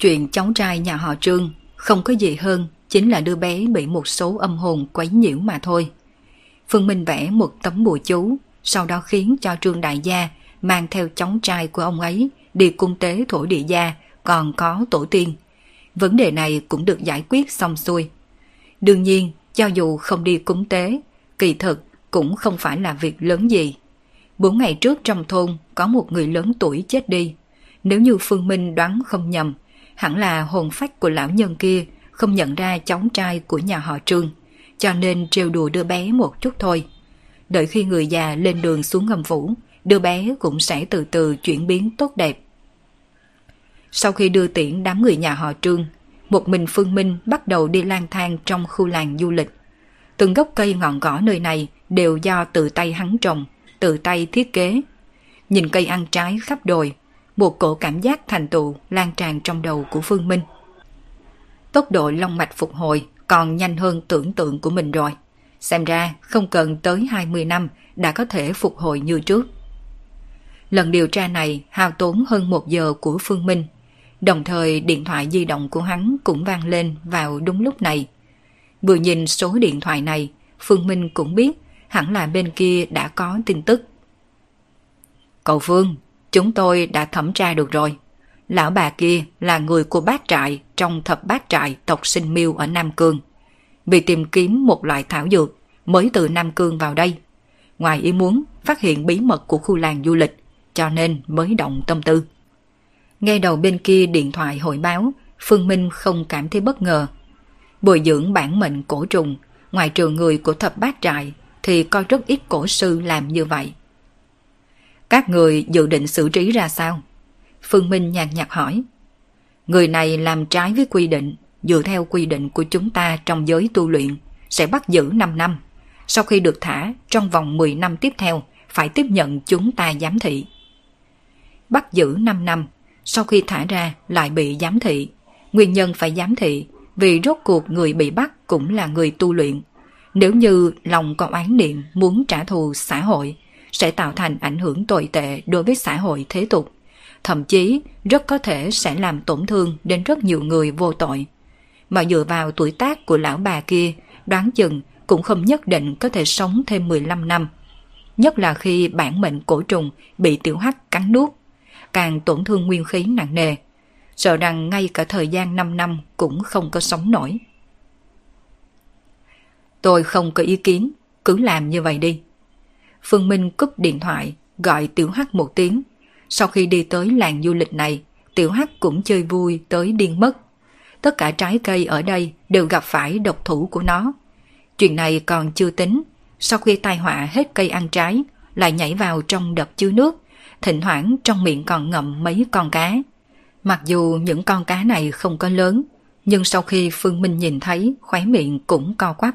Chuyện cháu trai nhà họ Trương không có gì hơn chính là đứa bé bị một số âm hồn quấy nhiễu mà thôi. Phương Minh vẽ một tấm bùa chú, sau đó khiến cho Trương Đại Gia mang theo cháu trai của ông ấy đi cung tế thổ địa gia còn có tổ tiên. Vấn đề này cũng được giải quyết xong xuôi. Đương nhiên, cho dù không đi cúng tế, kỳ thực cũng không phải là việc lớn gì. Bốn ngày trước trong thôn có một người lớn tuổi chết đi. Nếu như Phương Minh đoán không nhầm, hẳn là hồn phách của lão nhân kia không nhận ra cháu trai của nhà họ Trương, cho nên trêu đùa đứa bé một chút thôi. Đợi khi người già lên đường xuống ngầm phủ, đứa bé cũng sẽ từ từ chuyển biến tốt đẹp. Sau khi đưa tiễn đám người nhà họ Trương, một mình Phương Minh bắt đầu đi lang thang trong khu làng du lịch. Từng gốc cây ngọn cỏ nơi này đều do tự tay hắn trồng, tự tay thiết kế. Nhìn cây ăn trái khắp đồi, một cổ cảm giác thành tựu lan tràn trong đầu của Phương Minh. Tốc độ long mạch phục hồi còn nhanh hơn tưởng tượng của mình rồi. Xem ra không cần tới 20 năm đã có thể phục hồi như trước. Lần điều tra này hao tốn hơn một giờ của Phương Minh. Đồng thời điện thoại di động của hắn cũng vang lên vào đúng lúc này. Vừa nhìn số điện thoại này, Phương Minh cũng biết hẳn là bên kia đã có tin tức. Cậu Phương, Chúng tôi đã thẩm tra được rồi. Lão bà kia là người của bát trại trong thập bát trại tộc sinh miêu ở Nam Cương. Vì tìm kiếm một loại thảo dược mới từ Nam Cương vào đây. Ngoài ý muốn phát hiện bí mật của khu làng du lịch, cho nên mới động tâm tư. Nghe đầu bên kia điện thoại hội báo, Phương Minh không cảm thấy bất ngờ. Bồi dưỡng bản mệnh cổ trùng, ngoài trừ người của thập bát trại thì có rất ít cổ sư làm như vậy. Các người dự định xử trí ra sao? Phương Minh nhàn nhạt hỏi. Người này làm trái với quy định, dựa theo quy định của chúng ta trong giới tu luyện, sẽ bắt giữ 5 năm. Sau khi được thả, trong vòng 10 năm tiếp theo, phải tiếp nhận chúng ta giám thị. Bắt giữ 5 năm, sau khi thả ra lại bị giám thị. Nguyên nhân phải giám thị vì rốt cuộc người bị bắt cũng là người tu luyện. Nếu như lòng có oán niệm muốn trả thù xã hội sẽ tạo thành ảnh hưởng tồi tệ đối với xã hội thế tục. Thậm chí rất có thể sẽ làm tổn thương đến rất nhiều người vô tội. Mà dựa vào tuổi tác của lão bà kia, đoán chừng cũng không nhất định có thể sống thêm 15 năm. Nhất là khi bản mệnh cổ trùng bị tiểu hắc cắn nuốt, càng tổn thương nguyên khí nặng nề. Sợ rằng ngay cả thời gian 5 năm cũng không có sống nổi. Tôi không có ý kiến, cứ làm như vậy đi. Phương Minh cúp điện thoại, gọi Tiểu Hắc một tiếng. Sau khi đi tới làng du lịch này, Tiểu Hắc cũng chơi vui tới điên mất. Tất cả trái cây ở đây đều gặp phải độc thủ của nó. Chuyện này còn chưa tính. Sau khi tai họa hết cây ăn trái, lại nhảy vào trong đập chứa nước, thỉnh thoảng trong miệng còn ngậm mấy con cá. Mặc dù những con cá này không có lớn, nhưng sau khi Phương Minh nhìn thấy, khóe miệng cũng co quắp.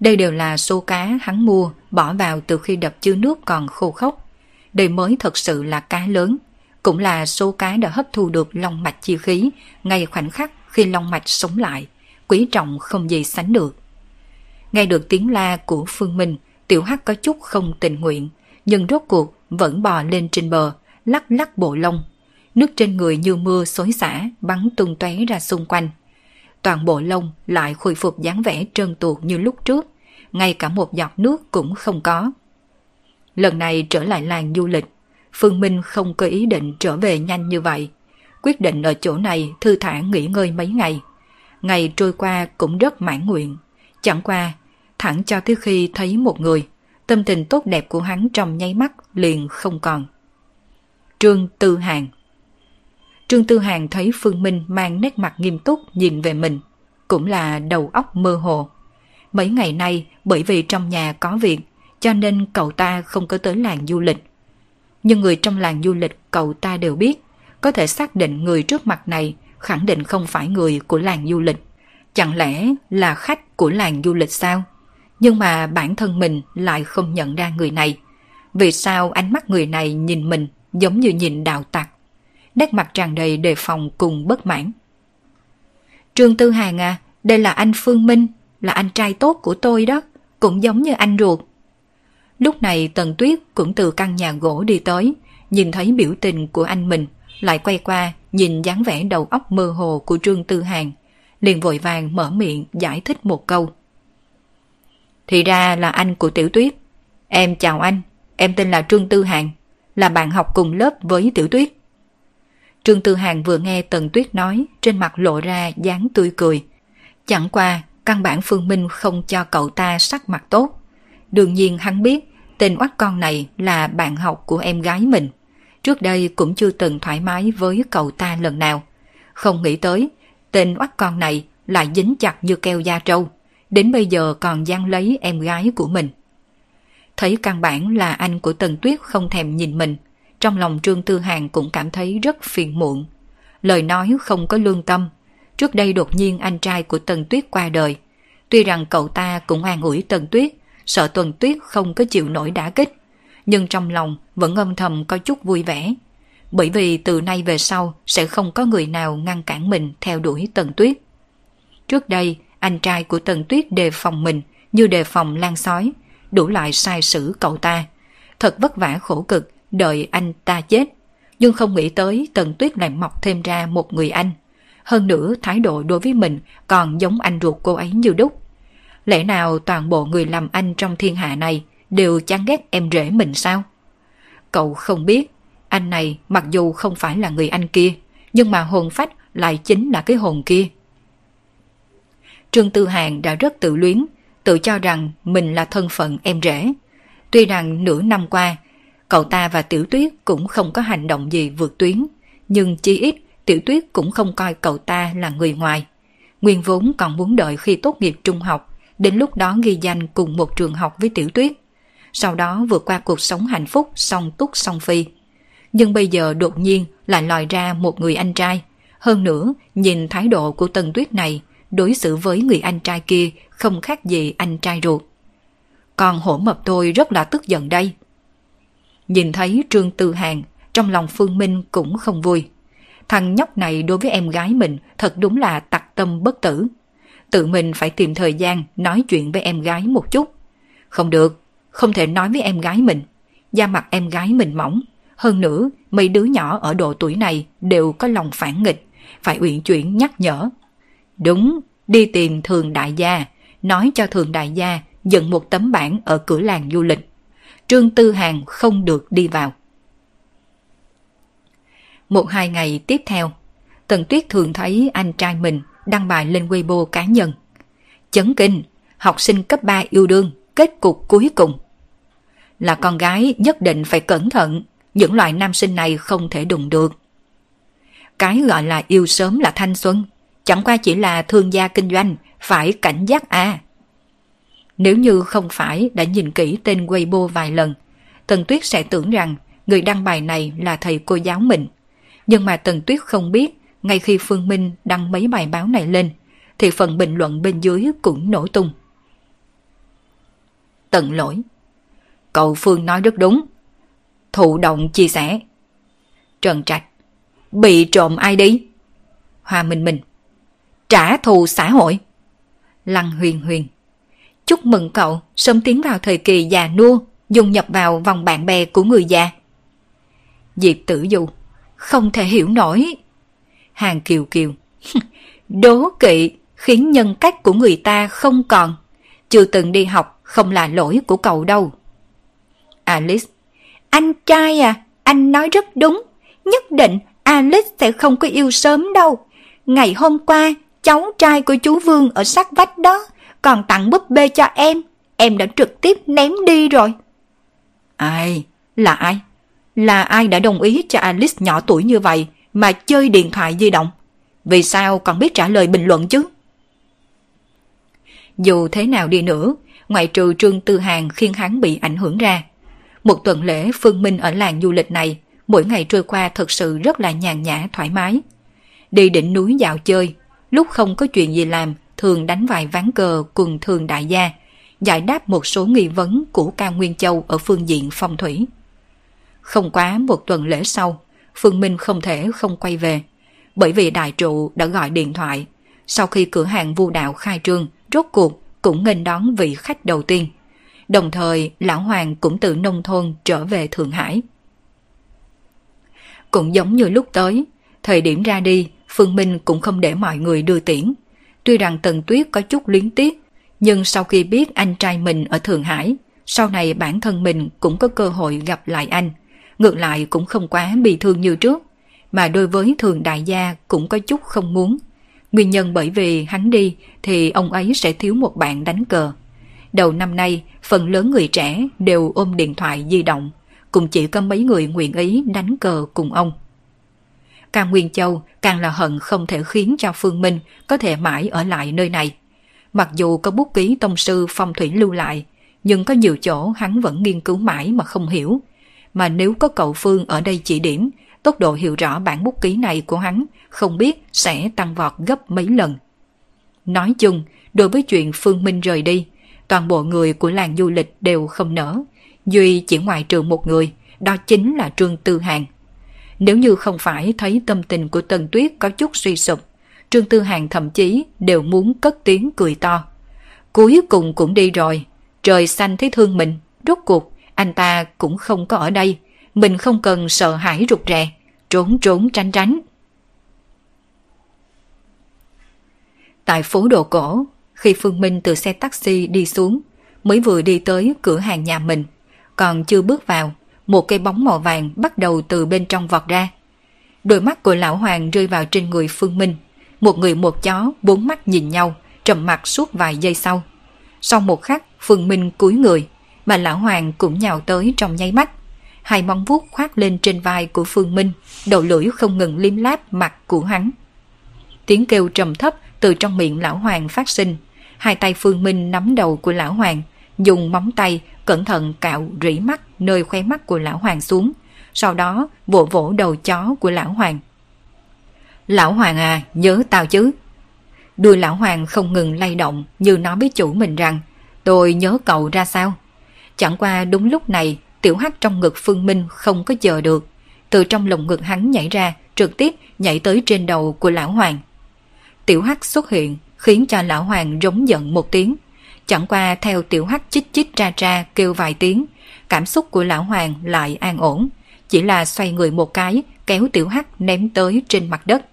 Đây đều là số cá hắn mua, bỏ vào từ khi đập chứa nước còn khô khốc. Đây mới thật sự là cá lớn, cũng là số cá đã hấp thu được long mạch chi khí ngay khoảnh khắc khi long mạch sống lại, quý trọng không gì sánh được. Nghe được tiếng la của Phương Minh, Tiểu Hắc có chút không tình nguyện, nhưng rốt cuộc vẫn bò lên trên bờ, lắc lắc bộ lông. Nước trên người như mưa xối xả, bắn tung tóe ra xung quanh. Toàn bộ lông lại khôi phục dáng vẻ trơn tuột như lúc trước, ngay cả một giọt nước cũng không có. Lần này trở lại làng du lịch, Phương Minh không có ý định trở về nhanh như vậy. Quyết định ở chỗ này thư thả nghỉ ngơi mấy ngày. Ngày trôi qua cũng rất mãn nguyện. Chẳng qua, thẳng cho tới khi thấy một người, tâm tình tốt đẹp của hắn trong nháy mắt liền không còn. Trương Tư Hàng Trương Tư Hàng thấy Phương Minh mang nét mặt nghiêm túc nhìn về mình, cũng là đầu óc mơ hồ. Mấy ngày nay bởi vì trong nhà có việc cho nên cậu ta không có tới làng du lịch. Nhưng người trong làng du lịch cậu ta đều biết có thể xác định người trước mặt này khẳng định không phải người của làng du lịch. Chẳng lẽ là khách của làng du lịch sao? Nhưng mà bản thân mình lại không nhận ra người này. Vì sao ánh mắt người này nhìn mình giống như nhìn đạo tặc? Nét mặt tràn đầy đề phòng cùng bất mãn. Trương Tư Hàng à, đây là anh Phương Minh, là anh trai tốt của tôi đó, cũng giống như anh ruột. Lúc này Tần Tuyết cũng từ căn nhà gỗ đi tới, nhìn thấy biểu tình của anh mình, lại quay qua nhìn dáng vẻ đầu óc mơ hồ của Trương Tư Hàng, liền vội vàng mở miệng giải thích một câu. Thì ra là anh của Tiểu Tuyết. Em chào anh, em tên là Trương Tư Hàng, là bạn học cùng lớp với Tiểu Tuyết. Trương Tư Hàng vừa nghe Tần Tuyết nói, trên mặt lộ ra dáng tươi cười. Chẳng qua, căn bản Phương Minh không cho cậu ta sắc mặt tốt. Đương nhiên hắn biết tên oắt con này là bạn học của em gái mình. Trước đây cũng chưa từng thoải mái với cậu ta lần nào. Không nghĩ tới, tên oắt con này lại dính chặt như keo da trâu. Đến bây giờ còn gian lấy em gái của mình. Thấy căn bản là anh của Tần Tuyết không thèm nhìn mình. Trong lòng Trương Tư Hàng cũng cảm thấy rất phiền muộn. Lời nói không có lương tâm. Trước đây đột nhiên anh trai của Tần Tuyết qua đời. Tuy rằng cậu ta cũng an ủi Tần Tuyết, sợ Tần Tuyết không có chịu nổi đả kích nhưng trong lòng vẫn âm thầm có chút vui vẻ. Bởi vì từ nay về sau sẽ không có người nào ngăn cản mình theo đuổi Tần Tuyết. Trước đây, anh trai của Tần Tuyết đề phòng mình như đề phòng lan sói, đủ loại sai sử cậu ta. Thật vất vả khổ cực, đợi anh ta chết. Nhưng không nghĩ tới Tần Tuyết lại mọc thêm ra một người anh. Hơn nữa thái độ đối với mình còn giống anh ruột cô ấy như đúc. Lẽ nào toàn bộ người làm anh trong thiên hạ này đều chán ghét em rể mình sao? Cậu không biết, anh này mặc dù không phải là người anh kia, nhưng mà hồn phách lại chính là cái hồn kia. Trương Tư Hàng đã rất tự luyến, tự cho rằng mình là thân phận em rể. Tuy rằng nửa năm qua, cậu ta và Tiểu Tuyết cũng không có hành động gì vượt tuyến, nhưng chi ít Tiểu Tuyết cũng không coi cậu ta là người ngoài. Nguyên vốn còn muốn đợi khi tốt nghiệp trung học, đến lúc đó ghi danh cùng một trường học với Tiểu Tuyết sau đó vượt qua cuộc sống hạnh phúc song túc song phi. Nhưng bây giờ đột nhiên lại lòi ra một người anh trai. Hơn nữa, nhìn thái độ của Tần Tuyết này, đối xử với người anh trai kia không khác gì anh trai ruột. Còn hổ mập tôi rất là tức giận đây. Nhìn thấy Trương Tư Hàng, trong lòng Phương Minh cũng không vui. Thằng nhóc này đối với em gái mình thật đúng là tặc tâm bất tử. Tự mình phải tìm thời gian nói chuyện với em gái một chút. Không được, không thể nói với em gái mình. Da mặt em gái mình mỏng. Hơn nữa, mấy đứa nhỏ ở độ tuổi này đều có lòng phản nghịch, phải uyển chuyển nhắc nhở. Đúng, đi tìm thường đại gia, nói cho thường đại gia dựng một tấm bảng ở cửa làng du lịch. Trương Tư Hàng không được đi vào. Một hai ngày tiếp theo, Tần Tuyết thường thấy anh trai mình đăng bài lên Weibo cá nhân. Chấn kinh, học sinh cấp 3 yêu đương, kết cục cuối cùng là con gái nhất định phải cẩn thận, những loại nam sinh này không thể đụng được. Cái gọi là yêu sớm là thanh xuân, chẳng qua chỉ là thương gia kinh doanh, phải cảnh giác à. Nếu như không phải đã nhìn kỹ tên Weibo vài lần, Tần Tuyết sẽ tưởng rằng người đăng bài này là thầy cô giáo mình. Nhưng mà Tần Tuyết không biết, ngay khi Phương Minh đăng mấy bài báo này lên, thì phần bình luận bên dưới cũng nổ tung. Tận lỗi Cậu Phương nói rất đúng. Thụ động chia sẻ. Trần Trạch. Bị trộm ai đi? Hoa Minh Minh. Trả thù xã hội. Lăng Huyền Huyền. Chúc mừng cậu sớm tiến vào thời kỳ già nua, dùng nhập vào vòng bạn bè của người già. Diệp Tử Dù Không thể hiểu nổi. Hàng Kiều Kiều. Đố kỵ khiến nhân cách của người ta không còn. Chưa từng đi học không là lỗi của cậu đâu. Alice. Anh trai à, anh nói rất đúng. Nhất định Alice sẽ không có yêu sớm đâu. Ngày hôm qua, cháu trai của chú Vương ở sát vách đó còn tặng búp bê cho em. Em đã trực tiếp ném đi rồi. Ai? Là ai? Là ai đã đồng ý cho Alice nhỏ tuổi như vậy mà chơi điện thoại di động? Vì sao còn biết trả lời bình luận chứ? Dù thế nào đi nữa, ngoại trừ Trương Tư Hàng khiến hắn bị ảnh hưởng ra, một tuần lễ Phương Minh ở làng du lịch này, mỗi ngày trôi qua thật sự rất là nhàn nhã thoải mái. đi đỉnh núi dạo chơi, lúc không có chuyện gì làm, thường đánh vài ván cờ cùng thường đại gia, giải đáp một số nghi vấn của Cao Nguyên Châu ở phương diện phong thủy. Không quá một tuần lễ sau, Phương Minh không thể không quay về, bởi vì đại trụ đã gọi điện thoại. Sau khi cửa hàng vu đạo khai trương, rốt cuộc cũng nghênh đón vị khách đầu tiên. Đồng thời, Lão Hoàng cũng từ nông thôn trở về Thượng Hải. Cũng giống như lúc tới, thời điểm ra đi, Phương Minh cũng không để mọi người đưa tiễn. Tuy rằng Tần Tuyết có chút luyến tiếc, nhưng sau khi biết anh trai mình ở Thượng Hải, sau này bản thân mình cũng có cơ hội gặp lại anh. Ngược lại cũng không quá bị thương như trước, mà đối với thường đại gia cũng có chút không muốn. Nguyên nhân bởi vì hắn đi thì ông ấy sẽ thiếu một bạn đánh cờ. Đầu năm nay, phần lớn người trẻ đều ôm điện thoại di động, cũng chỉ có mấy người nguyện ý đánh cờ cùng ông. Càng Nguyên Châu càng là hận không thể khiến cho Phương Minh có thể mãi ở lại nơi này. Mặc dù có bút ký tông sư phong thủy lưu lại, nhưng có nhiều chỗ hắn vẫn nghiên cứu mãi mà không hiểu. Mà nếu có cậu Phương ở đây chỉ điểm, tốc độ hiểu rõ bản bút ký này của hắn không biết sẽ tăng vọt gấp mấy lần. Nói chung, đối với chuyện Phương Minh rời đi, toàn bộ người của làng du lịch đều không nở. Duy chỉ ngoài trừ một người, đó chính là Trương Tư Hàng. Nếu như không phải thấy tâm tình của Tần Tuyết có chút suy sụp, Trương Tư Hàng thậm chí đều muốn cất tiếng cười to. Cuối cùng cũng đi rồi, trời xanh thấy thương mình, rốt cuộc anh ta cũng không có ở đây, mình không cần sợ hãi rụt rè, trốn trốn tránh tránh. Tại phố đồ cổ, khi Phương Minh từ xe taxi đi xuống, mới vừa đi tới cửa hàng nhà mình, còn chưa bước vào, một cây bóng màu vàng bắt đầu từ bên trong vọt ra. Đôi mắt của lão hoàng rơi vào trên người Phương Minh, một người một chó bốn mắt nhìn nhau, trầm mặt suốt vài giây sau. Sau một khắc, Phương Minh cúi người, mà lão hoàng cũng nhào tới trong nháy mắt. Hai móng vuốt khoác lên trên vai của Phương Minh, đầu lưỡi không ngừng liếm láp mặt của hắn. Tiếng kêu trầm thấp từ trong miệng lão hoàng phát sinh. Hai tay Phương Minh nắm đầu của lão hoàng, dùng móng tay cẩn thận cạo rỉ mắt nơi khóe mắt của lão hoàng xuống, sau đó vỗ vỗ đầu chó của lão hoàng. Lão hoàng à, nhớ tao chứ. Đuôi lão hoàng không ngừng lay động như nói với chủ mình rằng tôi nhớ cậu ra sao. Chẳng qua đúng lúc này tiểu hắc trong ngực Phương Minh không có chờ được. Từ trong lồng ngực hắn nhảy ra trực tiếp nhảy tới trên đầu của lão hoàng. Tiểu hắc xuất hiện khiến cho lão hoàng rống giận một tiếng. Chẳng qua theo tiểu hắc chích chích ra ra kêu vài tiếng, cảm xúc của lão hoàng lại an ổn, chỉ là xoay người một cái kéo tiểu hắc ném tới trên mặt đất.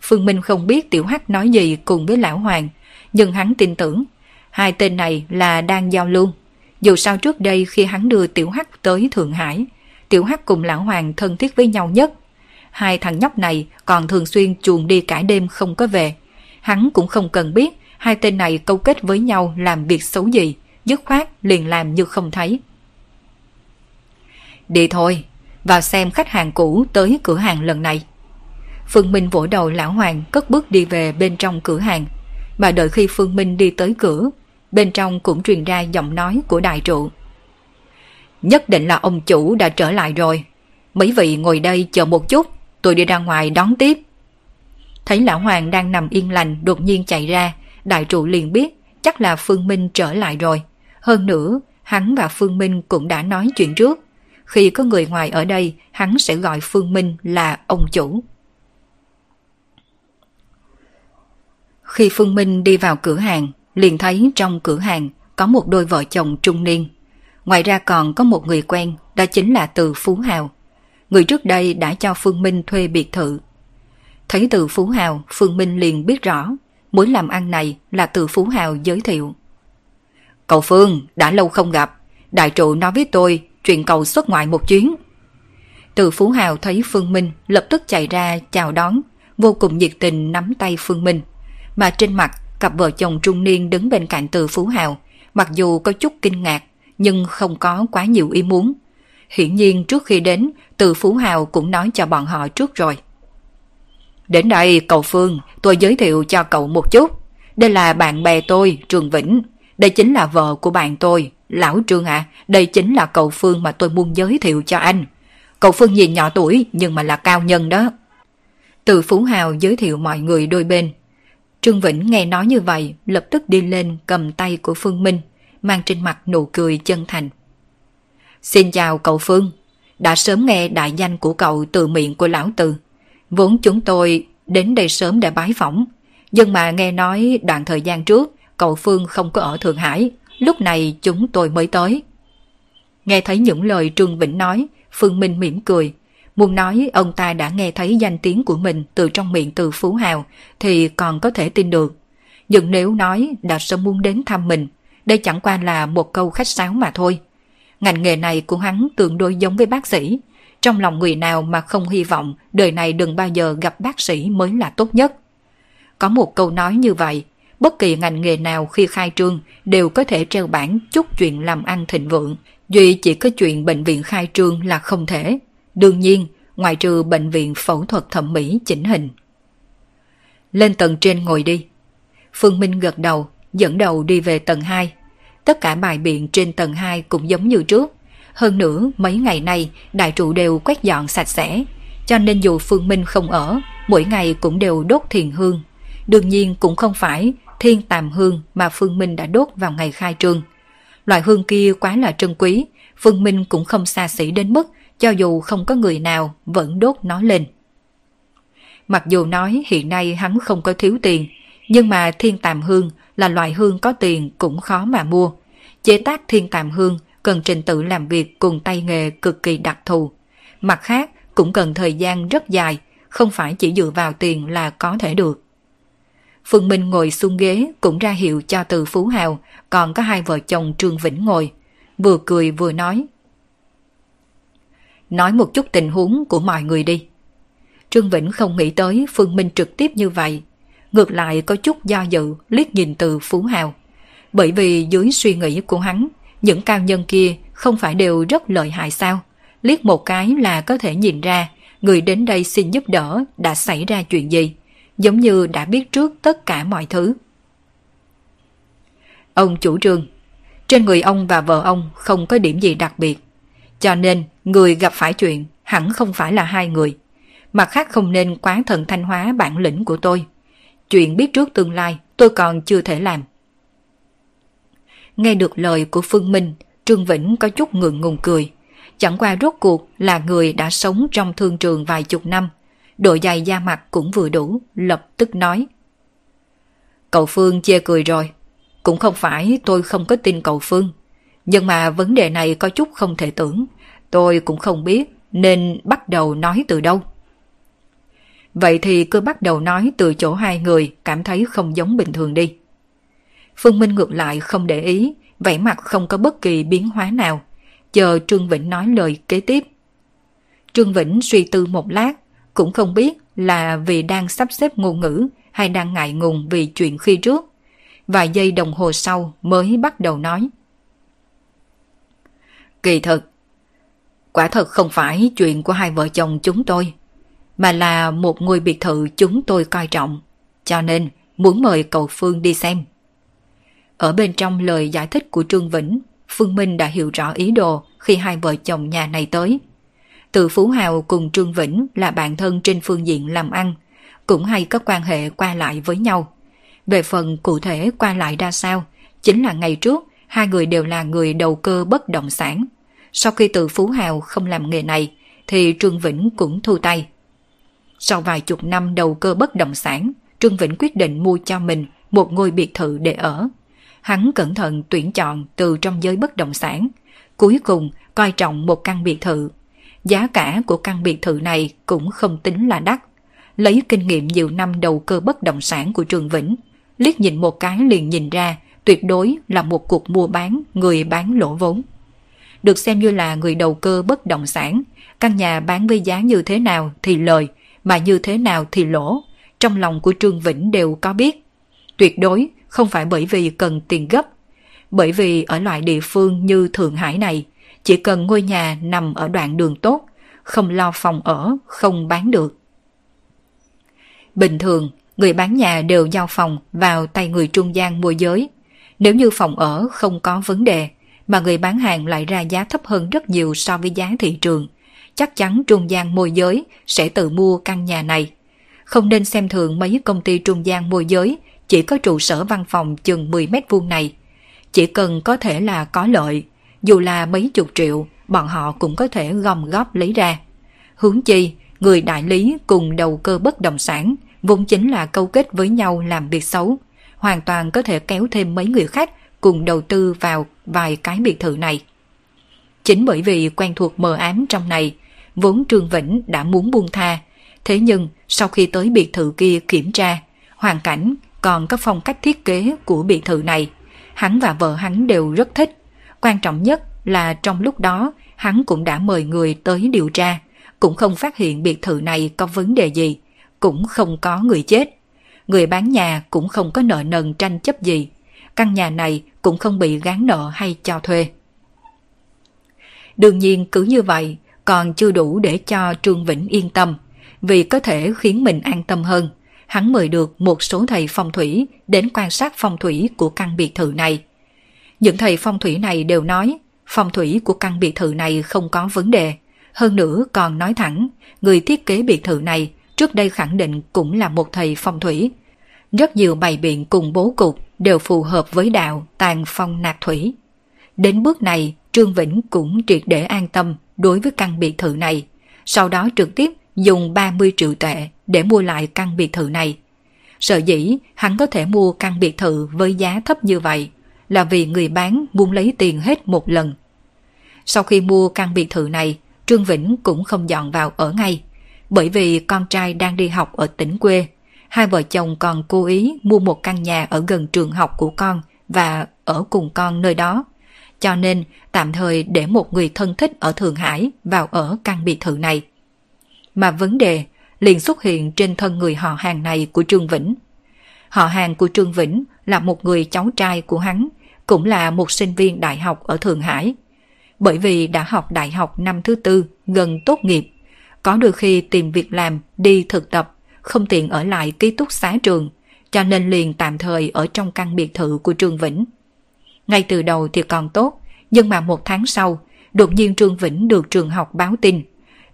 Phương Minh không biết tiểu hắc nói gì cùng với lão hoàng, nhưng hắn tin tưởng hai tên này là đang giao lưu. Dù sao trước đây khi hắn đưa tiểu hắc tới Thượng Hải, tiểu hắc cùng lão hoàng thân thiết với nhau nhất. Hai thằng nhóc này còn thường xuyên chuồn đi cả đêm không có về. Hắn cũng không cần biết hai tên này câu kết với nhau làm việc xấu gì, dứt khoát liền làm như không thấy. Đi thôi, vào xem khách hàng cũ tới cửa hàng lần này. Phương Minh vỗ đầu lão hoàng cất bước đi về bên trong cửa hàng. Mà đợi khi Phương Minh đi tới cửa, bên trong cũng truyền ra giọng nói của đại trụ. Nhất định là ông chủ đã trở lại rồi. Mấy vị ngồi đây chờ một chút, tôi đi ra ngoài đón tiếp. Thấy lão hoàng đang nằm yên lành đột nhiên chạy ra, đại trụ liền biết chắc là Phương Minh trở lại rồi. Hơn nữa, hắn và Phương Minh cũng đã nói chuyện trước. Khi có người ngoài ở đây, hắn sẽ gọi Phương Minh là ông chủ. Khi Phương Minh đi vào cửa hàng, liền thấy trong cửa hàng có một đôi vợ chồng trung niên. Ngoài ra còn có một người quen, đó chính là Từ Phú Hào. Người trước đây đã cho Phương Minh thuê biệt thự. Thấy Từ Phú Hào, Phương Minh liền biết rõ, mối làm ăn này là Từ Phú Hào giới thiệu. Cậu Phương, đã lâu không gặp, đại trụ nói với tôi chuyện cậu xuất ngoại một chuyến. Từ Phú Hào thấy Phương Minh lập tức chạy ra chào đón, vô cùng nhiệt tình nắm tay Phương Minh. Mà trên mặt Cặp vợ chồng trung niên đứng bên cạnh từ Phú Hào, mặc dù có chút kinh ngạc, nhưng không có quá nhiều ý muốn. Hiển nhiên trước khi đến, từ Phú Hào cũng nói cho bọn họ trước rồi. Đến đây cậu Phương, tôi giới thiệu cho cậu một chút. Đây là bạn bè tôi, Trường Vĩnh. Đây chính là vợ của bạn tôi, Lão Trương ạ. À, đây chính là cậu Phương mà tôi muốn giới thiệu cho anh. Cậu Phương nhìn nhỏ tuổi nhưng mà là cao nhân đó. Từ Phú Hào giới thiệu mọi người đôi bên. Trương Vĩnh nghe nói như vậy, lập tức đi lên cầm tay của Phương Minh, mang trên mặt nụ cười chân thành. Xin chào cậu Phương, đã sớm nghe đại danh của cậu từ miệng của lão Từ. Vốn chúng tôi đến đây sớm để bái phỏng, nhưng mà nghe nói đoạn thời gian trước cậu Phương không có ở Thượng Hải, lúc này chúng tôi mới tới. Nghe thấy những lời Trương Vĩnh nói, Phương Minh mỉm cười. Muốn nói ông ta đã nghe thấy danh tiếng của mình từ trong miệng từ Phú Hào thì còn có thể tin được. Nhưng nếu nói đã sớm muốn đến thăm mình, đây chẳng qua là một câu khách sáo mà thôi. Ngành nghề này của hắn tương đối giống với bác sĩ. Trong lòng người nào mà không hy vọng đời này đừng bao giờ gặp bác sĩ mới là tốt nhất. Có một câu nói như vậy, bất kỳ ngành nghề nào khi khai trương đều có thể treo bảng chúc chuyện làm ăn thịnh vượng, duy chỉ có chuyện bệnh viện khai trương là không thể. Đương nhiên, ngoại trừ bệnh viện phẫu thuật thẩm mỹ chỉnh hình. Lên tầng trên ngồi đi. Phương Minh gật đầu, dẫn đầu đi về tầng 2. Tất cả bài biện trên tầng 2 cũng giống như trước. Hơn nữa, mấy ngày nay đại trụ đều quét dọn sạch sẽ, cho nên dù Phương Minh không ở, mỗi ngày cũng đều đốt thiền hương. Đương nhiên cũng không phải thiên tàm hương mà Phương Minh đã đốt vào ngày khai trương. Loại hương kia quá là trân quý, Phương Minh cũng không xa xỉ đến mức cho dù không có người nào vẫn đốt nó lên. Mặc dù nói hiện nay hắn không có thiếu tiền, nhưng mà thiên tàm hương là loại hương có tiền cũng khó mà mua. Chế tác thiên tàm hương cần trình tự làm việc cùng tay nghề cực kỳ đặc thù. Mặt khác cũng cần thời gian rất dài, không phải chỉ dựa vào tiền là có thể được. Phương Minh ngồi xuống ghế cũng ra hiệu cho từ Phú Hào, còn có hai vợ chồng Trương Vĩnh ngồi. Vừa cười vừa nói. Nói một chút tình huống của mọi người đi. Trương Vĩnh không nghĩ tới Phương Minh trực tiếp như vậy. Ngược lại có chút do dự liếc nhìn từ Phú Hào. Bởi vì dưới suy nghĩ của hắn, những cao nhân kia không phải đều rất lợi hại sao? Liếc một cái là có thể nhìn ra người đến đây xin giúp đỡ đã xảy ra chuyện gì giống như đã biết trước tất cả mọi thứ. Ông chủ trương, trên người ông và vợ ông không có điểm gì đặc biệt, cho nên người gặp phải chuyện hẳn không phải là hai người. Mặt khác không nên quá thần thanh hóa bản lĩnh của tôi. Chuyện biết trước tương lai tôi còn chưa thể làm. Nghe được lời của Phương Minh, Trương Vĩnh có chút ngượng ngùng cười. Chẳng qua rốt cuộc là người đã sống trong thương trường vài chục năm, độ dày da mặt cũng vừa đủ, lập tức nói. Cậu Phương chê cười rồi. Cũng không phải tôi không có tin cậu Phương. Nhưng mà vấn đề này có chút không thể tưởng. Tôi cũng không biết nên bắt đầu nói từ đâu. Vậy thì cứ bắt đầu nói từ chỗ hai người cảm thấy không giống bình thường đi. Phương Minh ngược lại không để ý, vẻ mặt không có bất kỳ biến hóa nào. Chờ Trương Vĩnh nói lời kế tiếp. Trương Vĩnh suy tư một lát, cũng không biết là vì đang sắp xếp ngôn ngữ hay đang ngại ngùng vì chuyện khi trước. Vài giây đồng hồ sau mới bắt đầu nói. Kỳ thật, quả thật không phải chuyện của hai vợ chồng chúng tôi, mà là một ngôi biệt thự chúng tôi coi trọng, cho nên muốn mời cậu Phương đi xem. Ở bên trong lời giải thích của Trương Vĩnh, Phương Minh đã hiểu rõ ý đồ khi hai vợ chồng nhà này tới. Từ Phú Hào cùng Trương Vĩnh là bạn thân trên phương diện làm ăn, cũng hay có quan hệ qua lại với nhau. Về phần cụ thể qua lại ra sao, chính là ngày trước hai người đều là người đầu cơ bất động sản. Sau khi từ Phú Hào không làm nghề này, thì Trương Vĩnh cũng thu tay. Sau vài chục năm đầu cơ bất động sản, Trương Vĩnh quyết định mua cho mình một ngôi biệt thự để ở. Hắn cẩn thận tuyển chọn từ trong giới bất động sản, cuối cùng coi trọng một căn biệt thự Giá cả của căn biệt thự này cũng không tính là đắt. Lấy kinh nghiệm nhiều năm đầu cơ bất động sản của Trường Vĩnh, liếc nhìn một cái liền nhìn ra tuyệt đối là một cuộc mua bán người bán lỗ vốn. Được xem như là người đầu cơ bất động sản, căn nhà bán với giá như thế nào thì lời, mà như thế nào thì lỗ, trong lòng của Trương Vĩnh đều có biết. Tuyệt đối không phải bởi vì cần tiền gấp, bởi vì ở loại địa phương như Thượng Hải này, chỉ cần ngôi nhà nằm ở đoạn đường tốt, không lo phòng ở, không bán được. Bình thường, người bán nhà đều giao phòng vào tay người trung gian môi giới. Nếu như phòng ở không có vấn đề, mà người bán hàng lại ra giá thấp hơn rất nhiều so với giá thị trường, chắc chắn trung gian môi giới sẽ tự mua căn nhà này. không nên xem thường mấy công ty trung gian môi giới chỉ có trụ sở văn phòng chừng 10 mét vuông này. Chỉ cần có thể là có lợi, dù là mấy chục triệu, bọn họ cũng có thể gom góp lấy ra. Hướng chi, người đại lý cùng đầu cơ bất động sản vốn chính là câu kết với nhau làm việc xấu, hoàn toàn có thể kéo thêm mấy người khác cùng đầu tư vào vài cái biệt thự này. Chính bởi vì quen thuộc mờ ám trong này, vốn Trương Vĩnh đã muốn buông tha, thế nhưng sau khi tới biệt thự kia kiểm tra, hoàn cảnh còn có phong cách thiết kế của biệt thự này, hắn và vợ hắn đều rất thích. Quan trọng nhất là trong lúc đó hắn cũng đã mời người tới điều tra, cũng không phát hiện biệt thự này có vấn đề gì, cũng không có người chết. Người bán nhà cũng không có nợ nần tranh chấp gì. Căn nhà này cũng không bị gán nợ hay cho thuê. Đương nhiên cứ như vậy còn chưa đủ để cho Trương Vĩnh yên tâm, vì có thể khiến mình an tâm hơn. Hắn mời được một số thầy phong thủy đến quan sát phong thủy của căn biệt thự này. Những thầy phong thủy này đều nói phong thủy của căn biệt thự này không có vấn đề. Hơn nữa còn nói thẳng, người thiết kế biệt thự này trước đây khẳng định cũng là một thầy phong thủy. Rất nhiều bày biện cùng bố cục đều phù hợp với đạo tàn phong nạc thủy. Đến bước này, Trương Vĩnh cũng triệt để an tâm đối với căn biệt thự này. Sau đó trực tiếp dùng 30 triệu tệ để mua lại căn biệt thự này. Sợ dĩ hắn có thể mua căn biệt thự với giá thấp như vậy là vì người bán muốn lấy tiền hết một lần. Sau khi mua căn biệt thự này, Trương Vĩnh cũng không dọn vào ở ngay, bởi vì con trai đang đi học ở tỉnh quê. Hai vợ chồng còn cố ý mua một căn nhà ở gần trường học của con và ở cùng con nơi đó. Cho nên tạm thời để một người thân thích ở Thượng Hải vào ở căn biệt thự này. Mà vấn đề liền xuất hiện trên thân người họ hàng này của Trương Vĩnh. Họ hàng của Trương Vĩnh là một người cháu trai của hắn, cũng là một sinh viên đại học ở Thượng Hải. Bởi vì đã học đại học năm thứ tư, gần tốt nghiệp, có đôi khi tìm việc làm, đi thực tập, không tiện ở lại ký túc xá trường, cho nên liền tạm thời ở trong căn biệt thự của Trương Vĩnh. Ngay từ đầu thì còn tốt, nhưng mà một tháng sau, đột nhiên Trương Vĩnh được trường học báo tin,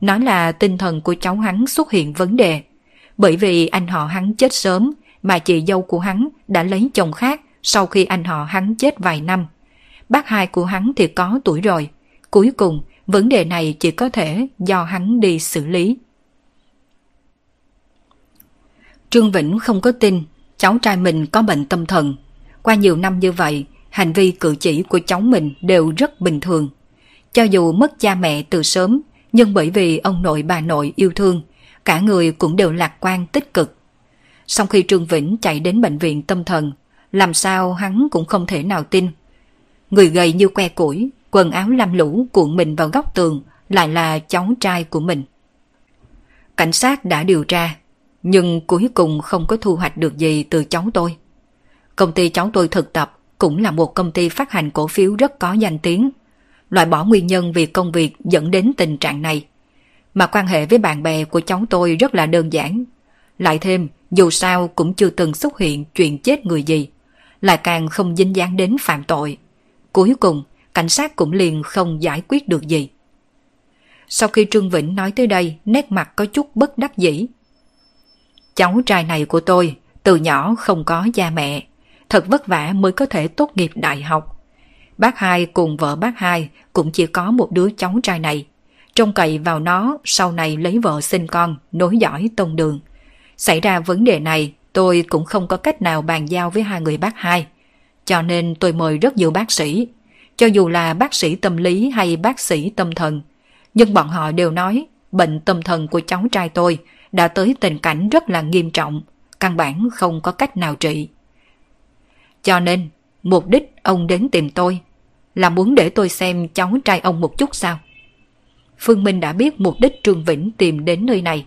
nói là tinh thần của cháu hắn xuất hiện vấn đề. Bởi vì anh họ hắn chết sớm, mà chị dâu của hắn đã lấy chồng khác sau khi anh họ hắn chết vài năm. Bác hai của hắn thì có tuổi rồi. Cuối cùng, vấn đề này chỉ có thể do hắn đi xử lý. Trương Vĩnh không có tin cháu trai mình có bệnh tâm thần. Qua nhiều năm như vậy, hành vi cử chỉ của cháu mình đều rất bình thường. Cho dù mất cha mẹ từ sớm, nhưng bởi vì ông nội bà nội yêu thương, cả người cũng đều lạc quan tích cực. Sau khi Trương Vĩnh chạy đến bệnh viện tâm thần, làm sao hắn cũng không thể nào tin. Người gầy như que củi, quần áo lam lũ cuộn mình vào góc tường lại là cháu trai của mình. Cảnh sát đã điều tra, nhưng cuối cùng không có thu hoạch được gì từ cháu tôi. Công ty cháu tôi thực tập cũng là một công ty phát hành cổ phiếu rất có danh tiếng, loại bỏ nguyên nhân vì công việc dẫn đến tình trạng này. Mà quan hệ với bạn bè của cháu tôi rất là đơn giản. Lại thêm, dù sao cũng chưa từng xuất hiện chuyện chết người gì, lại càng không dính dáng đến phạm tội. Cuối cùng, cảnh sát cũng liền không giải quyết được gì. Sau khi Trương Vĩnh nói tới đây, nét mặt có chút bất đắc dĩ. Cháu trai này của tôi, từ nhỏ không có cha mẹ, thật vất vả mới có thể tốt nghiệp đại học. Bác hai cùng vợ bác hai cũng chỉ có một đứa cháu trai này. Trông cậy vào nó sau này lấy vợ sinh con, nối dõi tông đường. Xảy ra vấn đề này, tôi cũng không có cách nào bàn giao với hai người bác hai. Cho nên tôi mời rất nhiều bác sĩ. Cho dù là bác sĩ tâm lý hay bác sĩ tâm thần. Nhưng bọn họ đều nói bệnh tâm thần của cháu trai tôi đã tới tình cảnh rất là nghiêm trọng, căn bản không có cách nào trị. Cho nên, mục đích ông đến tìm tôi là muốn để tôi xem cháu trai ông một chút sao? Phương Minh đã biết mục đích Trương Vĩnh tìm đến nơi này.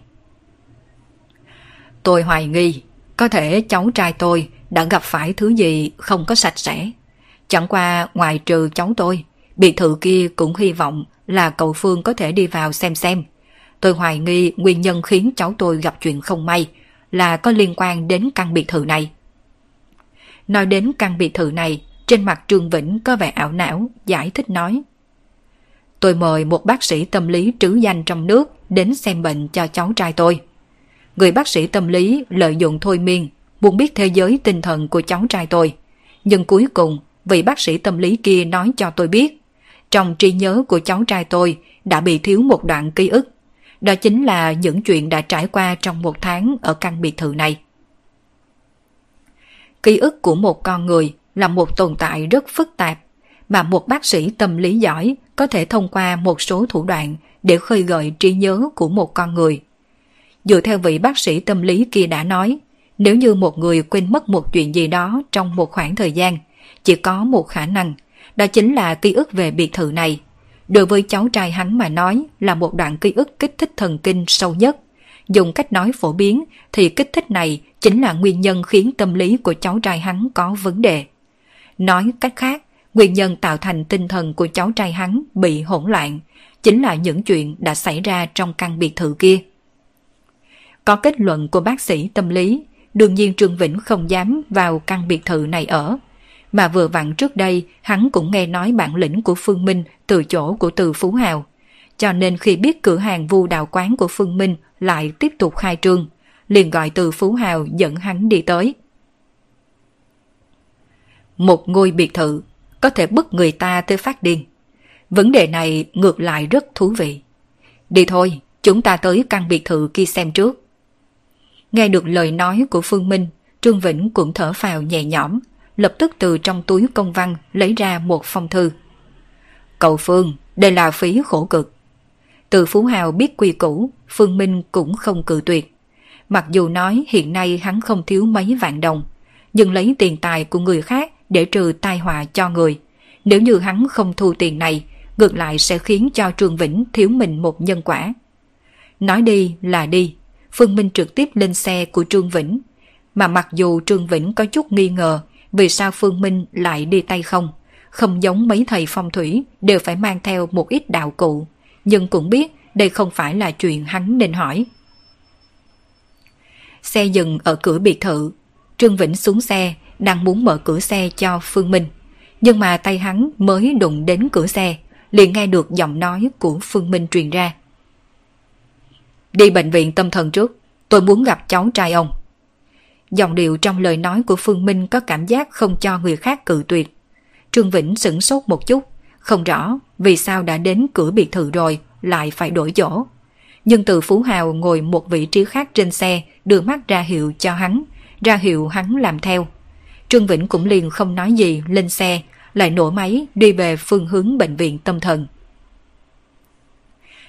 Tôi hoài nghi, có thể cháu trai tôi đã gặp phải thứ gì không có sạch sẽ. Chẳng qua ngoài trừ cháu tôi, biệt thự kia cũng hy vọng là cậu Phương có thể đi vào xem xem. Tôi hoài nghi nguyên nhân khiến cháu tôi gặp chuyện không may là có liên quan đến căn biệt thự này. Nói đến căn biệt thự này, trên mặt Trương Vĩnh có vẻ ảo não, giải thích nói. Tôi mời một bác sĩ tâm lý trứ danh trong nước đến xem bệnh cho cháu trai tôi. người bác sĩ tâm lý lợi dụng thôi miên, muốn biết thế giới tinh thần của cháu trai tôi. Nhưng cuối cùng, vị bác sĩ tâm lý kia nói cho tôi biết, trong trí nhớ của cháu trai tôi đã bị thiếu một đoạn ký ức. Đó chính là những chuyện đã trải qua trong một tháng ở căn biệt thự này. Ký ức của một con người là một tồn tại rất phức tạp, mà một bác sĩ tâm lý giỏi có thể thông qua một số thủ đoạn để khơi gợi trí nhớ của một con người. Dựa theo vị bác sĩ tâm lý kia đã nói, nếu như một người quên mất một chuyện gì đó trong một khoảng thời gian, chỉ có một khả năng, đó chính là ký ức về biệt thự này. Đối với cháu trai hắn mà nói là một đoạn ký ức kích thích thần kinh sâu nhất. Dùng cách nói phổ biến thì kích thích này chính là nguyên nhân khiến tâm lý của cháu trai hắn có vấn đề. Nói cách khác, nguyên nhân tạo thành tinh thần của cháu trai hắn bị hỗn loạn chính là những chuyện đã xảy ra trong căn biệt thự kia. Có kết luận của bác sĩ tâm lý, đương nhiên Trương Vĩnh không dám vào căn biệt thự này ở. Mà vừa vặn trước đây, hắn cũng nghe nói bản lĩnh của Phương Minh từ chỗ của Từ Phú Hào. Cho nên khi biết cửa hàng vu đào quán của Phương Minh lại tiếp tục khai trương, liền gọi Từ Phú Hào dẫn hắn đi tới. Một ngôi biệt thự có thể bức người ta tới phát điên. Vấn đề này ngược lại rất thú vị. Đi thôi, chúng ta tới căn biệt thự kia xem trước. Nghe được lời nói của Phương Minh, Trương Vĩnh cũng thở phào nhẹ nhõm, lập tức từ trong túi công văn lấy ra một phong thư. Cậu Phương, đây là phí khổ cực. Từ Phú Hào biết quy củ, Phương Minh cũng không cự tuyệt. Mặc dù nói hiện nay hắn không thiếu mấy vạn đồng, nhưng lấy tiền tài của người khác để trừ tai họa cho người. Nếu như hắn không thu tiền này, ngược lại sẽ khiến cho Trương Vĩnh thiếu mình một nhân quả. Nói đi là đi, Phương Minh trực tiếp lên xe của Trương Vĩnh. Mà mặc dù Trương Vĩnh có chút nghi ngờ vì sao Phương Minh lại đi tay không, không giống mấy thầy phong thủy đều phải mang theo một ít đạo cụ, nhưng cũng biết đây không phải là chuyện hắn nên hỏi. Xe dừng ở cửa biệt thự, Trương Vĩnh xuống xe, đang muốn mở cửa xe cho Phương Minh. Nhưng mà tay hắn mới đụng đến cửa xe, liền nghe được giọng nói của Phương Minh truyền ra. Đi bệnh viện tâm thần trước, tôi muốn gặp cháu trai ông. Dòng điệu trong lời nói của Phương Minh có cảm giác không cho người khác cự tuyệt. Trương Vĩnh sửng sốt một chút, không rõ vì sao đã đến cửa biệt thự rồi lại phải đổi chỗ. Nhưng từ Phú Hào ngồi một vị trí khác trên xe đưa mắt ra hiệu cho hắn, ra hiệu hắn làm theo. Trương Vĩnh cũng liền không nói gì lên xe, lại nổ máy đi về phương hướng bệnh viện tâm thần.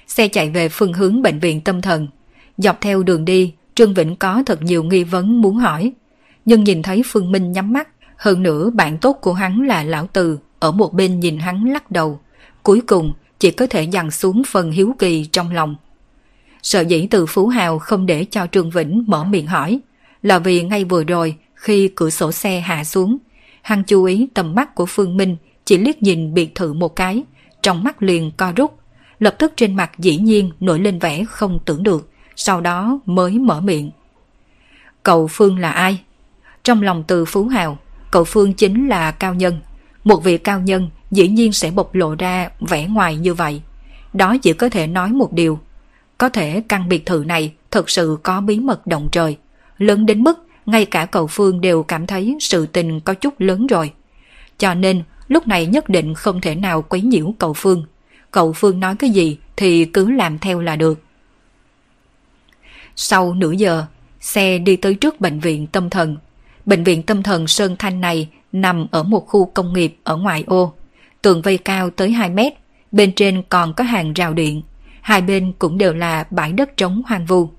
Xe chạy về phương hướng bệnh viện tâm thần. Dọc theo đường đi, Trương Vĩnh có thật nhiều nghi vấn muốn hỏi. Nhưng nhìn thấy Phương Minh nhắm mắt, hơn nữa bạn tốt của hắn là Lão Từ, ở một bên nhìn hắn lắc đầu. Cuối cùng, chỉ có thể dằn xuống phần hiếu kỳ trong lòng. Sợ dĩ từ Phú Hào không để cho Trương Vĩnh mở miệng hỏi, là vì ngay vừa rồi khi cửa sổ xe hạ xuống, hằng chú ý tầm mắt của Phương Minh chỉ liếc nhìn biệt thự một cái, trong mắt liền co rút, lập tức trên mặt dĩ nhiên nổi lên vẻ không tưởng được, sau đó mới mở miệng. Cậu Phương là ai? Trong lòng từ Phú Hào, cậu Phương chính là cao nhân. Một vị cao nhân dĩ nhiên sẽ bộc lộ ra vẻ ngoài như vậy. Đó chỉ có thể nói một điều. Có thể căn biệt thự này thật sự có bí mật động trời. Lớn đến mức ngay cả cậu Phương đều cảm thấy sự tình có chút lớn rồi. Cho nên lúc này nhất định không thể nào quấy nhiễu cậu Phương. Cậu Phương nói cái gì thì cứ làm theo là được. Sau nửa giờ, xe đi tới trước bệnh viện tâm thần. Bệnh viện tâm thần Sơn Thanh này nằm ở một khu công nghiệp ở ngoài ô. Tường vây cao tới 2 mét, bên trên còn có hàng rào điện. Hai bên cũng đều là bãi đất trống hoang vu.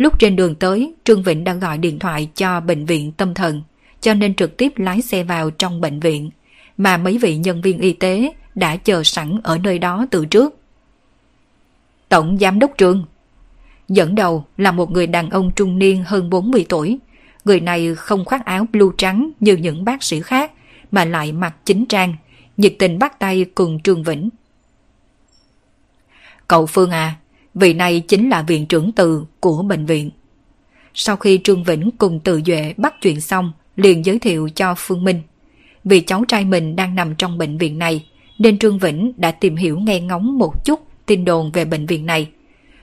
Lúc trên đường tới, Trương Vĩnh đã gọi điện thoại cho bệnh viện tâm thần, cho nên trực tiếp lái xe vào trong bệnh viện, mà mấy vị nhân viên y tế đã chờ sẵn ở nơi đó từ trước. Tổng Giám đốc Trương Dẫn đầu là một người đàn ông trung niên hơn 40 tuổi. Người này không khoác áo blue trắng như những bác sĩ khác, mà lại mặc chính trang, nhiệt tình bắt tay cùng Trương Vĩnh. Cậu Phương à, vị này chính là viện trưởng từ của bệnh viện. Sau khi Trương Vĩnh cùng Từ Duệ bắt chuyện xong, liền giới thiệu cho Phương Minh. Vì cháu trai mình đang nằm trong bệnh viện này, nên Trương Vĩnh đã tìm hiểu nghe ngóng một chút tin đồn về bệnh viện này.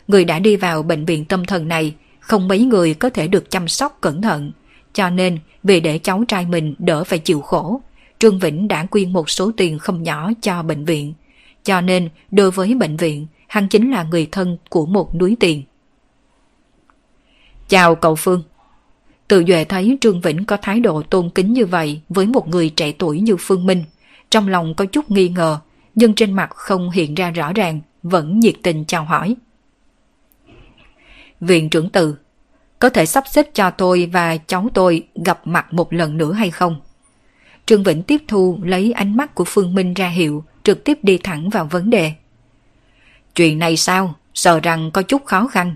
Người đã đi vào bệnh viện tâm thần này không mấy người có thể được chăm sóc cẩn thận, cho nên vì để cháu trai mình đỡ phải chịu khổ, Trương Vĩnh đã quyên một số tiền không nhỏ cho bệnh viện. Cho nên đối với bệnh viện, hắn chính là người thân của một núi tiền. Chào cậu Phương. Tự Duệ thấy Trương Vĩnh có thái độ tôn kính như vậy với một người trẻ tuổi như Phương Minh. Trong lòng có chút nghi ngờ, nhưng trên mặt không hiện ra rõ ràng, vẫn nhiệt tình chào hỏi. Viện trưởng từ, có thể sắp xếp cho tôi và cháu tôi gặp mặt một lần nữa hay không? Trương Vĩnh tiếp thu lấy ánh mắt của Phương Minh ra hiệu, trực tiếp đi thẳng vào vấn đề. Chuyện này sao? Sợ rằng có chút khó khăn.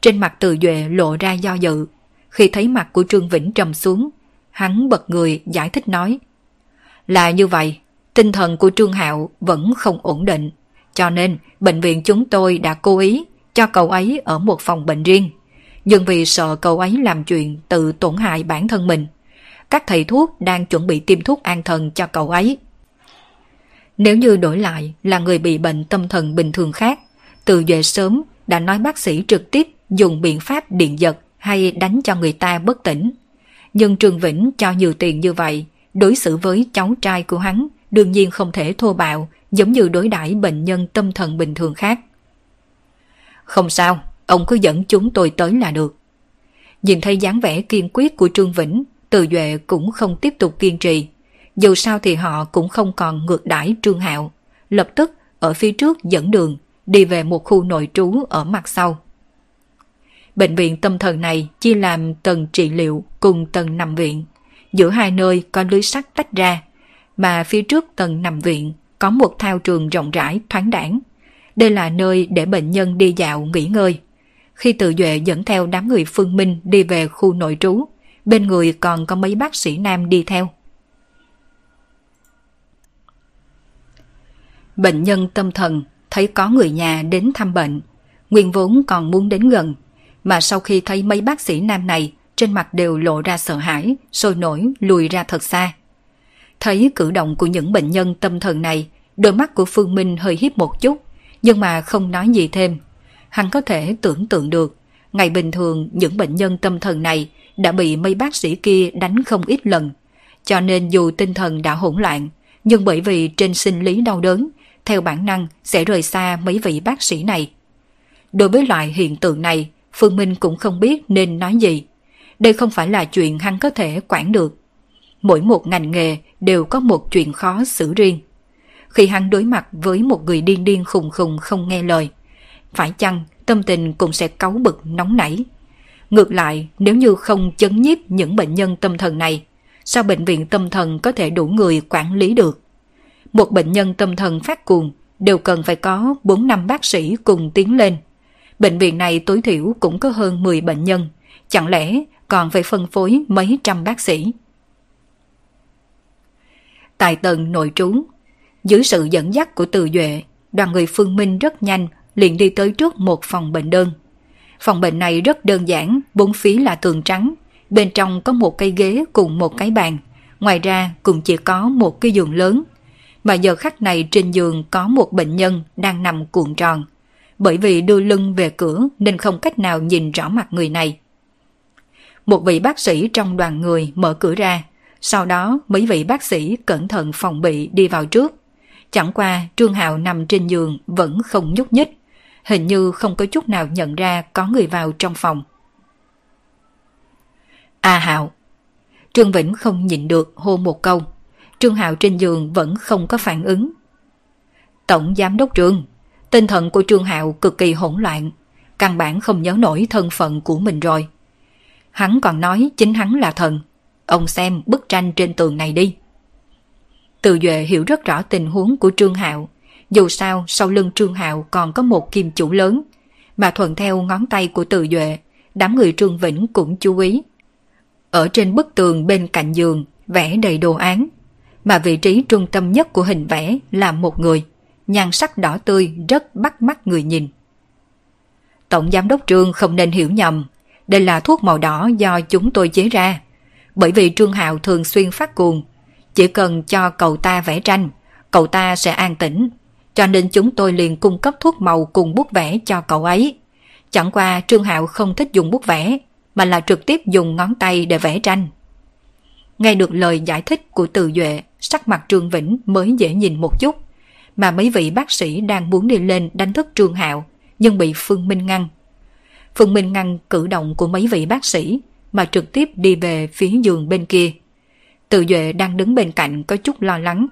Trên mặt từ Duệ lộ ra do dự. Khi thấy mặt của Trương Vĩnh trầm xuống, hắn bật người giải thích nói. Là như vậy, tinh thần của Trương Hạo vẫn không ổn định. Cho nên, bệnh viện chúng tôi đã cố ý cho cậu ấy ở một phòng bệnh riêng. Nhưng vì sợ cậu ấy làm chuyện tự tổn hại bản thân mình, các thầy thuốc đang chuẩn bị tiêm thuốc an thần cho cậu ấy. Nếu như đổi lại là người bị bệnh tâm thần bình thường khác, từ về sớm đã nói bác sĩ trực tiếp dùng biện pháp điện giật hay đánh cho người ta bất tỉnh. Nhưng Trường Vĩnh cho nhiều tiền như vậy, đối xử với cháu trai của hắn đương nhiên không thể thô bạo giống như đối đãi bệnh nhân tâm thần bình thường khác. Không sao, ông cứ dẫn chúng tôi tới là được. Nhìn thấy dáng vẻ kiên quyết của Trương Vĩnh, Từ Duệ cũng không tiếp tục kiên trì. Dù sao thì họ cũng không còn ngược đãi Trương Hạo. Lập tức ở phía trước dẫn đường, đi về một khu nội trú ở mặt sau. Bệnh viện tâm thần này chia làm tầng trị liệu cùng tầng nằm viện. Giữa hai nơi có lưới sắt tách ra, mà phía trước tầng nằm viện có một thao trường rộng rãi thoáng đảng. Đây là nơi để bệnh nhân đi dạo nghỉ ngơi. Khi tự duệ dẫn theo đám người phương minh đi về khu nội trú, bên người còn có mấy bác sĩ nam đi theo. Bệnh nhân tâm thần thấy có người nhà đến thăm bệnh, nguyên vốn còn muốn đến gần, mà sau khi thấy mấy bác sĩ nam này trên mặt đều lộ ra sợ hãi, sôi nổi lùi ra thật xa. Thấy cử động của những bệnh nhân tâm thần này, đôi mắt của Phương Minh hơi hiếp một chút, nhưng mà không nói gì thêm. Hắn có thể tưởng tượng được, ngày bình thường những bệnh nhân tâm thần này đã bị mấy bác sĩ kia đánh không ít lần. Cho nên dù tinh thần đã hỗn loạn, nhưng bởi vì trên sinh lý đau đớn, theo bản năng sẽ rời xa mấy vị bác sĩ này. Đối với loại hiện tượng này, Phương Minh cũng không biết nên nói gì. Đây không phải là chuyện hắn có thể quản được. Mỗi một ngành nghề đều có một chuyện khó xử riêng. Khi hắn đối mặt với một người điên điên khùng khùng không nghe lời, phải chăng tâm tình cũng sẽ cáu bực nóng nảy. Ngược lại, nếu như không chấn nhiếp những bệnh nhân tâm thần này, sao bệnh viện tâm thần có thể đủ người quản lý được? Một bệnh nhân tâm thần phát cuồng đều cần phải có 4 năm bác sĩ cùng tiến lên. Bệnh viện này tối thiểu cũng có hơn 10 bệnh nhân, chẳng lẽ còn phải phân phối mấy trăm bác sĩ? Tại tầng nội trú, dưới sự dẫn dắt của Từ Duệ, đoàn người Phương Minh rất nhanh liền đi tới trước một phòng bệnh đơn. Phòng bệnh này rất đơn giản, bốn phía là tường trắng, bên trong có một cây ghế cùng một cái bàn, ngoài ra cũng chỉ có một cái giường lớn. Mà giờ khắc này trên giường có một bệnh nhân đang nằm cuộn tròn, bởi vì đưa lưng về cửa nên không cách nào nhìn rõ mặt người này. Một vị bác sĩ trong đoàn người mở cửa ra, sau đó mấy vị bác sĩ cẩn thận phòng bị đi vào trước. Chẳng qua Trương Hạo nằm trên giường vẫn không nhúc nhích, hình như không có chút nào nhận ra có người vào trong phòng. A Hạo Trương Vĩnh không nhịn được hô một câu. Trương Hạo trên giường vẫn không có phản ứng. Tổng Giám đốc Trương Tinh thần của Trương Hạo cực kỳ hỗn loạn, căn bản không nhớ nổi thân phận của mình rồi. Hắn còn nói chính hắn là thần. Ông xem bức tranh trên tường này đi. Từ Duệ hiểu rất rõ tình huống của Trương Hạo. Dù sao, sau lưng Trương Hạo còn có một kim chủ lớn. Mà thuận theo ngón tay của Từ Duệ, đám người Trương Vĩnh cũng chú ý. Ở trên bức tường bên cạnh giường, vẽ đầy đồ án. Mà vị trí trung tâm nhất của hình vẽ là một người nhan sắc đỏ tươi rất bắt mắt người nhìn. Tổng giám đốc Trương không nên hiểu nhầm, đây là thuốc màu đỏ do chúng tôi chế ra. Bởi vì Trương Hạo thường xuyên phát cuồng, chỉ cần cho cậu ta vẽ tranh, cậu ta sẽ an tĩnh. Cho nên chúng tôi liền cung cấp thuốc màu cùng bút vẽ cho cậu ấy. Chẳng qua Trương Hạo không thích dùng bút vẽ, mà là trực tiếp dùng ngón tay để vẽ tranh. Nghe được lời giải thích của Từ Duệ, sắc mặt Trương Vĩnh mới dễ nhìn một chút, mà mấy vị bác sĩ đang muốn đi lên đánh thức Trương Hạo, nhưng bị Phương Minh ngăn. Phương Minh ngăn cử động của mấy vị bác sĩ, mà trực tiếp đi về phía giường bên kia. Từ Duệ đang đứng bên cạnh có chút lo lắng.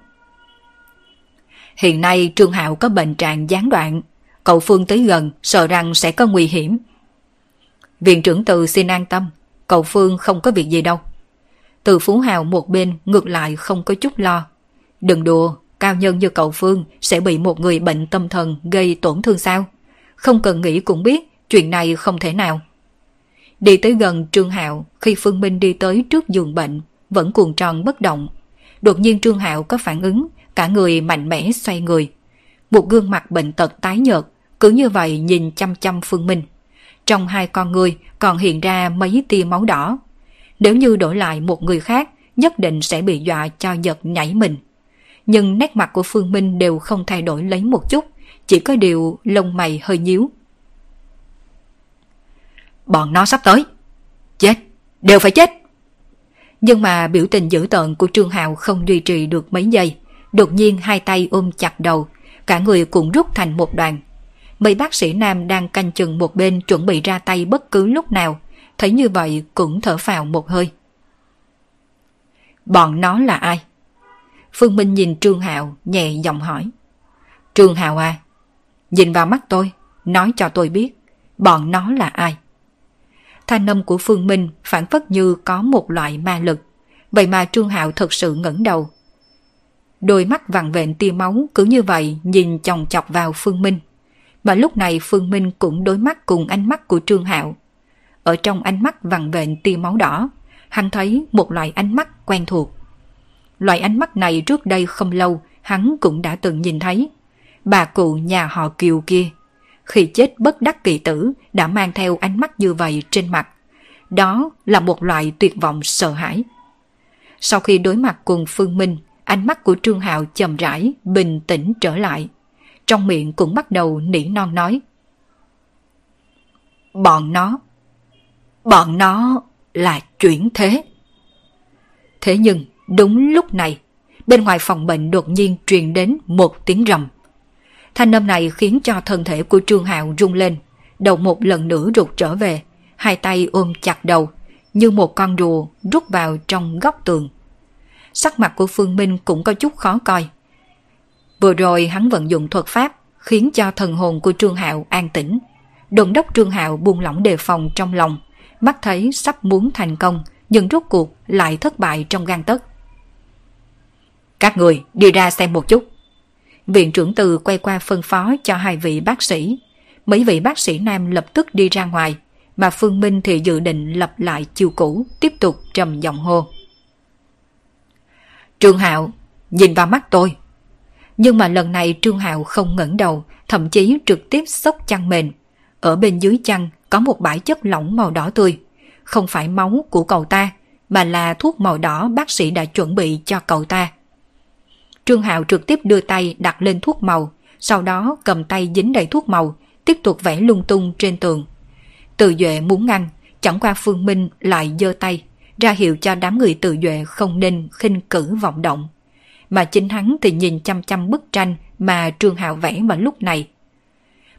Hiện nay Trương Hạo có bệnh trạng gián đoạn, cậu Phương tới gần sợ rằng sẽ có nguy hiểm. Viện trưởng Từ xin an tâm, cậu Phương không có việc gì đâu. Từ Phú Hào một bên ngược lại không có chút lo. Đừng đùa, cao nhân như cậu Phương sẽ bị một người bệnh tâm thần gây tổn thương sao? Không cần nghĩ cũng biết chuyện này không thể nào. Đi tới gần Trương Hạo khi Phương Minh đi tới trước giường bệnh vẫn cuồng tròn bất động. Đột nhiên Trương Hạo có phản ứng, cả người mạnh mẽ xoay người. Một gương mặt bệnh tật tái nhợt, cứ như vậy nhìn chăm chăm Phương Minh. Trong hai con người còn hiện ra mấy tia máu đỏ. Nếu như đổi lại một người khác, nhất định sẽ bị dọa cho giật nhảy mình. Nhưng nét mặt của Phương Minh đều không thay đổi lấy một chút, chỉ có điều lông mày hơi nhíu. Bọn nó sắp tới. Chết, đều phải chết. Nhưng mà biểu tình dữ tợn của Trương Hào không duy trì được mấy giây. Đột nhiên hai tay ôm chặt đầu, cả người cũng rút thành một đoàn. Mấy bác sĩ nam đang canh chừng một bên chuẩn bị ra tay bất cứ lúc nào, thấy như vậy cũng thở phào một hơi. Bọn nó là ai? Phương Minh nhìn Trương Hạo nhẹ giọng hỏi. Trương Hạo à, nhìn vào mắt tôi, nói cho tôi biết, bọn nó là ai? Thanh âm của Phương Minh phản phất như có một loại ma lực, vậy mà Trương Hạo thật sự ngẩng đầu. Đôi mắt vằn vện tia máu cứ như vậy nhìn chòng chọc vào Phương Minh. Mà lúc này Phương Minh cũng đối mắt cùng ánh mắt của Trương Hạo. Ở trong ánh mắt vằn vện tia máu đỏ, hắn thấy một loại ánh mắt quen thuộc. Loại ánh mắt này trước đây không lâu hắn cũng đã từng nhìn thấy. Bà cụ nhà họ Kiều kia, khi chết bất đắc kỳ tử đã mang theo ánh mắt như vậy trên mặt. Đó là một loại tuyệt vọng sợ hãi. Sau khi đối mặt cùng Phương Minh, ánh mắt của Trương Hạo chậm rãi, bình tĩnh trở lại. Trong miệng cũng bắt đầu nỉ non nói. Bọn nó, bọn nó là chuyển thế. Thế nhưng, đúng lúc này, bên ngoài phòng bệnh đột nhiên truyền đến một tiếng rầm. Thanh âm này khiến cho thân thể của Trương Hạo rung lên, đầu một lần nữa rụt trở về, hai tay ôm chặt đầu, như một con rùa rút vào trong góc tường. Sắc mặt của Phương Minh cũng có chút khó coi. Vừa rồi hắn vận dụng thuật pháp, khiến cho thần hồn của Trương Hạo an tĩnh. Đồn đốc Trương Hạo buông lỏng đề phòng trong lòng, mắt thấy sắp muốn thành công, nhưng rốt cuộc lại thất bại trong gan tất. Các người đi ra xem một chút. Viện trưởng từ quay qua phân phó cho hai vị bác sĩ. Mấy vị bác sĩ nam lập tức đi ra ngoài, mà Phương Minh thì dự định lập lại chiều cũ, tiếp tục trầm giọng hô. Trương Hạo, nhìn vào mắt tôi. Nhưng mà lần này Trương Hạo không ngẩng đầu, thậm chí trực tiếp xốc chăn mền. Ở bên dưới chăn có một bãi chất lỏng màu đỏ tươi. Không phải máu của cậu ta, mà là thuốc màu đỏ bác sĩ đã chuẩn bị cho cậu ta. Trương Hạo trực tiếp đưa tay đặt lên thuốc màu, sau đó cầm tay dính đầy thuốc màu, tiếp tục vẽ lung tung trên tường. Từ Duệ muốn ngăn, chẳng qua Phương Minh lại giơ tay, ra hiệu cho đám người tự duệ không nên khinh cử vọng động. Mà chính hắn thì nhìn chăm chăm bức tranh mà Trương Hạo vẽ vào lúc này.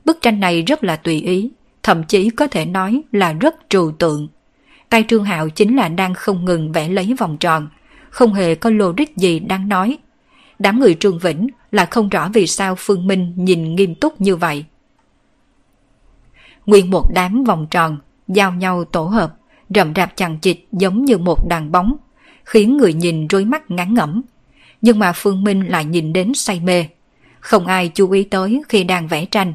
Bức tranh này rất là tùy ý, thậm chí có thể nói là rất trừu tượng. Tay Trương Hạo chính là đang không ngừng vẽ lấy vòng tròn, không hề có logic gì đang nói. Đám người Trương Vĩnh là không rõ vì sao Phương Minh nhìn nghiêm túc như vậy. Nguyên một đám vòng tròn, giao nhau tổ hợp, rậm rạp chằng chịt giống như một đàn bóng, khiến người nhìn rối mắt ngán ngẩm. Nhưng mà Phương Minh lại nhìn đến say mê. Không ai chú ý tới khi đang vẽ tranh.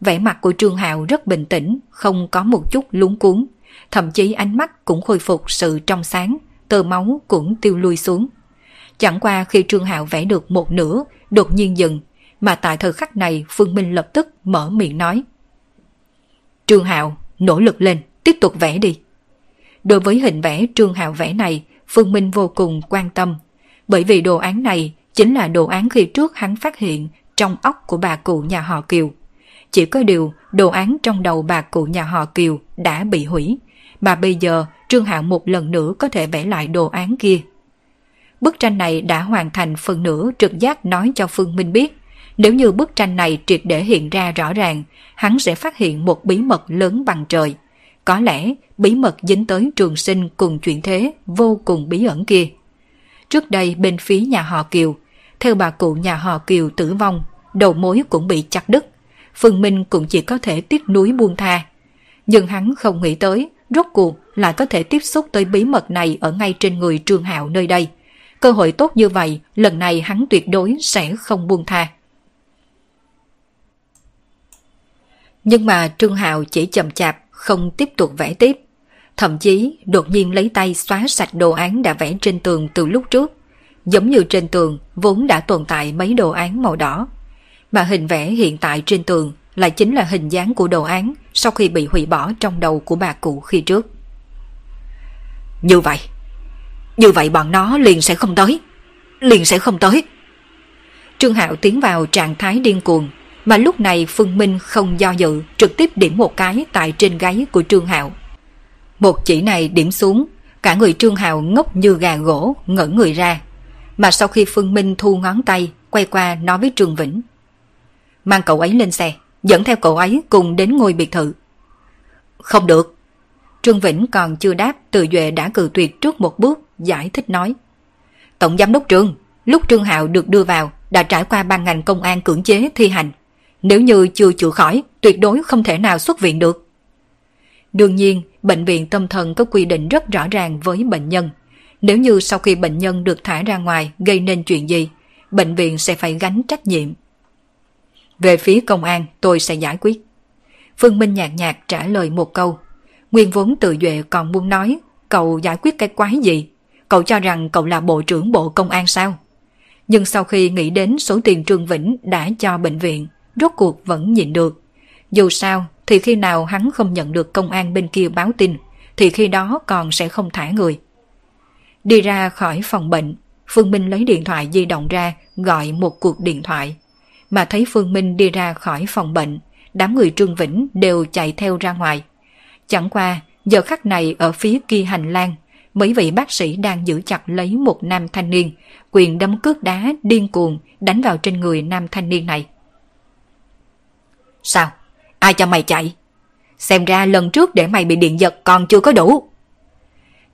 Vẻ mặt của Trương Hạo rất bình tĩnh, không có một chút lúng cuốn. Thậm chí ánh mắt cũng khôi phục sự trong sáng, tơ máu cũng tiêu lui xuống. Chẳng qua khi Trương Hạo vẽ được một nửa, đột nhiên dừng, mà tại thời khắc này Phương Minh lập tức mở miệng nói. Trương Hạo, nỗ lực lên, tiếp tục vẽ đi. Đối với hình vẽ Trương Hạo vẽ này, Phương Minh vô cùng quan tâm, bởi vì đồ án này chính là đồ án khi trước hắn phát hiện trong óc của bà cụ nhà họ Kiều. Chỉ có điều đồ án trong đầu bà cụ nhà họ Kiều đã bị hủy, mà bây giờ Trương Hạo một lần nữa có thể vẽ lại đồ án kia. Bức tranh này đã hoàn thành phần nửa trực giác nói cho Phương Minh biết. Nếu như bức tranh này triệt để hiện ra rõ ràng, hắn sẽ phát hiện một bí mật lớn bằng trời. Có lẽ bí mật dính tới trường sinh cùng chuyện thế vô cùng bí ẩn kia. Trước đây bên phía nhà họ Kiều, theo bà cụ nhà họ Kiều tử vong, đầu mối cũng bị chặt đứt. Phương Minh cũng chỉ có thể tiếc núi buông tha. Nhưng hắn không nghĩ tới, rốt cuộc lại có thể tiếp xúc tới bí mật này ở ngay trên người Trương Hạo nơi đây. Cơ hội tốt như vậy, lần này hắn tuyệt đối sẽ không buông tha. Nhưng mà Trương Hạo chỉ chậm chạp, không tiếp tục vẽ tiếp. Thậm chí đột nhiên lấy tay xóa sạch đồ án đã vẽ trên tường từ lúc trước. Giống như trên tường vốn đã tồn tại mấy đồ án màu đỏ. Mà hình vẽ hiện tại trên tường lại chính là hình dáng của đồ án sau khi bị hủy bỏ trong đầu của bà cụ khi trước. Như vậy, như vậy bọn nó liền sẽ không tới, liền sẽ không tới. Trương Hạo tiến vào trạng thái điên cuồng, mà lúc này Phương Minh không do dự, trực tiếp điểm một cái tại trên gáy của Trương Hạo. Một chỉ này điểm xuống, cả người Trương Hạo ngốc như gà gỗ, ngẩn người ra. Mà sau khi Phương Minh thu ngón tay, quay qua nói với Trương Vĩnh. Mang cậu ấy lên xe, dẫn theo cậu ấy cùng đến ngôi biệt thự. Không được. Trương Vĩnh còn chưa đáp, Từ Duệ đã cử tuyệt trước một bước, giải thích nói. Tổng giám đốc Trương, lúc Trương Hạo được đưa vào, đã trải qua ban ngành công an cưỡng chế thi hành. Nếu như chưa chữa khỏi, tuyệt đối không thể nào xuất viện được. Đương nhiên, bệnh viện tâm thần có quy định rất rõ ràng với bệnh nhân. Nếu như sau khi bệnh nhân được thả ra ngoài gây nên chuyện gì, bệnh viện sẽ phải gánh trách nhiệm. Về phía công an, tôi sẽ giải quyết. Phương Minh nhạt nhạt trả lời một câu. Nguyên vốn tự duệ còn muốn nói, cậu giải quyết cái quái gì? Cậu cho rằng cậu là bộ trưởng bộ công an sao? Nhưng sau khi nghĩ đến số tiền Trương Vĩnh đã cho bệnh viện, rốt cuộc vẫn nhịn được. Dù sao, thì khi nào hắn không nhận được công an bên kia báo tin, thì khi đó còn sẽ không thả người. Đi ra khỏi phòng bệnh, Phương Minh lấy điện thoại di động ra gọi một cuộc điện thoại. Mà thấy Phương Minh đi ra khỏi phòng bệnh, đám người Trương Vĩnh đều chạy theo ra ngoài. Chẳng qua, giờ khắc này ở phía kia hành lang, mấy vị bác sĩ đang giữ chặt lấy một nam thanh niên, quyền đấm cước đá điên cuồng đánh vào trên người nam thanh niên này. Sao? Ai cho mày chạy? Xem ra lần trước để mày bị điện giật còn chưa có đủ.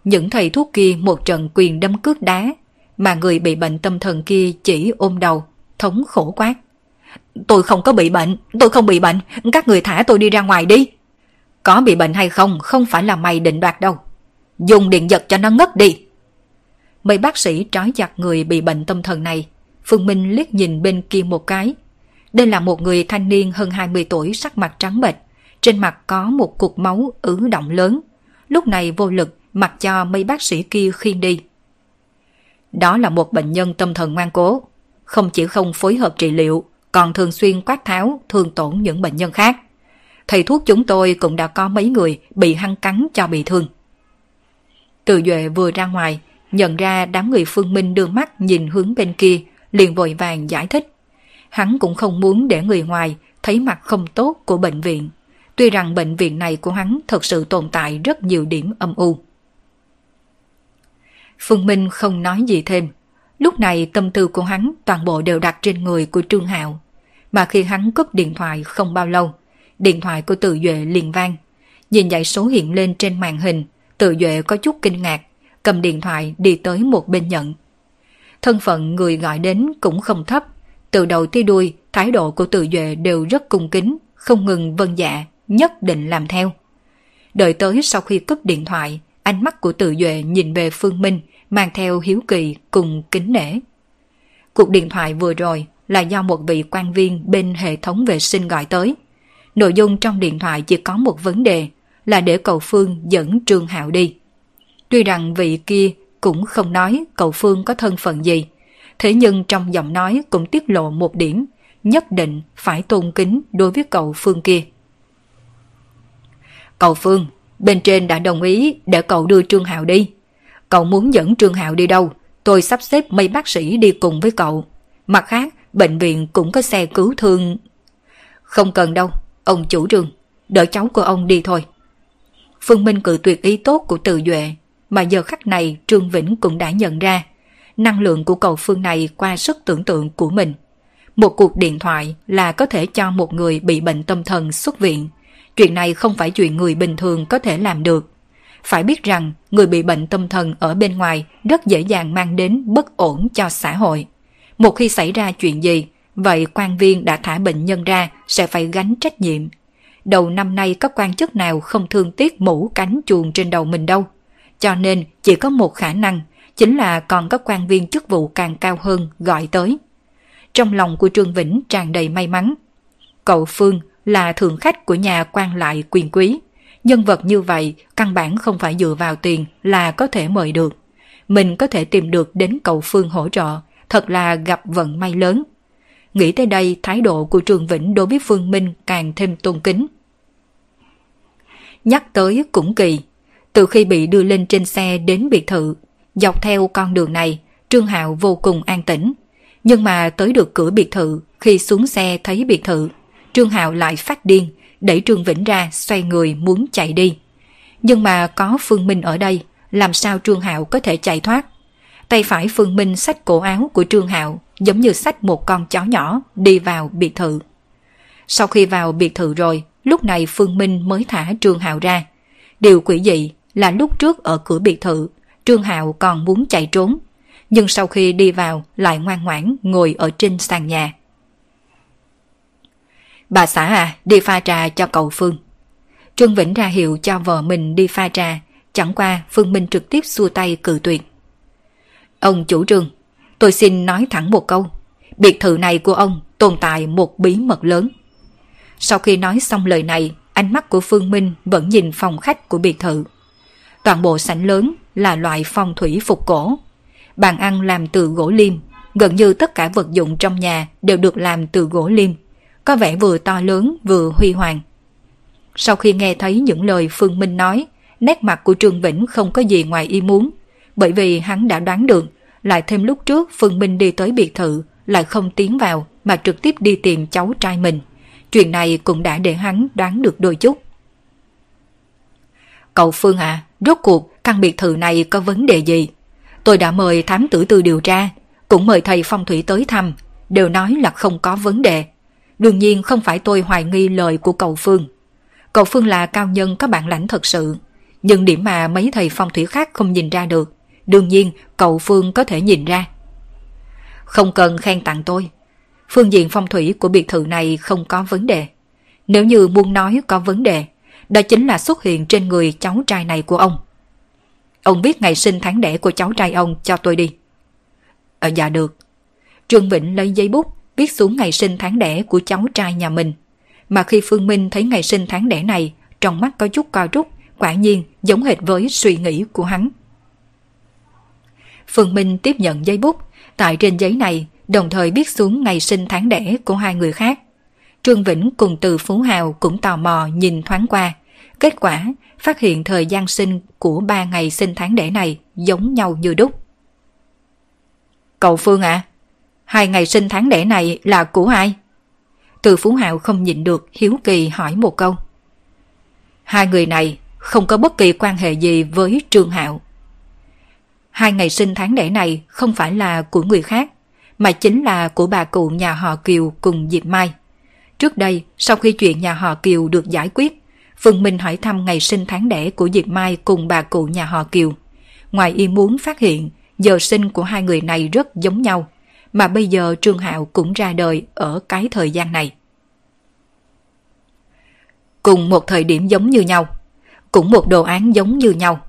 Những thầy thuốc kia một trận quyền đâm cước đá, mà người bị bệnh tâm thần kia chỉ ôm đầu, thống khổ quát. Tôi không có bị bệnh, tôi không bị bệnh, các người thả tôi đi ra ngoài đi. Có bị bệnh hay không không phải là mày định đoạt đâu. Dùng điện giật cho nó ngất đi. Mấy bác sĩ trói chặt người bị bệnh tâm thần này. Phương Minh liếc nhìn bên kia một cái, đây là một người thanh niên hơn 20 tuổi sắc mặt trắng bệch, trên mặt có một cục máu ứ động lớn. Lúc này vô lực mặc cho mấy bác sĩ kia khiêng đi. Đó là một bệnh nhân tâm thần ngoan cố, không chỉ không phối hợp trị liệu, còn thường xuyên quát tháo, thương tổn những bệnh nhân khác. Thầy thuốc chúng tôi cũng đã có mấy người bị hăng cắn cho bị thương. Từ Duệ vừa ra ngoài, nhận ra đám người phương minh đưa mắt nhìn hướng bên kia, liền vội vàng giải thích hắn cũng không muốn để người ngoài thấy mặt không tốt của bệnh viện. Tuy rằng bệnh viện này của hắn thật sự tồn tại rất nhiều điểm âm u. Phương Minh không nói gì thêm. Lúc này tâm tư của hắn toàn bộ đều đặt trên người của Trương Hạo. Mà khi hắn cúp điện thoại không bao lâu, điện thoại của Tự Duệ liền vang. Nhìn dãy số hiện lên trên màn hình, Tự Duệ có chút kinh ngạc, cầm điện thoại đi tới một bên nhận. Thân phận người gọi đến cũng không thấp, từ đầu tới đuôi, thái độ của Từ Duệ đều rất cung kính, không ngừng vân dạ, nhất định làm theo. Đợi tới sau khi cúp điện thoại, ánh mắt của Từ Duệ nhìn về Phương Minh, mang theo hiếu kỳ cùng kính nể. Cuộc điện thoại vừa rồi là do một vị quan viên bên hệ thống vệ sinh gọi tới. Nội dung trong điện thoại chỉ có một vấn đề là để cậu Phương dẫn Trương Hạo đi. Tuy rằng vị kia cũng không nói cậu Phương có thân phận gì, thế nhưng trong giọng nói cũng tiết lộ một điểm, nhất định phải tôn kính đối với cậu Phương kia. Cậu Phương, bên trên đã đồng ý để cậu đưa Trương Hạo đi. Cậu muốn dẫn Trương Hạo đi đâu, tôi sắp xếp mấy bác sĩ đi cùng với cậu. Mặt khác, bệnh viện cũng có xe cứu thương. Không cần đâu, Ông chủ trường đỡ cháu của ông đi thôi. Phương Minh cự tuyệt ý tốt của Từ Duệ, mà giờ khắc này Trương Vĩnh cũng đã nhận ra năng lượng của cầu phương này qua sức tưởng tượng của mình. Một cuộc điện thoại là có thể cho một người bị bệnh tâm thần xuất viện. Chuyện này không phải chuyện người bình thường có thể làm được. Phải biết rằng người bị bệnh tâm thần ở bên ngoài rất dễ dàng mang đến bất ổn cho xã hội. Một khi xảy ra chuyện gì, vậy quan viên đã thả bệnh nhân ra sẽ phải gánh trách nhiệm. Đầu năm nay có quan chức nào không thương tiếc mũ cánh chuồng trên đầu mình đâu. Cho nên chỉ có một khả năng, chính là còn có quan viên chức vụ càng cao hơn gọi tới. Trong lòng của Trương Vĩnh tràn đầy may mắn. Cậu Phương là thượng khách của nhà quan lại quyền quý. Nhân vật như vậy căn bản không phải dựa vào tiền là có thể mời được. Mình có thể tìm được đến cậu Phương hỗ trợ, thật là gặp vận may lớn. Nghĩ tới đây, thái độ của Trương Vĩnh đối với Phương Minh càng thêm tôn kính. Nhắc tới cũng kỳ, từ khi bị đưa lên trên xe đến biệt thự, dọc theo con đường này, Trương Hạo vô cùng an tĩnh. Nhưng mà tới được cửa biệt thự, khi xuống xe thấy biệt thự, Trương Hạo lại phát điên, đẩy Trương Vĩnh ra xoay người muốn chạy đi. Nhưng mà có Phương Minh ở đây, làm sao Trương Hạo có thể chạy thoát? Tay phải Phương Minh sách cổ áo của Trương Hạo giống như sách một con chó nhỏ đi vào biệt thự. Sau khi vào biệt thự rồi, lúc này Phương Minh mới thả Trương Hạo ra. Điều quỷ dị là lúc trước ở cửa biệt thự, Trương Hạo còn muốn chạy trốn, nhưng sau khi đi vào lại ngoan ngoãn ngồi ở trên sàn nhà. Bà xã à, đi pha trà cho cậu Phương. Trương Vĩnh ra hiệu cho vợ mình đi pha trà, chẳng qua Phương Minh trực tiếp xua tay cự tuyệt. Ông chủ trương, tôi xin nói thẳng một câu. Biệt thự này của ông tồn tại một bí mật lớn. Sau khi nói xong lời này, ánh mắt của Phương Minh vẫn nhìn phòng khách của biệt thự. Toàn bộ sảnh lớn là loại phong thủy phục cổ. Bàn ăn làm từ gỗ liêm, gần như tất cả vật dụng trong nhà đều được làm từ gỗ liêm, có vẻ vừa to lớn vừa huy hoàng. Sau khi nghe thấy những lời Phương Minh nói, nét mặt của Trương Vĩnh không có gì ngoài ý muốn, bởi vì hắn đã đoán được, lại thêm lúc trước Phương Minh đi tới biệt thự, lại không tiến vào mà trực tiếp đi tìm cháu trai mình. Chuyện này cũng đã để hắn đoán được đôi chút. Cậu Phương à, rốt cuộc căn biệt thự này có vấn đề gì? Tôi đã mời thám tử tư điều tra, cũng mời thầy phong thủy tới thăm, đều nói là không có vấn đề. Đương nhiên không phải tôi hoài nghi lời của cậu Phương. Cậu Phương là cao nhân có bản lãnh thật sự, nhưng điểm mà mấy thầy phong thủy khác không nhìn ra được, đương nhiên cậu Phương có thể nhìn ra. Không cần khen tặng tôi. Phương diện phong thủy của biệt thự này không có vấn đề. Nếu như muốn nói có vấn đề, đó chính là xuất hiện trên người cháu trai này của ông. Ông biết ngày sinh tháng đẻ của cháu trai ông cho tôi đi. Ờ dạ được. Trương Vĩnh lấy giấy bút viết xuống ngày sinh tháng đẻ của cháu trai nhà mình. Mà khi Phương Minh thấy ngày sinh tháng đẻ này, trong mắt có chút co rút, quả nhiên giống hệt với suy nghĩ của hắn. Phương Minh tiếp nhận giấy bút, tại trên giấy này đồng thời viết xuống ngày sinh tháng đẻ của hai người khác. Trương Vĩnh cùng từ Phú Hào cũng tò mò nhìn thoáng qua. Kết quả, phát hiện thời gian sinh của ba ngày sinh tháng đẻ này giống nhau như đúc. Cậu Phương ạ, à, hai ngày sinh tháng đẻ này là của ai? Từ Phú Hào không nhịn được hiếu kỳ hỏi một câu. Hai người này không có bất kỳ quan hệ gì với Trương Hạo. Hai ngày sinh tháng đẻ này không phải là của người khác, mà chính là của bà cụ nhà họ Kiều cùng Diệp Mai. Trước đây, sau khi chuyện nhà họ Kiều được giải quyết, Phương Minh hỏi thăm ngày sinh tháng đẻ của Diệp Mai cùng bà cụ nhà họ Kiều. Ngoài ý muốn phát hiện, giờ sinh của hai người này rất giống nhau, mà bây giờ Trương Hạo cũng ra đời ở cái thời gian này. Cùng một thời điểm giống như nhau, cũng một đồ án giống như nhau.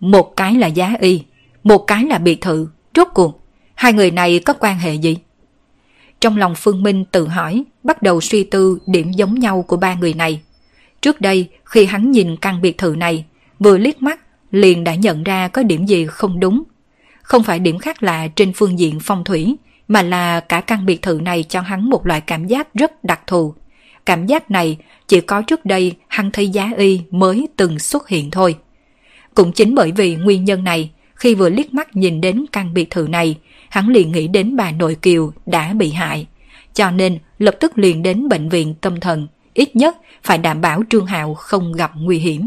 Một cái là giá y, một cái là biệt thự, rốt cuộc, hai người này có quan hệ gì? Trong lòng Phương Minh tự hỏi, bắt đầu suy tư điểm giống nhau của ba người này. Trước đây, khi hắn nhìn căn biệt thự này, vừa liếc mắt, liền đã nhận ra có điểm gì không đúng. Không phải điểm khác lạ trên phương diện phong thủy, mà là cả căn biệt thự này cho hắn một loại cảm giác rất đặc thù. Cảm giác này chỉ có trước đây hắn thấy giá y mới từng xuất hiện thôi. Cũng chính bởi vì nguyên nhân này, khi vừa liếc mắt nhìn đến căn biệt thự này, hắn liền nghĩ đến bà nội Kiều đã bị hại. Cho nên lập tức liền đến bệnh viện tâm thần, ít nhất phải đảm bảo Trương Hạo không gặp nguy hiểm.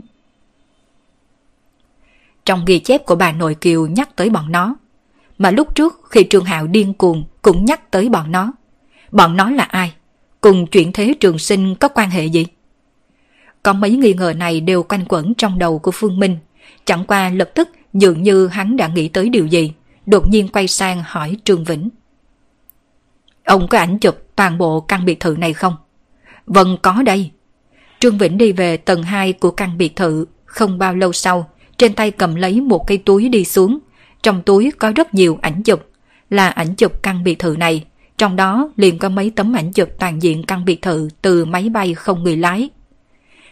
Trong ghi chép của bà nội Kiều nhắc tới bọn nó, mà lúc trước khi Trương Hạo điên cuồng cũng nhắc tới bọn nó. Bọn nó là ai? Cùng chuyện thế trường sinh có quan hệ gì? Có mấy nghi ngờ này đều quanh quẩn trong đầu của Phương Minh, chẳng qua lập tức dường như hắn đã nghĩ tới điều gì, đột nhiên quay sang hỏi Trương Vĩnh. Ông có ảnh chụp toàn bộ căn biệt thự này không? Vâng có đây. Trương Vĩnh đi về tầng 2 của căn biệt thự, không bao lâu sau, trên tay cầm lấy một cây túi đi xuống. Trong túi có rất nhiều ảnh chụp, là ảnh chụp căn biệt thự này. Trong đó liền có mấy tấm ảnh chụp toàn diện căn biệt thự từ máy bay không người lái.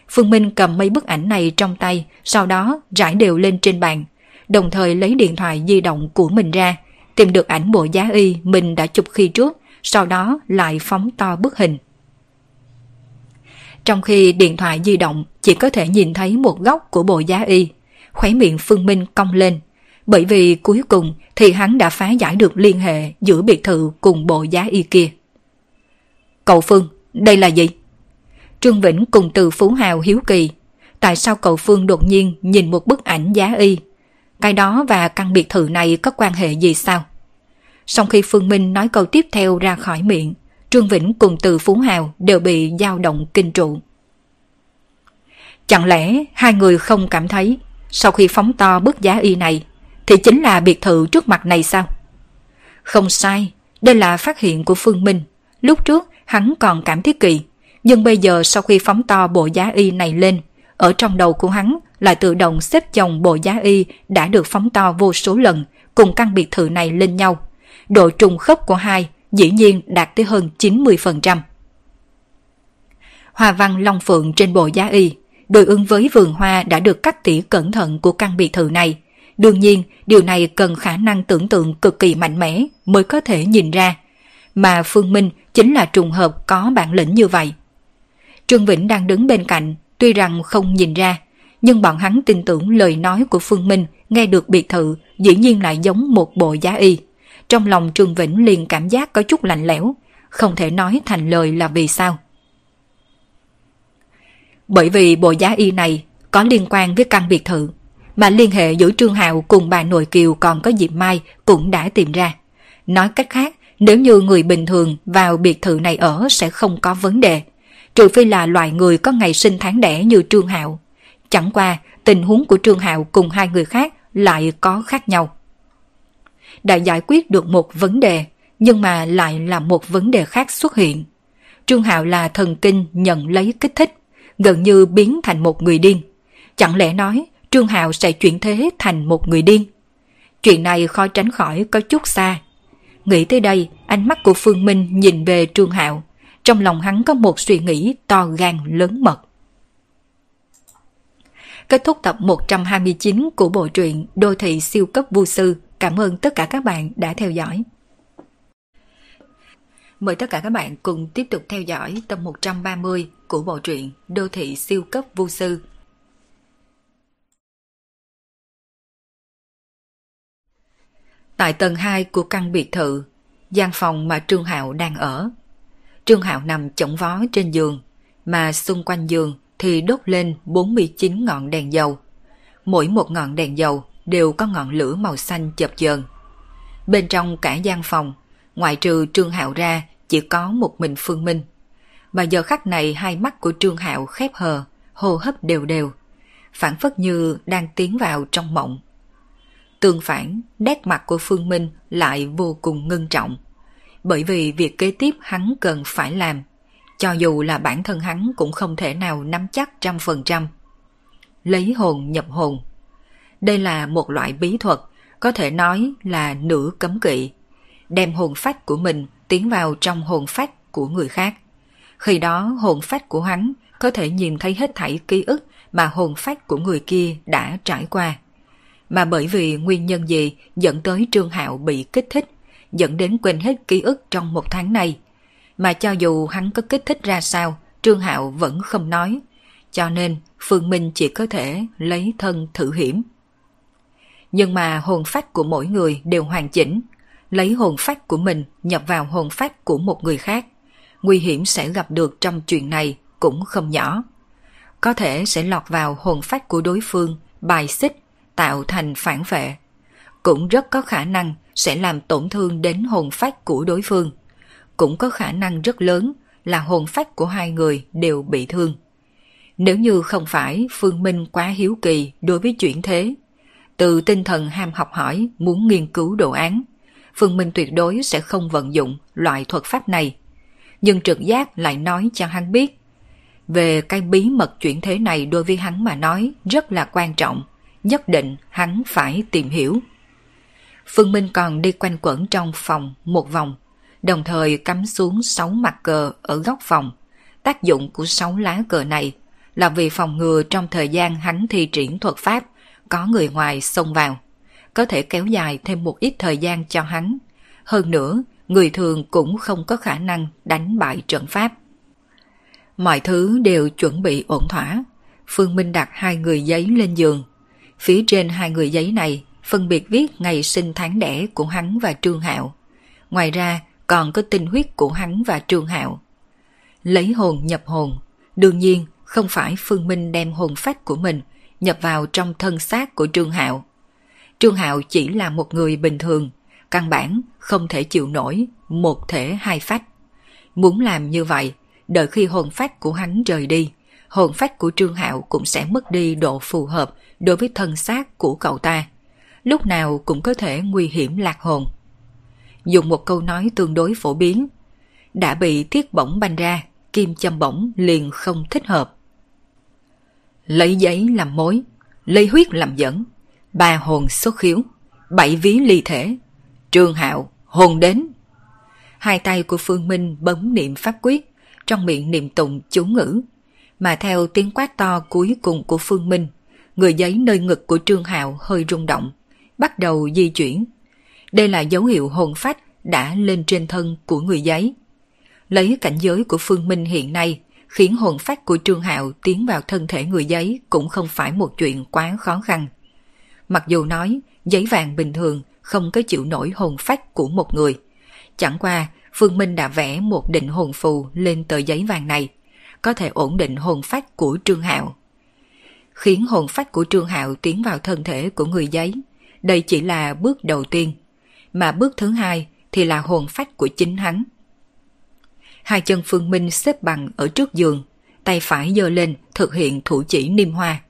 Phương Minh cầm mấy bức ảnh này trong tay, sau đó rải đều lên trên bàn, đồng thời lấy điện thoại di động của mình ra, tìm được ảnh bộ giá y mình đã chụp khi trước, sau đó lại phóng to bức hình. Trong khi điện thoại di động chỉ có thể nhìn thấy một góc của bộ giá y, khóe miệng Phương Minh cong lên, bởi vì cuối cùng thì hắn đã phá giải được liên hệ giữa biệt thự cùng bộ giá y kia. Cậu Phương, đây là gì? Trương Vĩnh cùng từ Phú Hào hiếu kỳ, tại sao cậu Phương đột nhiên nhìn một bức ảnh giá y? Cái đó và căn biệt thự này có quan hệ gì sao? Sau khi Phương Minh nói câu tiếp theo ra khỏi miệng, Trương Vĩnh cùng từ Phú Hào đều bị dao động kinh trụ. Chẳng lẽ hai người không cảm thấy sau khi phóng to bức giá y này thì chính là biệt thự trước mặt này sao? Không sai, đây là phát hiện của Phương Minh. Lúc trước hắn còn cảm thấy kỳ, nhưng bây giờ sau khi phóng to bộ giá y này lên, ở trong đầu của hắn lại tự động xếp chồng bộ giá y đã được phóng to vô số lần cùng căn biệt thự này lên nhau. Độ trùng khớp của hai dĩ nhiên đạt tới hơn 90%. Hoa văn long phượng trên bộ giá y, đối ứng với vườn hoa đã được cắt tỉa cẩn thận của căn biệt thự này. Đương nhiên, điều này cần khả năng tưởng tượng cực kỳ mạnh mẽ mới có thể nhìn ra. Mà Phương Minh chính là trùng hợp có bản lĩnh như vậy. Trương Vĩnh đang đứng bên cạnh, tuy rằng không nhìn ra, nhưng bọn hắn tin tưởng lời nói của Phương Minh nghe được biệt thự dĩ nhiên lại giống một bộ giá y. Trong lòng Trương Vĩnh liền cảm giác có chút lạnh lẽo, không thể nói thành lời là vì sao. Bởi vì bộ giá y này có liên quan với căn biệt thự, mà liên hệ giữa Trương Hạo cùng bà nội Kiều còn có Diệp Mai cũng đã tìm ra. Nói cách khác, nếu như người bình thường vào biệt thự này ở sẽ không có vấn đề, trừ phi là loại người có ngày sinh tháng đẻ như Trương Hạo. Chẳng qua, tình huống của Trương Hạo cùng hai người khác lại có khác nhau đã giải quyết được một vấn đề, nhưng mà lại là một vấn đề khác xuất hiện. Trương Hạo là thần kinh nhận lấy kích thích, gần như biến thành một người điên. Chẳng lẽ nói Trương Hạo sẽ chuyển thế thành một người điên? Chuyện này khó tránh khỏi có chút xa. Nghĩ tới đây, ánh mắt của Phương Minh nhìn về Trương Hạo. Trong lòng hắn có một suy nghĩ to gan lớn mật. Kết thúc tập 129 của bộ truyện Đô thị siêu cấp vô sư Cảm ơn tất cả các bạn đã theo dõi. Mời tất cả các bạn cùng tiếp tục theo dõi tập 130 của bộ truyện Đô thị siêu cấp vô sư. Tại tầng 2 của căn biệt thự, gian phòng mà Trương Hạo đang ở. Trương Hạo nằm chổng vó trên giường, mà xung quanh giường thì đốt lên 49 ngọn đèn dầu. Mỗi một ngọn đèn dầu đều có ngọn lửa màu xanh chập chờn. Bên trong cả gian phòng, ngoại trừ Trương Hạo ra chỉ có một mình Phương Minh. Mà giờ khắc này hai mắt của Trương Hạo khép hờ, hô hấp đều đều, phản phất như đang tiến vào trong mộng. Tương phản, nét mặt của Phương Minh lại vô cùng ngưng trọng. Bởi vì việc kế tiếp hắn cần phải làm, cho dù là bản thân hắn cũng không thể nào nắm chắc trăm phần trăm. Lấy hồn nhập hồn đây là một loại bí thuật, có thể nói là nửa cấm kỵ. Đem hồn phách của mình tiến vào trong hồn phách của người khác. Khi đó hồn phách của hắn có thể nhìn thấy hết thảy ký ức mà hồn phách của người kia đã trải qua. Mà bởi vì nguyên nhân gì dẫn tới Trương Hạo bị kích thích, dẫn đến quên hết ký ức trong một tháng này. Mà cho dù hắn có kích thích ra sao, Trương Hạo vẫn không nói. Cho nên Phương Minh chỉ có thể lấy thân thử hiểm. Nhưng mà hồn phách của mỗi người đều hoàn chỉnh. Lấy hồn phách của mình nhập vào hồn phách của một người khác. Nguy hiểm sẽ gặp được trong chuyện này cũng không nhỏ. Có thể sẽ lọt vào hồn phách của đối phương, bài xích, tạo thành phản vệ. Cũng rất có khả năng sẽ làm tổn thương đến hồn phách của đối phương. Cũng có khả năng rất lớn là hồn phách của hai người đều bị thương. Nếu như không phải Phương Minh quá hiếu kỳ đối với chuyển thế, từ tinh thần ham học hỏi muốn nghiên cứu đồ án, Phương Minh tuyệt đối sẽ không vận dụng loại thuật pháp này. Nhưng trực giác lại nói cho hắn biết, về cái bí mật chuyển thế này đối với hắn mà nói rất là quan trọng, nhất định hắn phải tìm hiểu. Phương Minh còn đi quanh quẩn trong phòng một vòng, đồng thời cắm xuống sáu mặt cờ ở góc phòng. Tác dụng của sáu lá cờ này là vì phòng ngừa trong thời gian hắn thi triển thuật pháp có người ngoài xông vào, có thể kéo dài thêm một ít thời gian cho hắn. Hơn nữa, người thường cũng không có khả năng đánh bại trận pháp. Mọi thứ đều chuẩn bị ổn thỏa. Phương Minh đặt hai người giấy lên giường. Phía trên hai người giấy này phân biệt viết ngày sinh tháng đẻ của hắn và Trương Hạo. Ngoài ra còn có tinh huyết của hắn và Trương Hạo. Lấy hồn nhập hồn, đương nhiên không phải Phương Minh đem hồn phách của mình nhập vào trong thân xác của Trương Hạo. Trương Hạo chỉ là một người bình thường, căn bản không thể chịu nổi một thể hai phách. Muốn làm như vậy, đợi khi hồn phách của hắn rời đi, hồn phách của Trương Hạo cũng sẽ mất đi độ phù hợp đối với thân xác của cậu ta. Lúc nào cũng có thể nguy hiểm lạc hồn. Dùng một câu nói tương đối phổ biến, đã bị thiết bổng banh ra, kim châm bổng liền không thích hợp. Lấy giấy làm mối, lấy huyết làm dẫn, ba hồn xuất khiếu, bảy ví ly thể, trương hạo, hồn đến. Hai tay của Phương Minh bấm niệm pháp quyết, trong miệng niệm tụng chú ngữ. Mà theo tiếng quát to cuối cùng của Phương Minh, người giấy nơi ngực của Trương Hạo hơi rung động, bắt đầu di chuyển. Đây là dấu hiệu hồn phách đã lên trên thân của người giấy. Lấy cảnh giới của Phương Minh hiện nay, khiến hồn phách của Trương Hạo tiến vào thân thể người giấy cũng không phải một chuyện quá khó khăn. Mặc dù nói giấy vàng bình thường không có chịu nổi hồn phách của một người. Chẳng qua Phương Minh đã vẽ một định hồn phù lên tờ giấy vàng này, có thể ổn định hồn phách của Trương Hạo. Khiến hồn phách của Trương Hạo tiến vào thân thể của người giấy, đây chỉ là bước đầu tiên, mà bước thứ hai thì là hồn phách của chính hắn. Hai chân Phương Minh xếp bằng ở trước giường, tay phải giơ lên thực hiện thủ chỉ niêm hoa,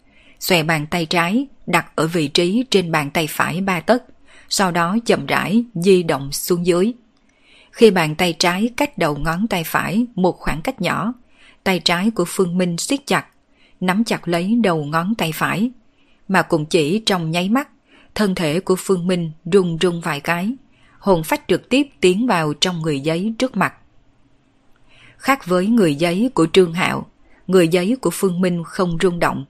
xòe bàn tay trái đặt ở vị trí trên bàn tay phải ba tấc, sau đó chậm rãi di động xuống dưới. Khi bàn tay trái cách đầu ngón tay phải một khoảng cách nhỏ, tay trái của Phương Minh siết chặt, nắm chặt lấy đầu ngón tay phải. Mà cùng chỉ trong nháy mắt, thân thể của Phương Minh rung rung vài cái, hồn phách trực tiếp tiến vào trong người giấy trước mặt. Khác với người giấy của Trương Hạo, người giấy của Phương Minh không rung động,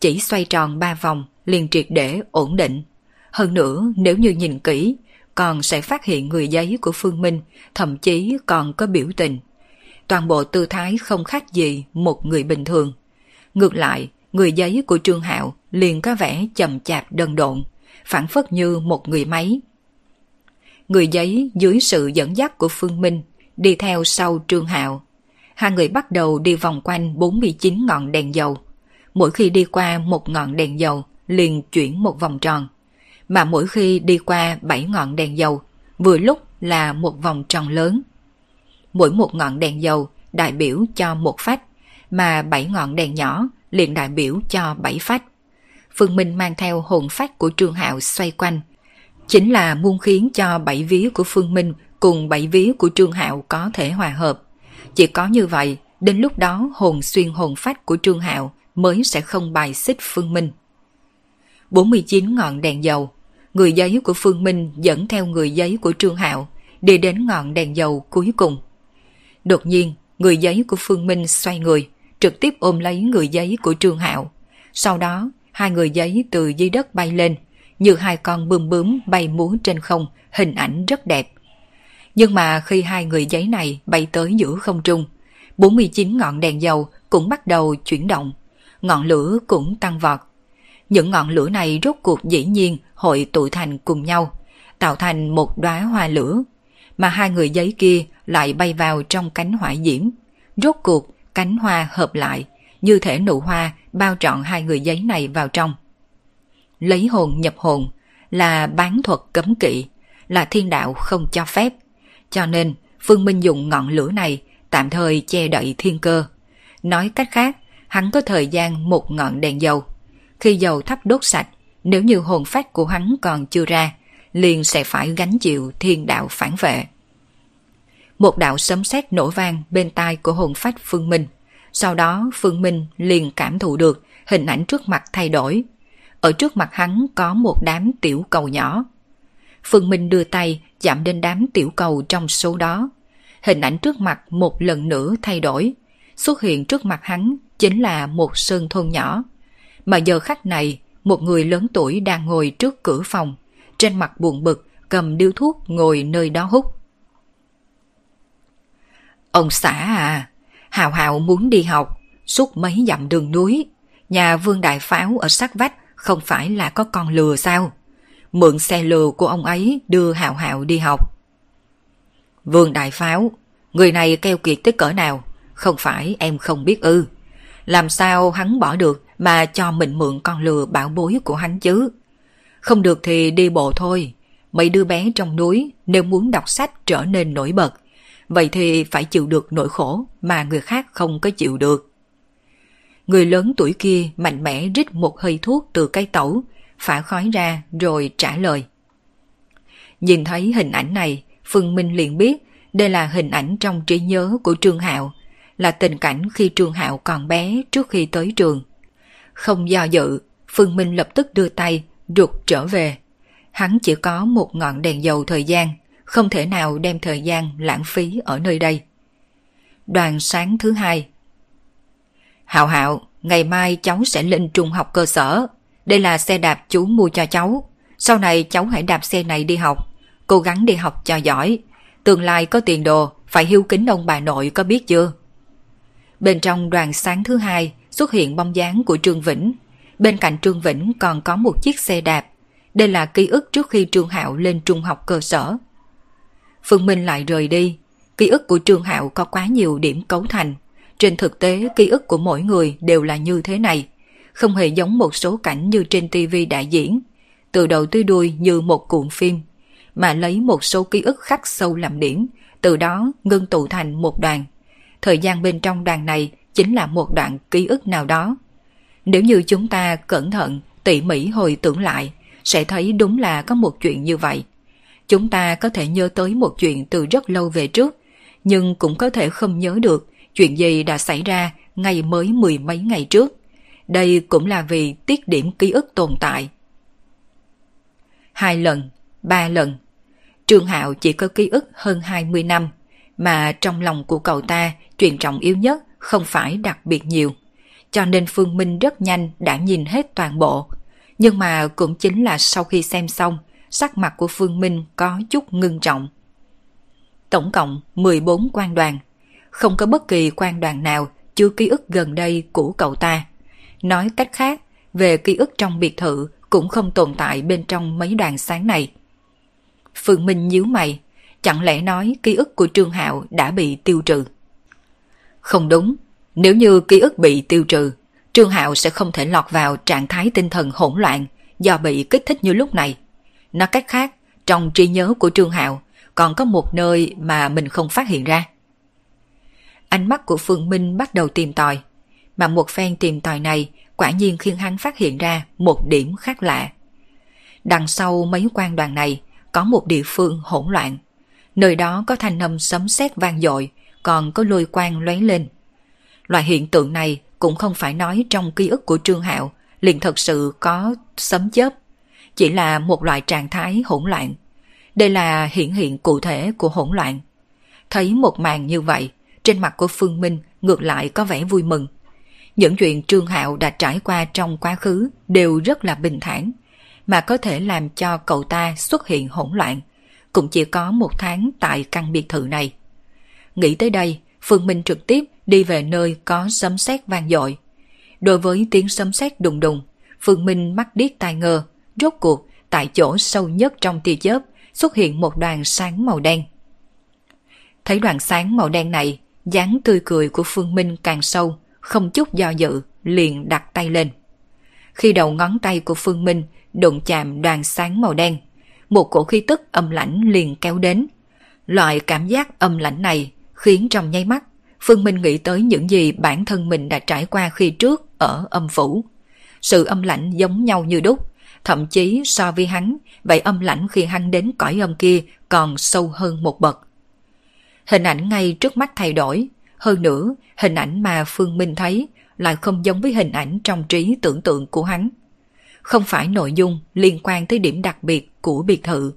chỉ xoay tròn ba vòng liền triệt để ổn định. Hơn nữa nếu như nhìn kỹ, còn sẽ phát hiện người giấy của Phương Minh thậm chí còn có biểu tình. Toàn bộ tư thái không khác gì một người bình thường. Ngược lại, người giấy của Trương Hạo liền có vẻ chậm chạp đần độn, phản phất như một người máy. Người giấy dưới sự dẫn dắt của Phương Minh đi theo sau Trương Hạo. Hai người bắt đầu đi vòng quanh 49 ngọn đèn dầu. Mỗi khi đi qua một ngọn đèn dầu liền chuyển một vòng tròn mà mỗi khi đi qua bảy ngọn đèn dầu, vừa lúc là một vòng tròn lớn. Mỗi một ngọn đèn dầu đại biểu cho một phách, mà bảy ngọn đèn nhỏ liền đại biểu cho bảy phách. Phương Minh mang theo hồn phách của Trương Hạo xoay quanh, chính là muốn khiến cho bảy vía của Phương Minh cùng bảy vía của Trương Hạo có thể hòa hợp. Chỉ có như vậy, đến lúc đó hồn xuyên hồn phách của Trương Hạo mới sẽ không bài xích Phương Minh. 49 ngọn đèn dầu người giấy của Phương Minh dẫn theo người giấy của Trương Hạo đi đến ngọn đèn dầu cuối cùng. Đột nhiên, người giấy của Phương Minh xoay người, trực tiếp ôm lấy người giấy của Trương Hạo. Sau đó, hai người giấy từ dưới đất bay lên, như hai con bướm bướm bay múa trên không, hình ảnh rất đẹp. Nhưng mà khi hai người giấy này bay tới giữa không trung, 49 ngọn đèn dầu cũng bắt đầu chuyển động, ngọn lửa cũng tăng vọt. Những ngọn lửa này rốt cuộc dĩ nhiên hội tụ thành cùng nhau, tạo thành một đóa hoa lửa, mà hai người giấy kia lại bay vào trong cánh hỏa diễm. Rốt cuộc cánh hoa hợp lại, như thể nụ hoa bao trọn hai người giấy này vào trong. Lấy hồn nhập hồn là bán thuật cấm kỵ, là thiên đạo không cho phép. Cho nên Phương Minh dùng ngọn lửa này tạm thời che đậy thiên cơ. Nói cách khác, hắn có thời gian một ngọn đèn dầu. Khi dầu thắp đốt sạch, nếu như hồn phách của hắn còn chưa ra, liền sẽ phải gánh chịu thiên đạo phản vệ. Một đạo sấm sét nổ vang bên tai của hồn phách Phương Minh. Sau đó Phương Minh liền cảm thụ được hình ảnh trước mặt thay đổi. Ở trước mặt hắn có một đám tiểu cầu nhỏ. Phương Minh đưa tay chạm đến đám tiểu cầu trong số đó. Hình ảnh trước mặt một lần nữa thay đổi. Xuất hiện trước mặt hắn chính là một sơn thôn nhỏ. Mà giờ khắc này, một người lớn tuổi đang ngồi trước cửa phòng. Trên mặt buồn bực, cầm điếu thuốc ngồi nơi đó hút. Ông xã à, Hào Hào muốn đi học, suốt mấy dặm đường núi. Nhà Vương Đại Pháo ở sát vách không phải là có con lừa sao? Mượn xe lừa của ông ấy đưa Hào Hào đi học. Vương Đại Pháo, người này keo kiệt tới cỡ nào? Không phải em không biết ư. Làm sao hắn bỏ được mà cho mình mượn con lừa bảo bối của hắn chứ? Không được thì đi bộ thôi. Mấy đứa bé trong núi nếu muốn đọc sách trở nên nổi bật vậy thì phải chịu được nỗi khổ mà người khác không có chịu được. Người lớn tuổi kia mạnh mẽ rít một hơi thuốc từ cây tẩu, phả khói ra rồi trả lời. Nhìn thấy hình ảnh này, Phương Minh liền biết đây là hình ảnh trong trí nhớ của Trương Hạo, là tình cảnh khi Trương Hạo còn bé trước khi tới trường. Không do dự, Phương Minh lập tức đưa tay, rụt trở về. Hắn chỉ có một ngọn đèn dầu thời gian, không thể nào đem thời gian lãng phí ở nơi đây. Đoàn sáng thứ hai Hạo hạo, ngày mai cháu sẽ lên trung học cơ sở. Đây là xe đạp chú mua cho cháu. Sau này cháu hãy đạp xe này đi học. Cố gắng đi học cho giỏi. Tương lai có tiền đồ, phải hiếu kính ông bà nội có biết chưa? Bên trong đoàn sáng thứ hai xuất hiện bóng dáng của Trương Vĩnh. Bên cạnh Trương Vĩnh còn có một chiếc xe đạp. Đây là ký ức trước khi Trương Hạo lên trung học cơ sở. Phương Minh lại rời đi. Ký ức của Trương Hạo có quá nhiều điểm cấu thành. Trên thực tế, ký ức của mỗi người đều là như thế này. Không hề giống một số cảnh như trên TV đại diễn. Từ đầu tới đuôi như một cuộn phim. Mà lấy một số ký ức khắc sâu làm điểm. Từ đó ngưng tụ thành một đoàn. Thời gian bên trong đoàn này chính là một đoạn ký ức nào đó. Nếu như chúng ta cẩn thận, tỉ mỉ hồi tưởng lại, sẽ thấy đúng là có một chuyện như vậy. Chúng ta có thể nhớ tới một chuyện từ rất lâu về trước, nhưng cũng có thể không nhớ được chuyện gì đã xảy ra ngày mới mười mấy ngày trước. Đây cũng là vì tiết điểm ký ức tồn tại. Hai lần, ba lần. Trương Hạo chỉ có ký ức hơn 20 năm, mà trong lòng của cậu ta chuyện trọng yếu nhất không phải đặc biệt nhiều. Cho nên Phương Minh rất nhanh đã nhìn hết toàn bộ. Nhưng mà cũng chính là sau khi xem xong, sắc mặt của Phương Minh có chút ngưng trọng. Tổng cộng 14 quan đoàn, không có bất kỳ quan đoàn nào chưa ký ức gần đây của cậu ta. Nói cách khác, về ký ức trong biệt thự cũng không tồn tại bên trong mấy đoàn sáng này. Phương Minh nhíu mày, chẳng lẽ nói ký ức của Trương Hạo đã bị tiêu trừ? Không đúng, nếu như ký ức bị tiêu trừ, Trương Hạo sẽ không thể lọt vào trạng thái tinh thần hỗn loạn do bị kích thích như lúc này. Nói cách khác, trong trí nhớ của Trương Hạo còn có một nơi mà mình không phát hiện ra. Ánh mắt của Phương Minh bắt đầu tìm tòi, mà một phen tìm tòi này quả nhiên khiến hắn phát hiện ra một điểm khác lạ. Đằng sau mấy quan đoàn này có một địa phương hỗn loạn. Nơi đó có thanh âm sấm sét vang dội, còn có lôi quang lóe lên. Loại hiện tượng này cũng không phải nói trong ký ức của Trương Hạo liền thật sự có sấm chớp chỉ là một loại trạng thái hỗn loạn. Đây là hiện hiện cụ thể của hỗn loạn. Thấy một màn như vậy, trên mặt của Phương Minh ngược lại có vẻ vui mừng. Những chuyện Trương Hạo đã trải qua trong quá khứ đều rất là bình thản, mà có thể làm cho cậu ta xuất hiện hỗn loạn, cũng chỉ có một tháng tại căn biệt thự này. Nghĩ tới đây, Phương Minh trực tiếp đi về nơi có sấm sét vang dội. Đối với tiếng sấm sét đùng đùng, Phương Minh mắt điếc tai ngơ, Rốt cuộc, tại chỗ sâu nhất trong tia chớp xuất hiện một đoàn sáng màu đen. Thấy đoàn sáng màu đen này, dáng tươi cười của Phương Minh càng sâu, không chút do dự, liền đặt tay lên. Khi đầu ngón tay của Phương Minh đụng chạm đoàn sáng màu đen, một cổ khí tức âm lãnh liền kéo đến. Loại cảm giác âm lãnh này khiến trong nháy mắt, Phương Minh nghĩ tới những gì bản thân mình đã trải qua khi trước ở âm phủ. Sự âm lãnh giống nhau như đúc, thậm chí so với hắn, vậy âm lãnh khi hắn đến cõi âm kia còn sâu hơn một bậc. Hình ảnh ngay trước mắt thay đổi, hơn nữa hình ảnh mà Phương Minh thấy lại không giống với hình ảnh trong trí tưởng tượng của hắn. Không phải nội dung liên quan tới điểm đặc biệt của biệt thự,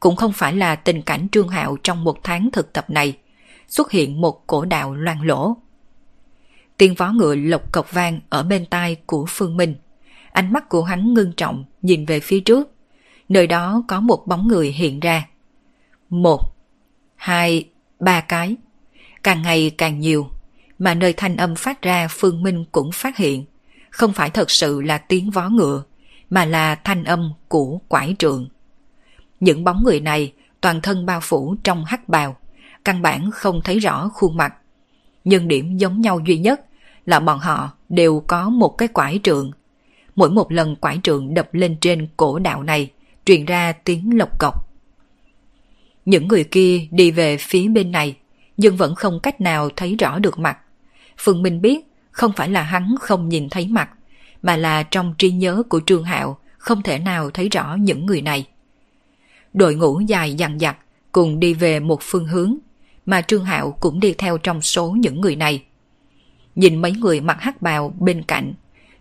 cũng không phải là tình cảnh trương hạo trong một tháng thực tập này, xuất hiện một cổ đạo loan lỗ. Tiếng vó ngựa lộc cọc vang ở bên tai của Phương Minh. Ánh mắt của hắn ngưng trọng nhìn về phía trước. Nơi đó có một bóng người hiện ra. Một, hai, ba cái. Càng ngày càng nhiều. Mà nơi thanh âm phát ra Phương Minh cũng phát hiện. Không phải thật sự là tiếng vó ngựa, mà là thanh âm của quải trượng. Những bóng người này toàn thân bao phủ trong hắc bào, căn bản không thấy rõ khuôn mặt. Nhưng điểm giống nhau duy nhất là bọn họ đều có một cái quải trượng. Mỗi một lần quải trượng đập lên trên cổ đạo này, truyền ra tiếng lộc cọc. Những người kia đi về phía bên này, nhưng vẫn không cách nào thấy rõ được mặt. Phương Minh biết không phải là hắn không nhìn thấy mặt, mà là trong trí nhớ của Trương Hạo không thể nào thấy rõ những người này. Đội ngũ dài dằn dặc cùng đi về một phương hướng, mà Trương Hạo cũng đi theo trong số những người này. Nhìn mấy người mặc hắc bào bên cạnh,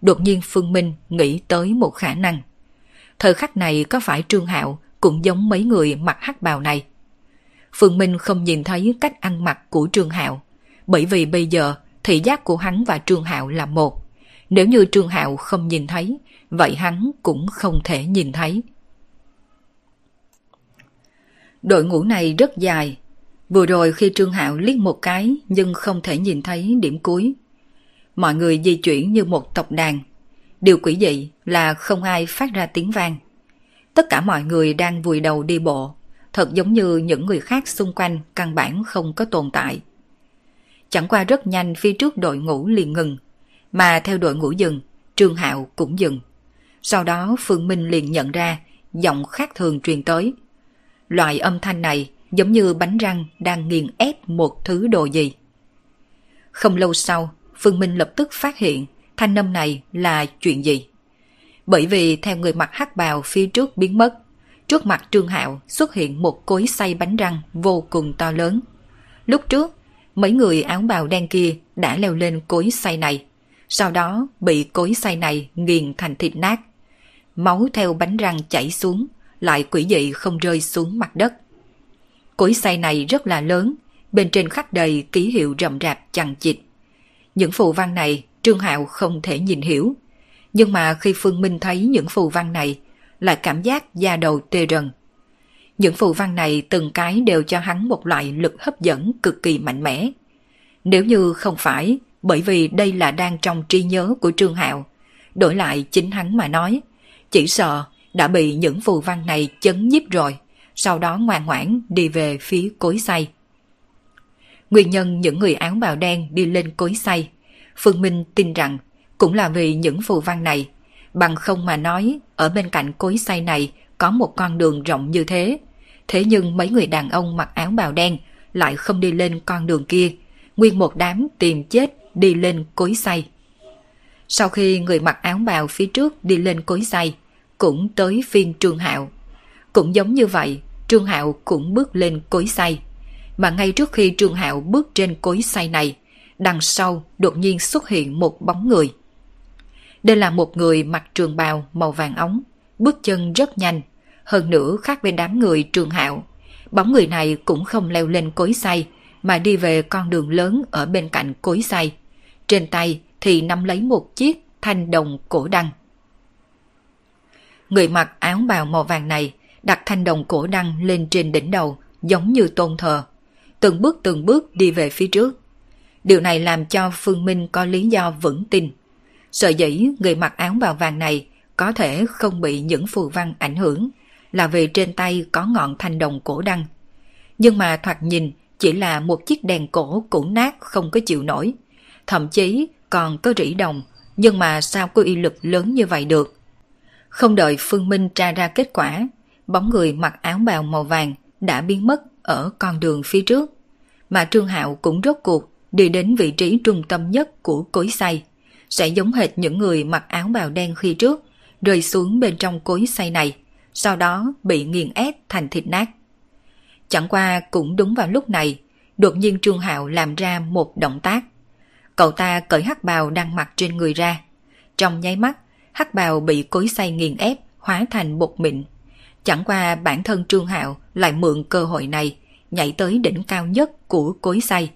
đột nhiên Phương Minh nghĩ tới một khả năng. Thời khắc này có phải Trương Hạo cũng giống mấy người mặc hắc bào này? Phương Minh không nhìn thấy cách ăn mặc của Trương Hạo, bởi vì bây giờ thị giác của hắn và Trương Hạo là một. Nếu như Trương Hạo không nhìn thấy, vậy hắn cũng không thể nhìn thấy. Đội ngũ này rất dài. Vừa rồi khi Trương Hạo liếc một cái nhưng không thể nhìn thấy điểm cuối. Mọi người di chuyển như một tộc đàn. Điều quỷ dị là không ai phát ra tiếng vang. Tất cả mọi người đang vùi đầu đi bộ, thật giống như những người khác xung quanh căn bản không có tồn tại. Chẳng qua rất nhanh phía trước đội ngũ liền ngừng, mà theo đội ngũ dừng, Trương Hạo cũng dừng. Sau đó Phương Minh liền nhận ra giọng khác thường truyền tới. Loại âm thanh này giống như bánh răng đang nghiền ép một thứ đồ gì. Không lâu sau, Phương Minh lập tức phát hiện thanh âm này là chuyện gì. Bởi vì theo người mặc hắc bào phía trước biến mất, trước mặt Trương Hạo xuất hiện một cối xay bánh răng vô cùng to lớn. Lúc trước, mấy người áo bào đen kia đã leo lên cối xay này, sau đó bị cối xay này nghiền thành thịt nát. Máu theo bánh răng chảy xuống, lại quỷ dị không rơi xuống mặt đất. Cối xay này rất là lớn, bên trên khắc đầy ký hiệu rậm rạp chằng chịt. Những phù văn này Trương Hạo không thể nhìn hiểu, nhưng mà khi Phương Minh thấy những phù văn này, lại cảm giác da đầu tê rần. Những phù văn này từng cái đều cho hắn một loại lực hấp dẫn cực kỳ mạnh mẽ. Nếu như không phải bởi vì đây là đang trong trí nhớ của Trương Hạo, đổi lại chính hắn mà nói, chỉ sợ đã bị những phù văn này chấn nhiếp rồi, sau đó ngoan ngoãn đi về phía cối xay. Nguyên nhân những người áo bào đen đi lên cối xay, Phương Minh tin rằng cũng là vì những phù văn này, bằng không mà nói ở bên cạnh cối xay này có một con đường rộng như thế. Thế nhưng mấy người đàn ông mặc áo bào đen lại không đi lên con đường kia, nguyên một đám tìm chết đi lên cối xay. Sau khi người mặc áo bào phía trước đi lên cối xay, cũng tới phiên Trương Hạo. Cũng giống như vậy, Trương Hạo cũng bước lên cối xay. Mà ngay trước khi Trương Hạo bước trên cối xay này, đằng sau đột nhiên xuất hiện một bóng người. Đây là một người mặc trường bào màu vàng ống, bước chân rất nhanh, hơn nữa khác bên đám người trường hạo. Bóng người này cũng không leo lên cối xay, mà đi về con đường lớn ở bên cạnh cối xay. Trên tay thì nắm lấy một chiếc thanh đồng cổ đăng. Người mặc áo bào màu vàng này đặt thanh đồng cổ đăng lên trên đỉnh đầu giống như tôn thờ. Từng bước từng bước đi về phía trước. Điều này làm cho Phương Minh có lý do vững tin. Sợ dĩ người mặc áo bào vàng này có thể không bị những phù văn ảnh hưởng là vì trên tay có ngọn thanh đồng cổ đăng. Nhưng mà thoạt nhìn chỉ là một chiếc đèn cổ cũ nát không có chịu nổi. Thậm chí còn có rỉ đồng, nhưng mà sao có uy lực lớn như vậy được? Không đợi Phương Minh tra ra kết quả, bóng người mặc áo bào màu vàng đã biến mất ở con đường phía trước. Mà Trương Hạo cũng rốt cuộc đi đến vị trí trung tâm nhất của cối xay. Sẽ giống hệt những người mặc áo bào đen khi trước, rơi xuống bên trong cối xay này, sau đó bị nghiền ép thành thịt nát. Chẳng qua cũng đúng vào lúc này, đột nhiên Trương Hạo làm ra một động tác. Cậu ta cởi hắc bào đang mặc trên người ra. Trong nháy mắt, hắc bào bị cối xay nghiền ép, hóa thành bột mịn. Chẳng qua bản thân Trương Hạo lại mượn cơ hội này, nhảy tới đỉnh cao nhất của cối xay.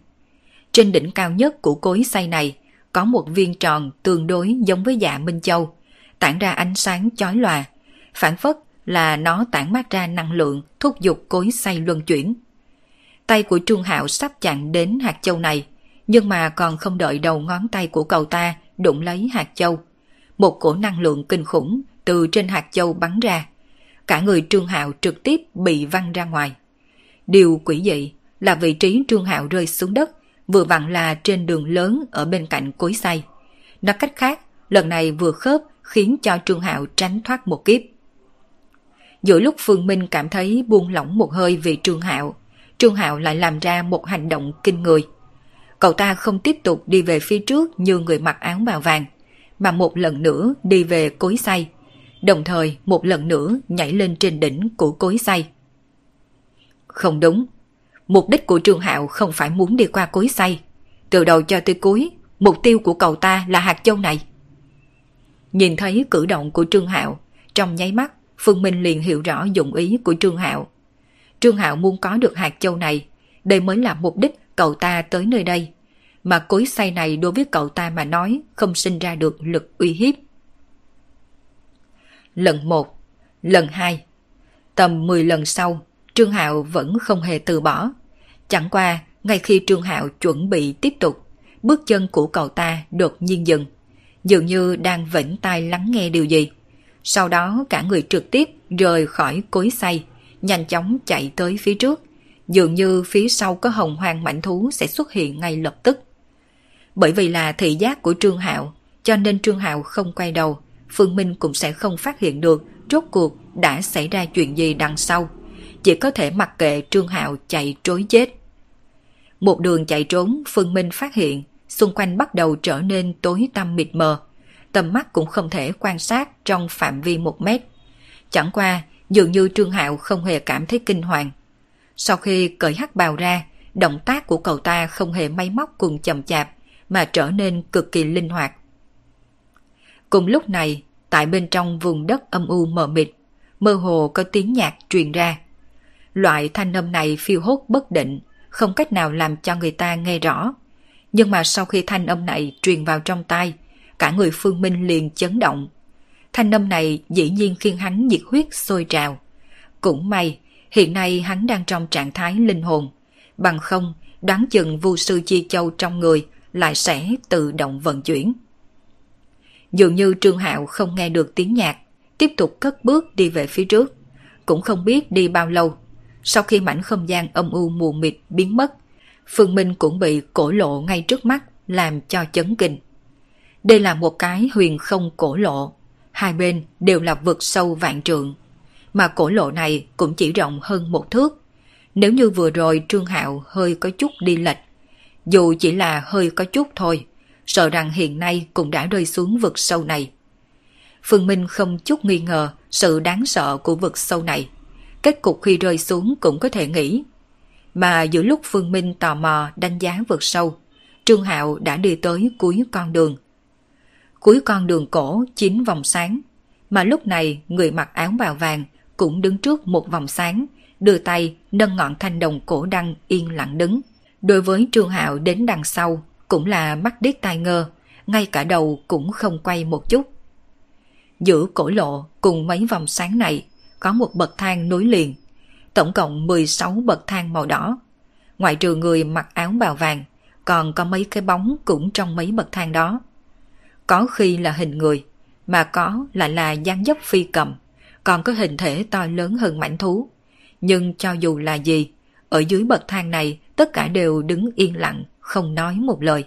Trên đỉnh cao nhất của cối xay này, có một viên tròn tương đối giống với dạ Minh Châu, tản ra ánh sáng chói lòa, phản phất là nó tản mát ra năng lượng thúc giục cối xay luân chuyển. Tay của Trung Hạo sắp chạm đến hạt châu này, nhưng mà còn không đợi đầu ngón tay của cậu ta đụng lấy hạt châu. Một cổ năng lượng kinh khủng từ trên hạt châu bắn ra. Cả người Trương Hạo trực tiếp bị văng ra ngoài. Điều quỷ dị là vị trí Trương Hạo rơi xuống đất vừa vặn là trên đường lớn ở bên cạnh cối xay. Nói cách khác, lần này vừa khớp khiến cho Trương Hạo tránh thoát một kiếp. Giữa lúc Phương Minh cảm thấy buông lỏng một hơi vì Trương Hạo, Trương Hạo lại làm ra một hành động kinh người. Cậu ta không tiếp tục đi về phía trước như người mặc áo bào vàng, mà một lần nữa đi về cối xay, đồng thời một lần nữa nhảy lên trên đỉnh của cối xay. Không đúng, mục đích của Trương Hạo không phải muốn đi qua cối xay. Từ đầu cho tới cuối, mục tiêu của cậu ta là hạt châu này. Nhìn thấy cử động của Trương Hạo, trong nháy mắt, Phương Minh liền hiểu rõ dụng ý của Trương Hạo. Trương Hạo muốn có được hạt châu này, đây mới là mục đích cậu ta tới nơi đây. Mà cối xay này đối với cậu ta mà nói không sinh ra được lực uy hiếp. Lần một, lần hai, tầm 10 lần sau, Trương Hạo vẫn không hề từ bỏ. Chẳng qua, ngay khi Trương Hạo chuẩn bị tiếp tục, bước chân của cậu ta đột nhiên dừng, dường như đang vĩnh tai lắng nghe điều gì. Sau đó cả người trực tiếp rời khỏi cối xay, nhanh chóng chạy tới phía trước, dường như phía sau có hồng hoang mảnh thú sẽ xuất hiện ngay lập tức. Bởi vì là thị giác của Trương Hạo, cho nên Trương Hạo không quay đầu, Phương Minh cũng sẽ không phát hiện được rốt cuộc đã xảy ra chuyện gì đằng sau. Chỉ có thể mặc kệ Trương Hạo chạy trối chết. Một đường chạy trốn, Phương Minh phát hiện xung quanh bắt đầu trở nên tối tăm mịt mờ. Tầm mắt cũng không thể quan sát trong phạm vi một mét. Chẳng qua, dường như Trương Hạo không hề cảm thấy kinh hoàng. Sau khi cởi hắc bào ra, động tác của cậu ta không hề máy móc cùng chậm chạp, mà trở nên cực kỳ linh hoạt. Cùng lúc này, tại bên trong vùng đất âm u mờ mịt, mơ hồ có tiếng nhạc truyền ra. Loại thanh âm này phiêu hốt bất định, không cách nào làm cho người ta nghe rõ. Nhưng mà sau khi thanh âm này truyền vào trong tai, cả người Phương Minh liền chấn động. Thanh âm này dĩ nhiên khiến hắn nhiệt huyết sôi trào. Cũng may, hiện nay hắn đang trong trạng thái linh hồn. Bằng không, đoán chừng vu sư chi châu trong người lại sẽ tự động vận chuyển. Dường như Trương Hạo không nghe được tiếng nhạc, tiếp tục cất bước đi về phía trước. Cũng không biết đi bao lâu. Sau khi mảnh không gian âm u mù mịt biến mất, Phương Minh cũng bị cổ lộ ngay trước mắt làm cho chấn kinh. Đây là một cái huyền không cổ lộ, hai bên đều là vực sâu vạn trượng, mà cổ lộ này cũng chỉ rộng hơn một thước. Nếu như vừa rồi Trương Hạo hơi có chút đi lệch, dù chỉ là hơi có chút thôi, sợ rằng hiện nay cũng đã rơi xuống vực sâu này. Phương Minh không chút nghi ngờ sự đáng sợ của vực sâu này. Kết cục khi rơi xuống cũng có thể nghĩ. Mà giữa lúc Phương Minh tò mò đánh giá vực sâu, Trương Hạo đã đi tới cuối con đường. Cuối con đường cổ chín vòng sáng, mà lúc này người mặc áo bào vàng cũng đứng trước một vòng sáng, đưa tay nâng ngọn thanh đồng cổ đăng yên lặng đứng. Đối với Trương Hạo đến đằng sau cũng là mắt điếc tai ngơ, ngay cả đầu cũng không quay một chút. Giữa cổ lộ cùng mấy vòng sáng này có một bậc thang nối liền, tổng cộng 16 bậc thang màu đỏ. Ngoại trừ người mặc áo bào vàng, còn có mấy cái bóng cũng trong mấy bậc thang đó. Có khi là hình người, mà có lại là dáng dấp phi cầm, còn có hình thể to lớn hơn mảnh thú. Nhưng cho dù là gì, ở dưới bậc thang này tất cả đều đứng yên lặng, không nói một lời.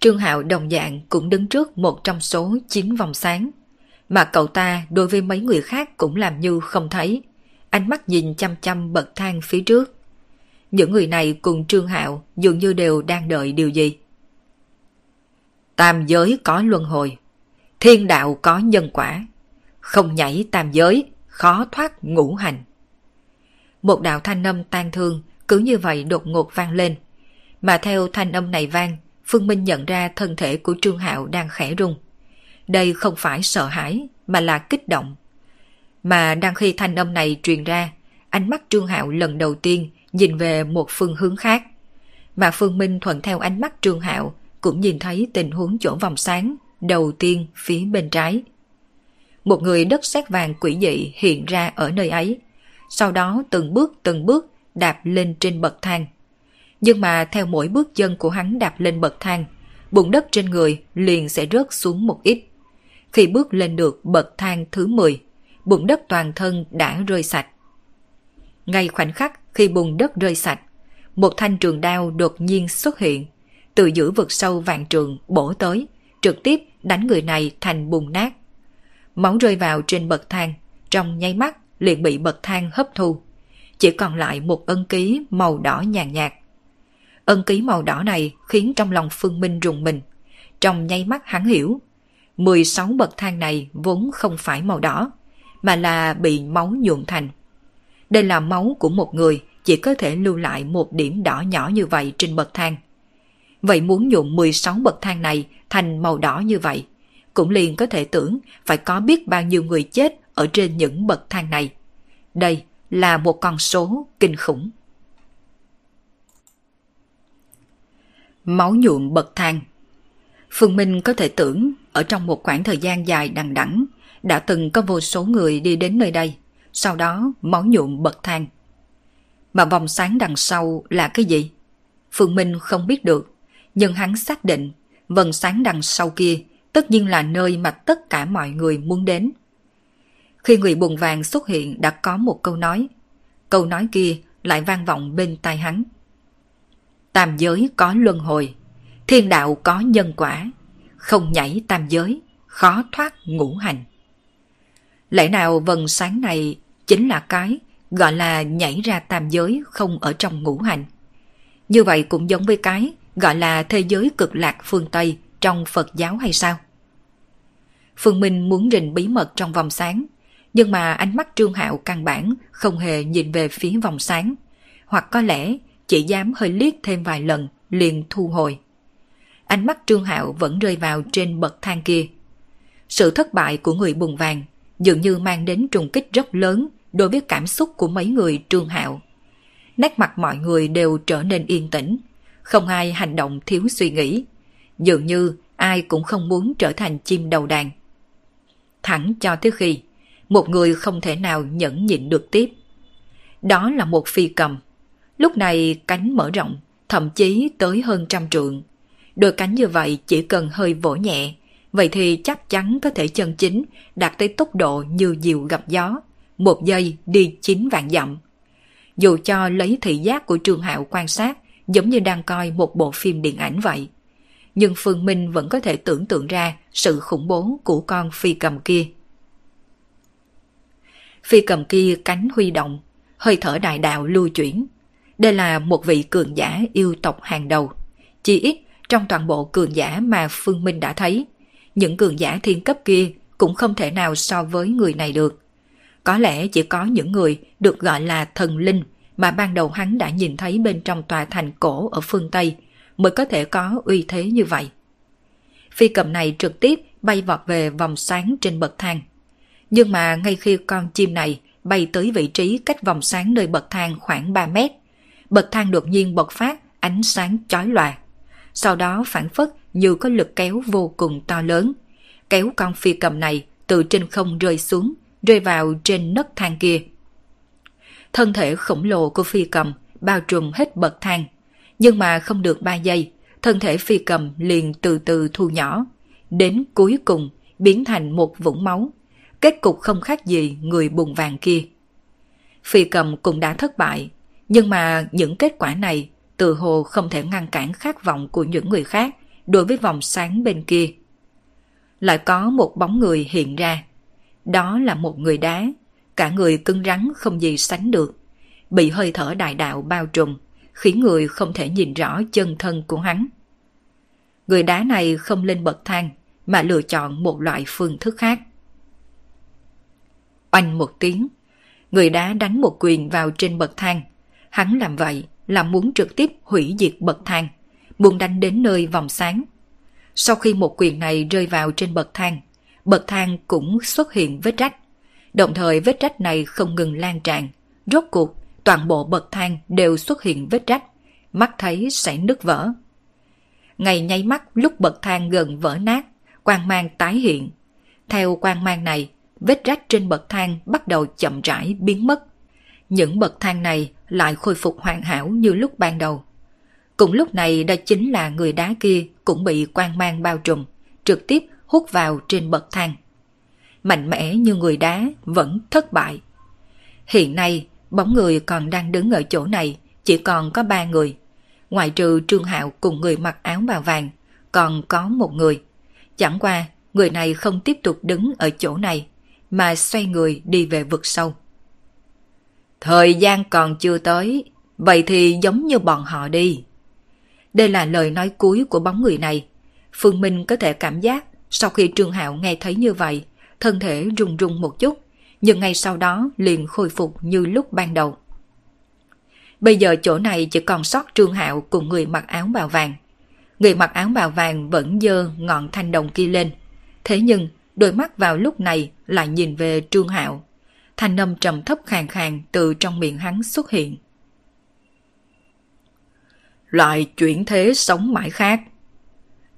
Trương Hạo đồng dạng cũng đứng trước một trong số 9 vòng sáng, mà cậu ta đối với mấy người khác cũng làm như không thấy, ánh mắt nhìn chăm chăm bậc thang phía trước. Những người này cùng Trương Hạo dường như đều đang đợi điều gì. Tam giới có luân hồi, thiên đạo có nhân quả, không nhảy tam giới, khó thoát ngũ hành. Một đạo thanh âm tan thương cứ như vậy đột ngột vang lên. Mà theo thanh âm này vang, Phương Minh nhận ra thân thể của Trương Hạo đang khẽ rung. Đây không phải sợ hãi, mà là kích động. Mà đang khi thanh âm này truyền ra, ánh mắt Trương Hạo lần đầu tiên nhìn về một phương hướng khác. Mà Phương Minh thuận theo ánh mắt Trương Hạo cũng nhìn thấy tình huống chỗ vòng sáng đầu tiên phía bên trái. Một người đất sét vàng quỷ dị hiện ra ở nơi ấy. Sau đó từng bước từng bước đạp lên trên bậc thang. Nhưng mà theo mỗi bước chân của hắn đạp lên bậc thang, bụng đất trên người liền sẽ rớt xuống một ít. Khi bước lên được bậc thang thứ 10, bụng đất toàn thân đã rơi sạch. Ngay khoảnh khắc khi bùn đất rơi sạch, một thanh trường đao đột nhiên xuất hiện, từ giữa vực sâu vạn trường bổ tới, trực tiếp đánh người này thành bùn nát. Máu rơi vào trên bậc thang, trong nháy mắt liền bị bậc thang hấp thu. Chỉ còn lại một ân ký màu đỏ nhàn nhạt. Ân ký màu đỏ này khiến trong lòng Phương Minh rùng mình. Trong nháy mắt hắn hiểu, 16 bậc thang này vốn không phải màu đỏ, mà là bị máu nhuộm thành. Đây là máu của một người chỉ có thể lưu lại một điểm đỏ nhỏ như vậy trên bậc thang. Vậy muốn nhuộm 16 bậc thang này thành màu đỏ như vậy, cũng liền có thể tưởng phải có biết bao nhiêu người chết ở trên những bậc thang này. Đây là một con số kinh khủng. Máu nhuộm bậc thang Phương Minh có thể tưởng ở trong một khoảng thời gian dài đằng đẵng đã từng có vô số người đi đến nơi đây, sau đó máu nhuộm bậc thang. Mà vòng sáng đằng sau là cái gì? Phương Minh không biết được, nhưng hắn xác định vầng sáng đằng sau kia tất nhiên là nơi mà tất cả mọi người muốn đến. Khi người buồn vàng xuất hiện đã có một câu nói. Câu nói kia lại vang vọng bên tai hắn. Tam giới có luân hồi, thiên đạo có nhân quả, không nhảy tam giới, khó thoát ngũ hành. Lẽ nào vần sáng này chính là cái gọi là nhảy ra tam giới không ở trong ngũ hành. Như vậy cũng giống với cái gọi là thế giới cực lạc phương Tây trong Phật giáo hay sao? Phương Minh muốn rình bí mật trong vòng sáng, nhưng mà ánh mắt Trương Hạo căn bản không hề nhìn về phía vòng sáng, hoặc có lẽ chỉ dám hơi liếc thêm vài lần liền thu hồi. Ánh mắt Trương Hạo vẫn rơi vào trên bậc thang kia. Sự thất bại của người bùng vàng dường như mang đến trùng kích rất lớn đối với cảm xúc của mấy người Trương Hạo. Nét mặt mọi người đều trở nên yên tĩnh, không ai hành động thiếu suy nghĩ. Dường như ai cũng không muốn trở thành chim đầu đàn. Thẳng cho tới khi một người không thể nào nhẫn nhịn được tiếp. Đó là một phi cầm. Lúc này cánh mở rộng, thậm chí tới hơn trăm trượng. Đôi cánh như vậy chỉ cần hơi vỗ nhẹ, vậy thì chắc chắn có thể chân chính đạt tới tốc độ như diều gặp gió, một giây đi chín vạn dặm. Dù cho lấy thị giác của trường Hạo quan sát, giống như đang coi một bộ phim điện ảnh vậy. Nhưng Phương Minh vẫn có thể tưởng tượng ra sự khủng bố của con phi cầm kia. Phi cầm kia cánh huy động, hơi thở đại đạo lưu chuyển. Đây là một vị cường giả yêu tộc hàng đầu. Chỉ ít trong toàn bộ cường giả mà Phương Minh đã thấy, những cường giả thiên cấp kia cũng không thể nào so với người này được. Có lẽ chỉ có những người được gọi là thần linh mà ban đầu hắn đã nhìn thấy bên trong tòa thành cổ ở phương Tây mới có thể có uy thế như vậy. Phi cầm này trực tiếp bay vọt về vòng sáng trên bậc thang. Nhưng mà ngay khi con chim này bay tới vị trí cách vòng sáng nơi bậc thang khoảng 3 mét, bậc thang đột nhiên bộc phát ánh sáng chói lòa. Sau đó phản phất như có lực kéo vô cùng to lớn, kéo con phi cầm này từ trên không rơi xuống, rơi vào trên nấc thang kia. Thân thể khổng lồ của phi cầm bao trùm hết bậc thang, nhưng mà không được 3 giây, thân thể phi cầm liền từ từ thu nhỏ, đến cuối cùng biến thành một vũng máu kết cục không khác gì người bùng vàng kia. Phi cầm cũng đã thất bại, nhưng mà những kết quả này tự hồ không thể ngăn cản khát vọng của những người khác đối với vòng sáng bên kia. Lại có một bóng người hiện ra. Đó là một người đá, cả người cứng rắn không gì sánh được, bị hơi thở đại đạo bao trùm, khiến người không thể nhìn rõ chân thân của hắn. Người đá này không lên bậc thang, mà lựa chọn một loại phương thức khác. Oanh một tiếng, người đá đánh một quyền vào trên bậc thang. Hắn làm vậy là muốn trực tiếp hủy diệt bậc thang, muốn đánh đến nơi vòng sáng. Sau khi một quyền này rơi vào trên bậc thang, bậc thang cũng xuất hiện vết rách. Đồng thời vết rách này không ngừng lan tràn. Rốt cuộc, toàn bộ bậc thang đều xuất hiện vết rách, mắt thấy sẽ nứt vỡ. Ngày nháy mắt lúc bậc thang gần vỡ nát, quang mang tái hiện. Theo quang mang này, vết rách trên bậc thang bắt đầu chậm rãi biến mất. Những bậc thang này lại khôi phục hoàn hảo như lúc ban đầu. Cùng lúc này đó chính là người đá kia cũng bị quang mang bao trùm, trực tiếp hút vào trên bậc thang. Mạnh mẽ như người đá vẫn thất bại. Hiện nay, bóng người còn đang đứng ở chỗ này chỉ còn có ba người. Ngoại trừ Trương Hạo cùng người mặc áo bào vàng, còn có một người. Chẳng qua, người này không tiếp tục đứng ở chỗ này, mà xoay người đi về vực sâu. Thời gian còn chưa tới, vậy thì giống như bọn họ đi. Đây là lời nói cuối của bóng người này. Phương Minh có thể cảm giác sau khi Trương Hạo nghe thấy như vậy, thân thể rung rung một chút, nhưng ngay sau đó liền khôi phục như lúc ban đầu. Bây giờ chỗ này chỉ còn sót Trương Hạo cùng người mặc áo bào vàng. Người mặc áo bào vàng vẫn dơ ngọn thanh đồng kia lên. Thế nhưng, đôi mắt vào lúc này lại nhìn về Trương Hạo. Thanh âm trầm thấp khàn khàn từ trong miệng hắn xuất hiện. Loại chuyển thế sống mãi khác.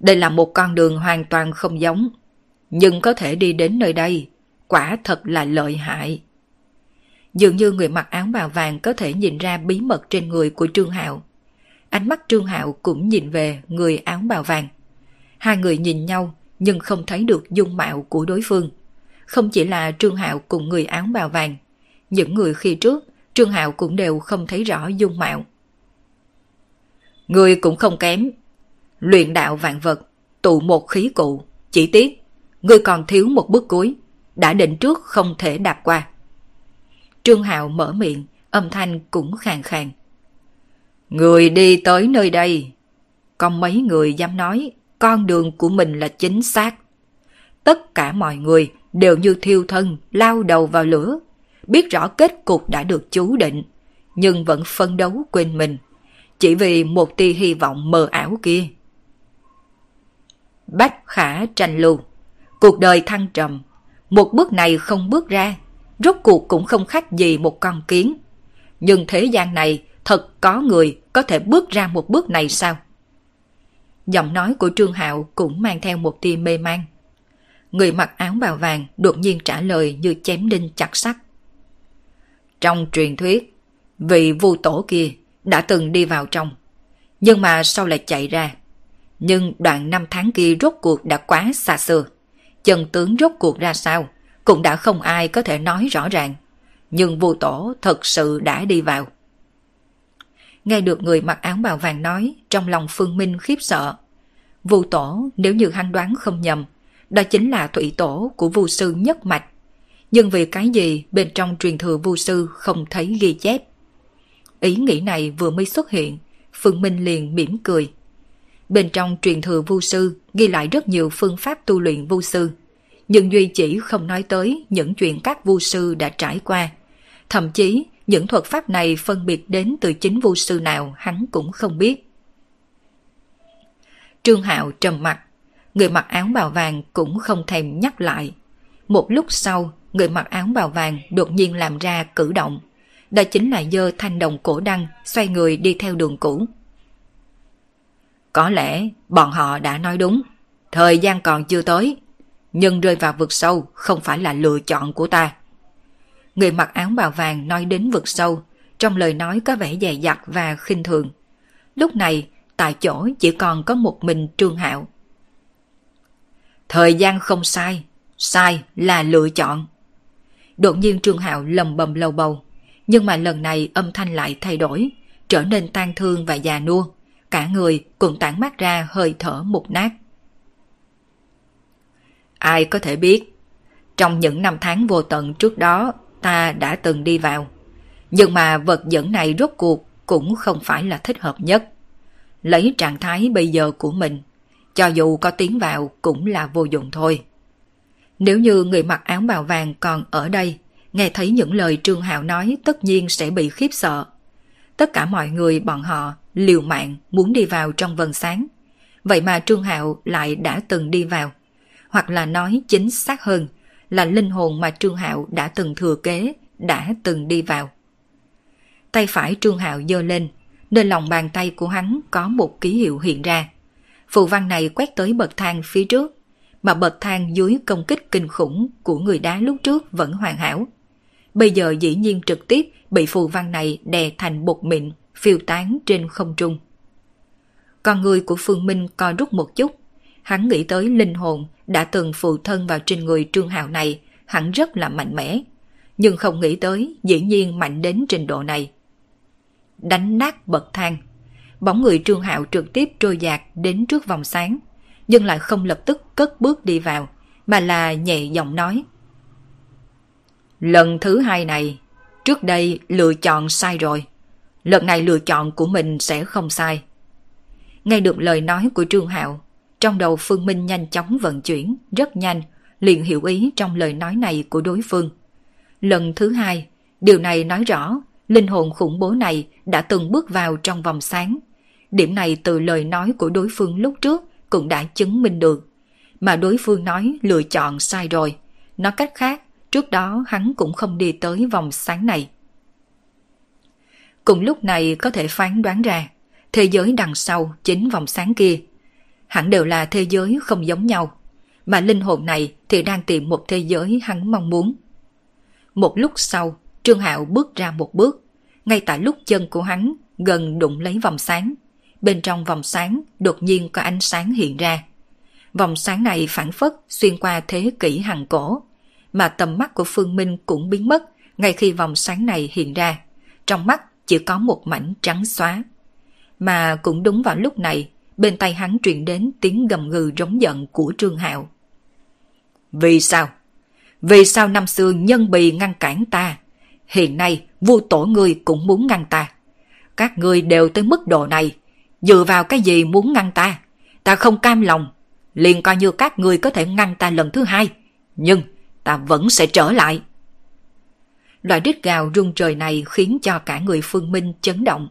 Đây là một con đường hoàn toàn không giống, nhưng có thể đi đến nơi đây, quả thật là lợi hại. Dường như người mặc áo bào vàng có thể nhìn ra bí mật trên người của Trương Hạo. Ánh mắt Trương Hạo cũng nhìn về người áo bào vàng. Hai người nhìn nhau nhưng không thấy được dung mạo của đối phương. Không chỉ là Trương Hạo cùng người áo bào vàng, những người khi trước Trương Hạo cũng đều không thấy rõ dung mạo. Người cũng không kém. Luyện đạo vạn vật, tụ một khí cụ, chỉ tiếc, người còn thiếu một bước cuối, đã định trước không thể đạp qua. Trương Hạo mở miệng, âm thanh cũng khàn khàn. Người đi tới nơi đây, có mấy người dám nói con đường của mình là chính xác. Tất cả mọi người đều như thiêu thân lao đầu vào lửa, biết rõ kết cục đã được chú định, nhưng vẫn phân đấu quên mình, chỉ vì một tia hy vọng mờ ảo kia. Bách khả tranh lưu, cuộc đời thăng trầm, một bước này không bước ra, rốt cuộc cũng không khác gì một con kiến. Nhưng thế gian này thật có người có thể bước ra một bước này sao? Giọng nói của Trương Hạo cũng mang theo một tia mê man. Người mặc áo bào vàng đột nhiên trả lời như chém đinh chặt sắt. Trong truyền thuyết, vị vu tổ kia đã từng đi vào trong, nhưng mà sau lại chạy ra. Nhưng đoạn năm tháng kia rốt cuộc đã quá xa xưa. Chân tướng rốt cuộc ra sao, cũng đã không ai có thể nói rõ ràng. Nhưng vu tổ thật sự đã đi vào. Nghe được người mặc áo bào vàng nói, trong lòng Phương Minh khiếp sợ. Vu tổ, nếu như hắn đoán không nhầm, đó chính là thủy tổ của vu sư nhất mạch. Nhưng vì cái gì bên trong truyền thừa vu sư không thấy ghi chép? Ý nghĩ này vừa mới xuất hiện, Phương Minh liền mỉm cười. Bên trong truyền thừa vu sư ghi lại rất nhiều phương pháp tu luyện vu sư, nhưng Duy chỉ không nói tới những chuyện các vu sư đã trải qua. Thậm chí những thuật pháp này phân biệt đến từ chính vu sư nào hắn cũng không biết. Trương Hạo trầm mặt, người mặc áo bào vàng cũng không thèm nhắc lại. Một lúc sau, người mặc áo bào vàng đột nhiên làm ra cử động. Đó chính là dơ thanh đồng cổ đăng xoay người đi theo đường cũ. Có lẽ bọn họ đã nói đúng, thời gian còn chưa tới, nhưng rơi vào vực sâu không phải là lựa chọn của ta. Người mặc áo bào vàng nói đến vực sâu, trong lời nói có vẻ dè dặt và khinh thường. Lúc này, tại chỗ chỉ còn có một mình Trương Hạo. Thời gian không sai, sai là lựa chọn. Đột nhiên Trương Hạo lầm bầm lầu bầu, nhưng mà lần này âm thanh lại thay đổi. trở nên tan thương và già nua, cả người cũng tản mắt ra hơi thở mục nát. Ai có thể biết, trong những năm tháng vô tận trước đó ta đã từng đi vào, nhưng mà vật dẫn này rốt cuộc cũng không phải là thích hợp nhất. Lấy trạng thái bây giờ của mình, cho dù có tiến vào cũng là vô dụng thôi. Nếu như người mặc áo bào vàng còn ở đây, nghe thấy những lời Trương Hạo nói tất nhiên sẽ bị khiếp sợ. Tất cả mọi người bọn họ liều mạng muốn đi vào trong vần sáng. Vậy mà Trương Hạo lại đã từng đi vào. Hoặc là nói chính xác hơn là linh hồn mà Trương Hạo đã từng thừa kế, đã từng đi vào. Tay phải Trương Hạo giơ lên, nơi lòng bàn tay của hắn có một ký hiệu hiện ra. Phù văn này quét tới bậc thang phía trước, mà bậc thang dưới công kích kinh khủng của người đá lúc trước vẫn hoàn hảo. Bây giờ dĩ nhiên trực tiếp bị phù văn này đè thành bột mịn, phiêu tán trên không trung. Con người của Phương Minh co rút một chút, hắn nghĩ tới linh hồn đã từng phụ thân vào trên người Trương Hạo này, hẳn rất là mạnh mẽ, nhưng không nghĩ tới dĩ nhiên mạnh đến trình độ này. Đánh nát bậc thang, bóng người Trương Hạo trực tiếp trôi dạt đến trước vòng sáng, nhưng lại không lập tức cất bước đi vào, mà là nhẹ giọng nói. Lần thứ hai này, trước đây lựa chọn sai rồi. Lần này lựa chọn của mình sẽ không sai. Nghe được lời nói của Trương Hạo, trong đầu Phương Minh nhanh chóng vận chuyển, rất nhanh, liền hiểu ý trong lời nói này của đối phương. Lần thứ hai, điều này nói rõ linh hồn khủng bố này đã từng bước vào trong vòng sáng. Điểm này từ lời nói của đối phương lúc trước cũng đã chứng minh được. Mà đối phương nói lựa chọn sai rồi. Nói cách khác, trước đó hắn cũng không đi tới vòng sáng này. Cùng lúc này có thể phán đoán ra, thế giới đằng sau chính vòng sáng kia. Hẳn đều là thế giới không giống nhau, mà linh hồn này thì đang tìm một thế giới hắn mong muốn. Một lúc sau, Trương Hạo bước ra một bước, ngay tại lúc chân của hắn gần đụng lấy vòng sáng. Bên trong vòng sáng đột nhiên có ánh sáng hiện ra. Vòng sáng này phản phất xuyên qua thế kỷ hằng cổ, mà tầm mắt của Phương Minh cũng biến mất ngay khi vòng sáng này hiện ra. Trong mắt chỉ có một mảnh trắng xóa. Mà cũng đúng vào lúc này, bên tay hắn truyền đến tiếng gầm gừ rống giận của Trương Hạo. Vì sao? Vì sao năm xưa nhân bì ngăn cản ta? Hiện nay vua tổ ngươi cũng muốn ngăn ta. Các ngươi đều tới mức độ này. Dựa vào cái gì muốn ngăn ta? Ta không cam lòng. Liền coi như các ngươi có thể ngăn ta lần thứ hai. Nhưng ta vẫn sẽ trở lại. Loại rít gào rung trời này khiến cho cả người Phương Minh chấn động.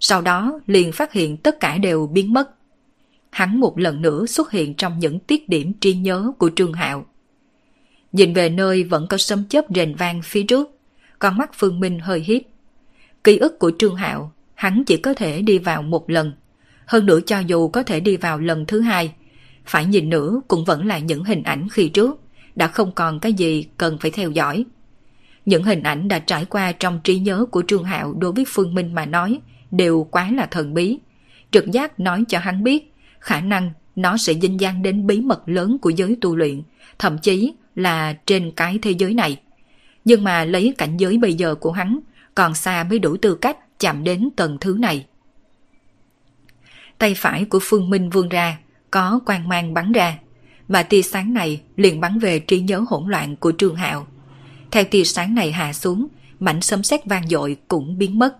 Sau đó liền phát hiện tất cả đều biến mất. Hắn một lần nữa xuất hiện trong những tiết điểm tri nhớ của Trương Hạo. Nhìn về nơi vẫn có sấm chớp rền vang phía trước, con mắt Phương Minh hơi hít. Ký ức của Trương Hạo, hắn chỉ có thể đi vào một lần. Hơn nữa cho dù có thể đi vào lần thứ hai, phải nhìn nữa cũng vẫn là những hình ảnh khi trước, đã không còn cái gì cần phải theo dõi. Những hình ảnh đã trải qua trong trí nhớ của Trương Hạo đối với Phương Minh mà nói đều quá là thần bí. Trực giác nói cho hắn biết khả năng nó sẽ dinh dang đến bí mật lớn của giới tu luyện, thậm chí là trên cái thế giới này. Nhưng mà lấy cảnh giới bây giờ của hắn còn xa mới đủ tư cách chạm đến tầng thứ này. Tay phải của Phương Minh vươn ra, có quang mang bắn ra, mà tia sáng này liền bắn về trí nhớ hỗn loạn của Trương Hạo. Theo tia sáng này hạ xuống, mảnh sấm sét vang dội cũng biến mất.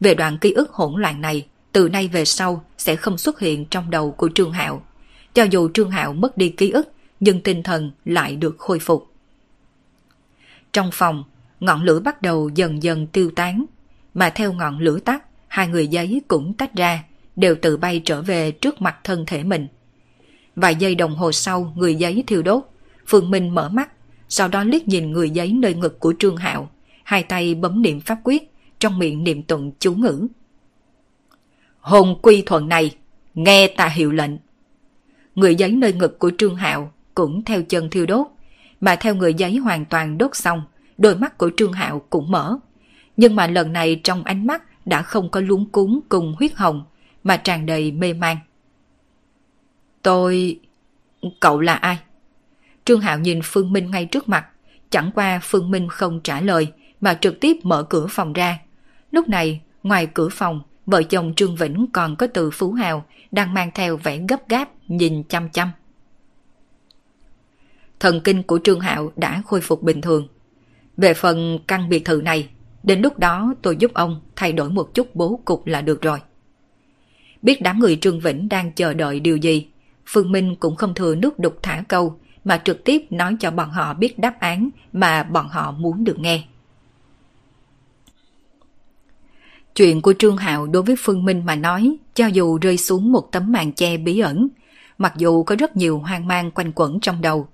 Về đoạn ký ức hỗn loạn này, từ nay về sau sẽ không xuất hiện trong đầu của Trương Hạo. Cho dù Trương Hạo mất đi ký ức, nhưng tinh thần lại được khôi phục. Trong phòng, ngọn lửa bắt đầu dần dần tiêu tán, mà theo ngọn lửa tắt, hai người giấy cũng tách ra, đều tự bay trở về trước mặt thân thể mình. Vài giây đồng hồ sau, người giấy thiêu đốt, Phương Minh mở mắt, sau đó liếc nhìn người giấy nơi ngực của Trương Hạo, hai tay bấm niệm pháp quyết, trong miệng niệm tụng chú ngữ. Hồn quy thuận này, nghe ta hiệu lệnh. Người giấy nơi ngực của Trương Hạo cũng theo chân thiêu đốt, mà theo người giấy hoàn toàn đốt xong, đôi mắt của Trương Hạo cũng mở. Nhưng mà lần này trong ánh mắt đã không có luống cúng cùng huyết hồng, mà tràn đầy mê man. Tôi... Cậu là ai? Trương Hạo nhìn Phương Minh ngay trước mặt, chẳng qua Phương Minh không trả lời mà trực tiếp mở cửa phòng ra. Lúc này, ngoài cửa phòng, vợ chồng Trương Vĩnh còn có từ Phú Hào đang mang theo vẻ gấp gáp nhìn chăm chăm. Thần kinh của Trương Hạo đã khôi phục bình thường. Về phần căn biệt thự này, đến lúc đó tôi giúp ông thay đổi một chút bố cục là được rồi. Biết đám người Trương Vĩnh đang chờ đợi điều gì, Phương Minh cũng không thừa nước đục thả câu mà trực tiếp nói cho bọn họ biết đáp án mà bọn họ muốn được nghe. Chuyện của Trương Hạo đối với Phương Minh mà nói, cho dù rơi xuống một tấm màn che bí ẩn, mặc dù có rất nhiều hoang mang quanh quẩn trong đầu,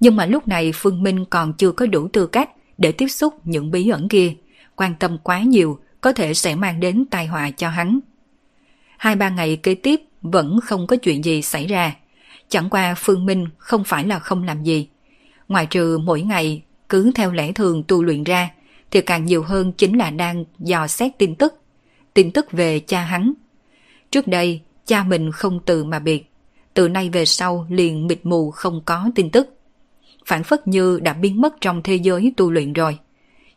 nhưng mà lúc này Phương Minh còn chưa có đủ tư cách để tiếp xúc những bí ẩn kia, quan tâm quá nhiều có thể sẽ mang đến tai họa cho hắn. Hai ba ngày kế tiếp vẫn không có chuyện gì xảy ra, chẳng qua Phương Minh không phải là không làm gì. Ngoài trừ mỗi ngày cứ theo lẽ thường tu luyện ra, thì càng nhiều hơn chính là đang dò xét tin tức, tin tức về cha hắn. Trước đây, cha mình không từ mà biệt, từ nay về sau liền mịt mù không có tin tức. Phản phất như đã biến mất trong thế giới tu luyện rồi.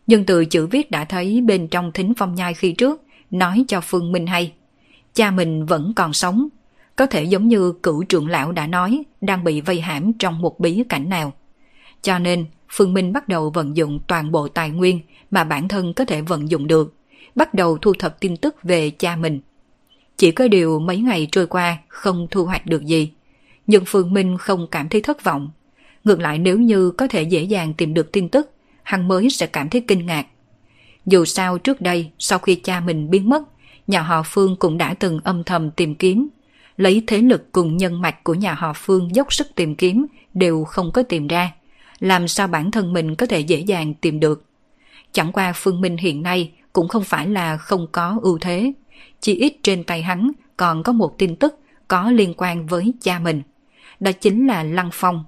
Nhưng từ chữ viết đã thấy bên trong thính phong nhai khi trước, nói cho Phương Minh hay. Cha mình vẫn còn sống, có thể giống như cửu trưởng lão đã nói, đang bị vây hãm trong một bí cảnh nào. Cho nên, Phương Minh bắt đầu vận dụng toàn bộ tài nguyên mà bản thân có thể vận dụng được, bắt đầu thu thập tin tức về cha mình. Chỉ có điều mấy ngày trôi qua không thu hoạch được gì, nhưng Phương Minh không cảm thấy thất vọng. Ngược lại nếu như có thể dễ dàng tìm được tin tức, hắn mới sẽ cảm thấy kinh ngạc. Dù sao trước đây, sau khi cha mình biến mất, nhà họ Phương cũng đã từng âm thầm tìm kiếm. Lấy thế lực cùng nhân mạch của nhà họ Phương dốc sức tìm kiếm đều không có tìm ra. Làm sao bản thân mình có thể dễ dàng tìm được. Chẳng qua Phương Minh hiện nay cũng không phải là không có ưu thế. Chỉ ít trên tay hắn còn có một tin tức có liên quan với cha mình. Đó chính là Lăng Phong.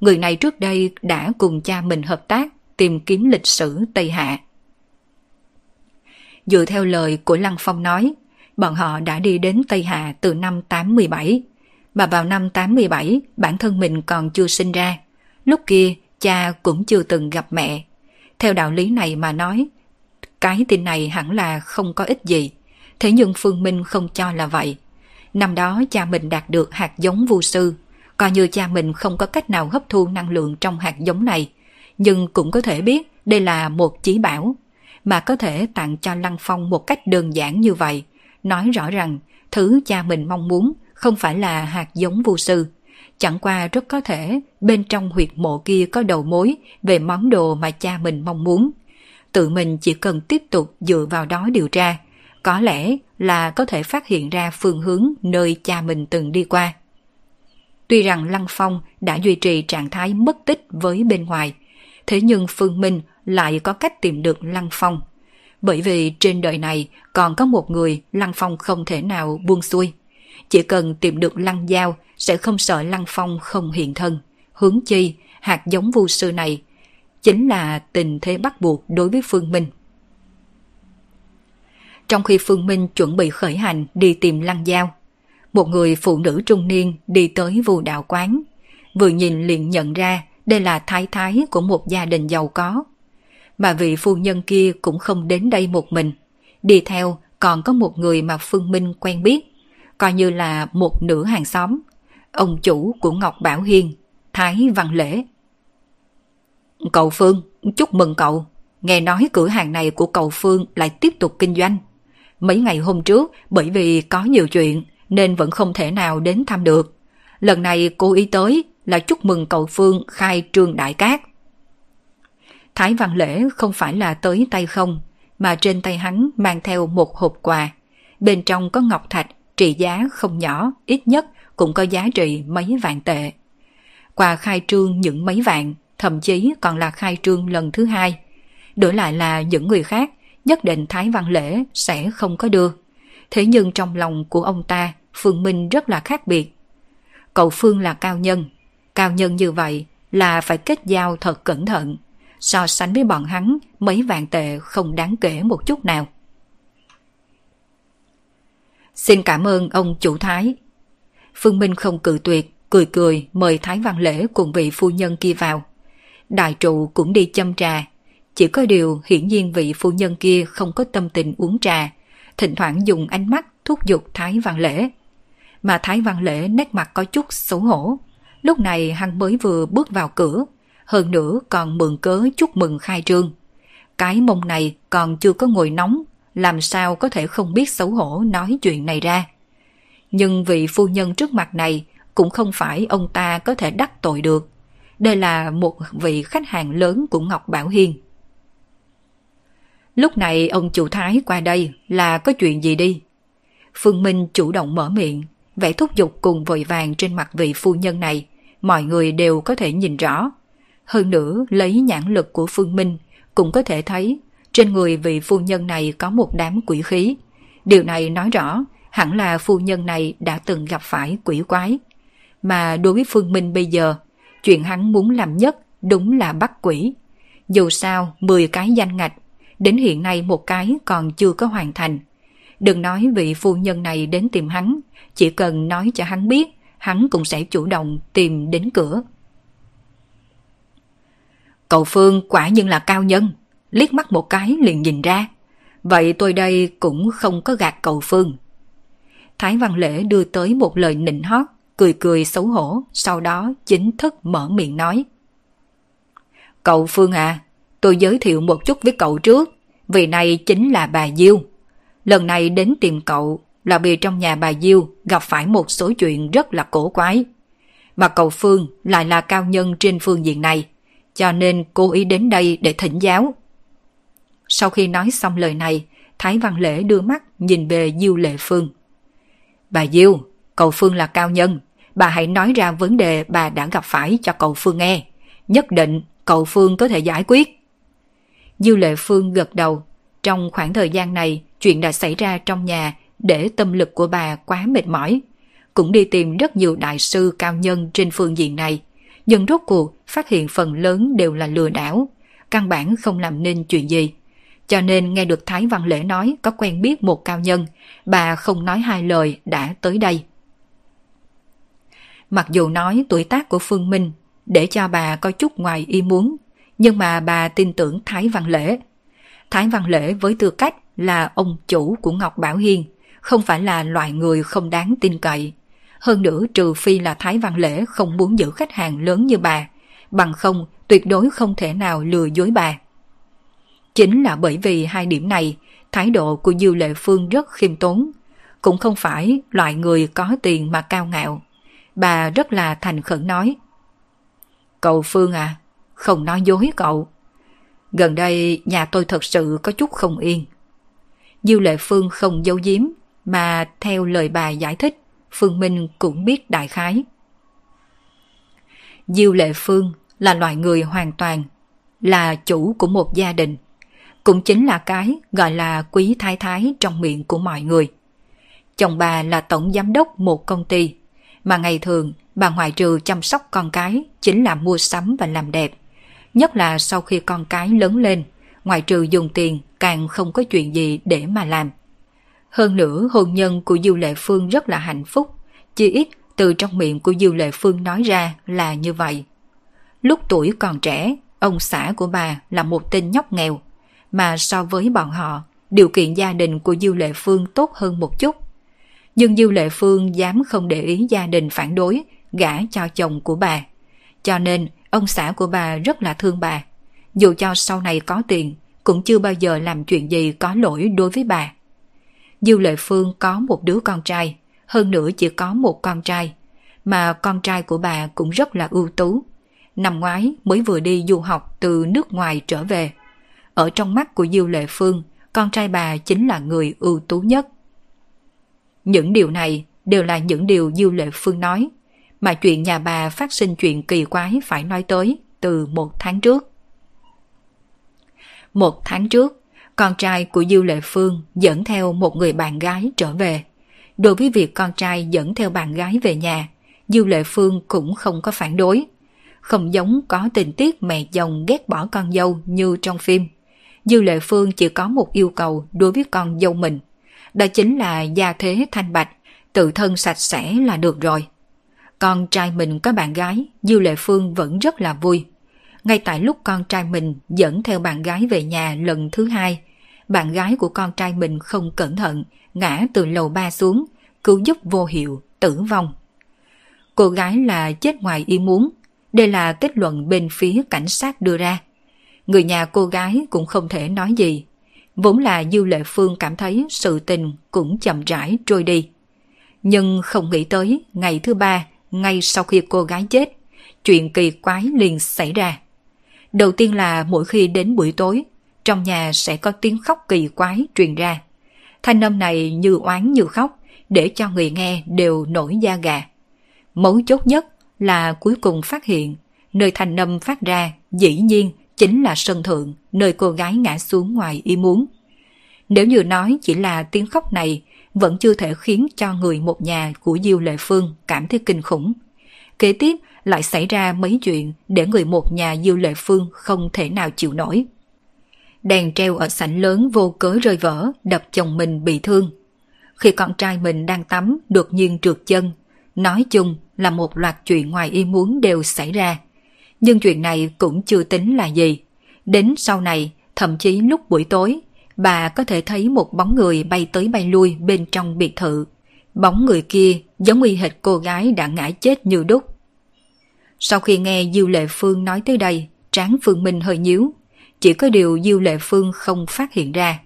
Người này trước đây đã cùng cha mình hợp tác tìm kiếm lịch sử Tây Hạ. Dựa theo lời của Lăng Phong nói, bọn họ đã đi đến Tây Hạ từ năm 87. Mà vào năm 87, bản thân mình còn chưa sinh ra. Lúc kia, cha cũng chưa từng gặp mẹ. Theo đạo lý này mà nói, cái tin này hẳn là không có ích gì. Thế nhưng Phương Minh không cho là vậy. Năm đó cha mình đạt được hạt giống vu sư, coi như cha mình không có cách nào hấp thu năng lượng trong hạt giống này, nhưng cũng có thể biết đây là một chí bảo, mà có thể tặng cho Lăng Phong một cách đơn giản như vậy, nói rõ rằng thứ cha mình mong muốn không phải là hạt giống vô sư, chẳng qua rất có thể bên trong huyệt mộ kia có đầu mối về món đồ mà cha mình mong muốn. Tự mình chỉ cần tiếp tục dựa vào đó điều tra, có lẽ là có thể phát hiện ra phương hướng nơi cha mình từng đi qua. Tuy rằng Lăng Phong đã duy trì trạng thái mất tích với bên ngoài, thế nhưng Phương Minh lại có cách tìm được Lăng Phong. Bởi vì trên đời này còn có một người Lăng Phong không thể nào buông xuôi. Chỉ cần tìm được Lăng Giao sẽ không sợ Lăng Phong không hiện thân. Hướng chi, hạt giống vu sư này chính là tình thế bắt buộc đối với Phương Minh. Trong khi Phương Minh chuẩn bị khởi hành đi tìm Lăng Giao, một người phụ nữ trung niên đi tới vu đạo quán. Vừa nhìn liền nhận ra đây là thái thái của một gia đình giàu có. Mà vị phu nhân kia cũng không đến đây một mình. Đi theo còn có một người mà Phương Minh quen biết, coi như là một nửa hàng xóm, ông chủ của Ngọc Bảo Hiên, Thái Văn Lễ. Cậu Phương, chúc mừng cậu. Nghe nói cửa hàng này của cậu Phương lại tiếp tục kinh doanh. Mấy ngày hôm trước, bởi vì có nhiều chuyện nên vẫn không thể nào đến thăm được. Lần này cô ý tới là chúc mừng cậu Phương khai trương đại cát. Thái Văn Lễ không phải là tới tay không, mà trên tay hắn mang theo một hộp quà. Bên trong có ngọc thạch, trị giá không nhỏ, ít nhất cũng có giá trị mấy vạn tệ. Quà khai trương những mấy vạn, thậm chí còn là khai trương lần thứ hai. Đổi lại là những người khác, nhất định Thái Văn Lễ sẽ không có đưa. Thế nhưng trong lòng của ông ta, Phương Minh rất là khác biệt. Cậu Phương là cao nhân, Cao nhân như vậy là phải kết giao thật cẩn thận. So sánh với bọn hắn, mấy vạn tệ không đáng kể một chút nào. Xin cảm ơn ông chủ Thái. Phương Minh không cự tuyệt, cười cười mời Thái Văn Lễ cùng vị phu nhân kia vào. Đại trụ cũng đi châm trà. Chỉ có điều hiển nhiên vị phu nhân kia không có tâm tình uống trà, thỉnh thoảng dùng ánh mắt thúc giục Thái Văn Lễ. Mà Thái Văn Lễ nét mặt có chút xấu hổ. Lúc này hắn mới vừa bước vào cửa, hơn nữa còn mượn cớ chúc mừng khai trương. Cái mông này còn chưa có ngồi nóng, làm sao có thể không biết xấu hổ nói chuyện này ra. Nhưng vị phu nhân trước mặt này cũng không phải ông ta có thể đắc tội được. Đây là một vị khách hàng lớn của Ngọc Bảo Hiên. Lúc này ông chủ thái qua đây là có chuyện gì đi? Phương Minh chủ động mở miệng, vẻ thúc giục cùng vội vàng trên mặt vị phu nhân này, mọi người đều có thể nhìn rõ. Hơn nữa, lấy nhãn lực của Phương Minh, cũng có thể thấy trên người vị phu nhân này có một đám quỷ khí. Điều này nói rõ hẳn là phu nhân này đã từng gặp phải quỷ quái. Mà đối với Phương Minh bây giờ, chuyện hắn muốn làm nhất đúng là bắt quỷ. Dù sao, 10 cái danh ngạch, đến hiện nay một cái còn chưa có hoàn thành. Đừng nói vị phu nhân này đến tìm hắn, chỉ cần nói cho hắn biết, hắn cũng sẽ chủ động tìm đến cửa. Cậu Phương quả nhiên là cao nhân, liếc mắt một cái liền nhìn ra. Vậy tôi đây cũng không có gạt cậu Phương. Thái Văn Lễ đưa tới một lời nịnh hót, cười cười xấu hổ, sau đó chính thức mở miệng nói. Cậu Phương à, tôi giới thiệu một chút với cậu trước, vì này chính là bà Diêu. Lần này đến tìm cậu là vì trong nhà bà Diêu gặp phải một số chuyện rất là cổ quái. Mà cậu Phương lại là cao nhân trên phương diện này, cho nên cố ý đến đây để thỉnh giáo. Sau khi nói xong lời này, Thái Văn Lễ đưa mắt nhìn về Diêu Lệ Phương. Bà Diêu, cậu Phương là cao nhân, bà hãy nói ra vấn đề bà đã gặp phải cho cậu Phương nghe. Nhất định cậu Phương có thể giải quyết. Diêu Lệ Phương gật đầu. Trong khoảng thời gian này, chuyện đã xảy ra trong nhà để tâm lực của bà quá mệt mỏi. Cũng đi tìm rất nhiều đại sư cao nhân trên phương diện này. Nhưng rốt cuộc phát hiện phần lớn đều là lừa đảo, căn bản không làm nên chuyện gì. Cho nên nghe được Thái Văn Lễ nói có quen biết một cao nhân, bà không nói hai lời đã tới đây. Mặc dù nói tuổi tác của Phương Minh để cho bà có chút ngoài ý muốn, nhưng mà bà tin tưởng Thái Văn Lễ. Thái Văn Lễ với tư cách là ông chủ của Ngọc Bảo Hiên, không phải là loại người không đáng tin cậy. Hơn nữa trừ phi là Thái Văn Lễ không muốn giữ khách hàng lớn như bà, bằng không tuyệt đối không thể nào lừa dối bà. Chính là bởi vì hai điểm này, thái độ của Dư Lệ Phương rất khiêm tốn, cũng không phải loại người có tiền mà cao ngạo. Bà rất là thành khẩn nói. Cậu Phương à, không nói dối cậu. Gần đây nhà tôi thật sự có chút không yên. Dư Lệ Phương không giấu giếm, mà theo lời bà giải thích, Phương Minh cũng biết đại khái. Diêu Lệ Phương là loại người hoàn toàn, là chủ của một gia đình. Cũng chính là cái gọi là quý thái thái trong miệng của mọi người. Chồng bà là tổng giám đốc một công ty, mà ngày thường bà ngoại trừ chăm sóc con cái chính là mua sắm và làm đẹp. Nhất là sau khi con cái lớn lên, ngoại trừ dùng tiền càng không có chuyện gì để mà làm. Hơn nữa hôn nhân của Diêu Lệ Phương rất là hạnh phúc, chỉ ít từ trong miệng của Diêu Lệ Phương nói ra là như vậy. Lúc tuổi còn trẻ, ông xã của bà là một tên nhóc nghèo, mà so với bọn họ, điều kiện gia đình của Diêu Lệ Phương tốt hơn một chút. Nhưng Diêu Lệ Phương dám không để ý gia đình phản đối, gả cho chồng của bà. Cho nên, ông xã của bà rất là thương bà. Dù cho sau này có tiền, cũng chưa bao giờ làm chuyện gì có lỗi đối với bà. Diêu Lệ Phương có một đứa con trai, hơn nữa chỉ có một con trai, mà con trai của bà cũng rất là ưu tú. Năm ngoái mới vừa đi du học từ nước ngoài trở về. Ở trong mắt của Diêu Lệ Phương, con trai bà chính là người ưu tú nhất. Những điều này đều là những điều Diêu Lệ Phương nói, mà chuyện nhà bà phát sinh chuyện kỳ quái phải nói tới từ một tháng trước. Một tháng trước, con trai của Diêu Lệ Phương dẫn theo một người bạn gái trở về. Đối với việc con trai dẫn theo bạn gái về nhà, Diêu Lệ Phương cũng không có phản đối. Không giống có tình tiết mẹ chồng ghét bỏ con dâu như trong phim. Diêu Lệ Phương chỉ có một yêu cầu đối với con dâu mình. Đó chính là gia thế thanh bạch, tự thân sạch sẽ là được rồi. Con trai mình có bạn gái, Diêu Lệ Phương vẫn rất là vui. Ngay tại lúc con trai mình dẫn theo bạn gái về nhà lần thứ hai, bạn gái của con trai mình không cẩn thận, ngã từ lầu ba xuống, cứu giúp vô hiệu, tử vong. Cô gái là chết ngoài ý muốn, đây là kết luận bên phía cảnh sát đưa ra. Người nhà cô gái cũng không thể nói gì. Vốn là Dư Lệ Phương cảm thấy sự tình cũng chậm rãi trôi đi. Nhưng không nghĩ tới ngày thứ ba, ngay sau khi cô gái chết, chuyện kỳ quái liền xảy ra. Đầu tiên là mỗi khi đến buổi tối, trong nhà sẽ có tiếng khóc kỳ quái truyền ra. Thanh âm này như oán như khóc, để cho người nghe đều nổi da gà. Mấu chốt nhất là cuối cùng phát hiện nơi thanh âm phát ra dĩ nhiên chính là sân thượng nơi cô gái ngã xuống ngoài ý muốn. Nếu như nói chỉ là tiếng khóc này vẫn chưa thể khiến cho người một nhà của Diêu Lệ Phương cảm thấy kinh khủng. Kế tiếp lại xảy ra mấy chuyện để người một nhà Diêu Lệ Phương không thể nào chịu nổi. Đèn treo ở sảnh lớn vô cớ rơi vỡ, đập chồng mình bị thương. Khi con trai mình đang tắm, đột nhiên trượt chân. Nói chung là một loạt chuyện ngoài ý muốn đều xảy ra. Nhưng chuyện này cũng chưa tính là gì. Đến sau này, thậm chí lúc buổi tối, bà có thể thấy một bóng người bay tới bay lui bên trong biệt thự. Bóng người kia giống y hệt cô gái đã ngã chết như đúc. Sau khi nghe Diêu Lệ Phương nói tới đây, tráng Phương Minh hơi nhíu. Chỉ có điều Diêu Lệ Phương không phát hiện ra.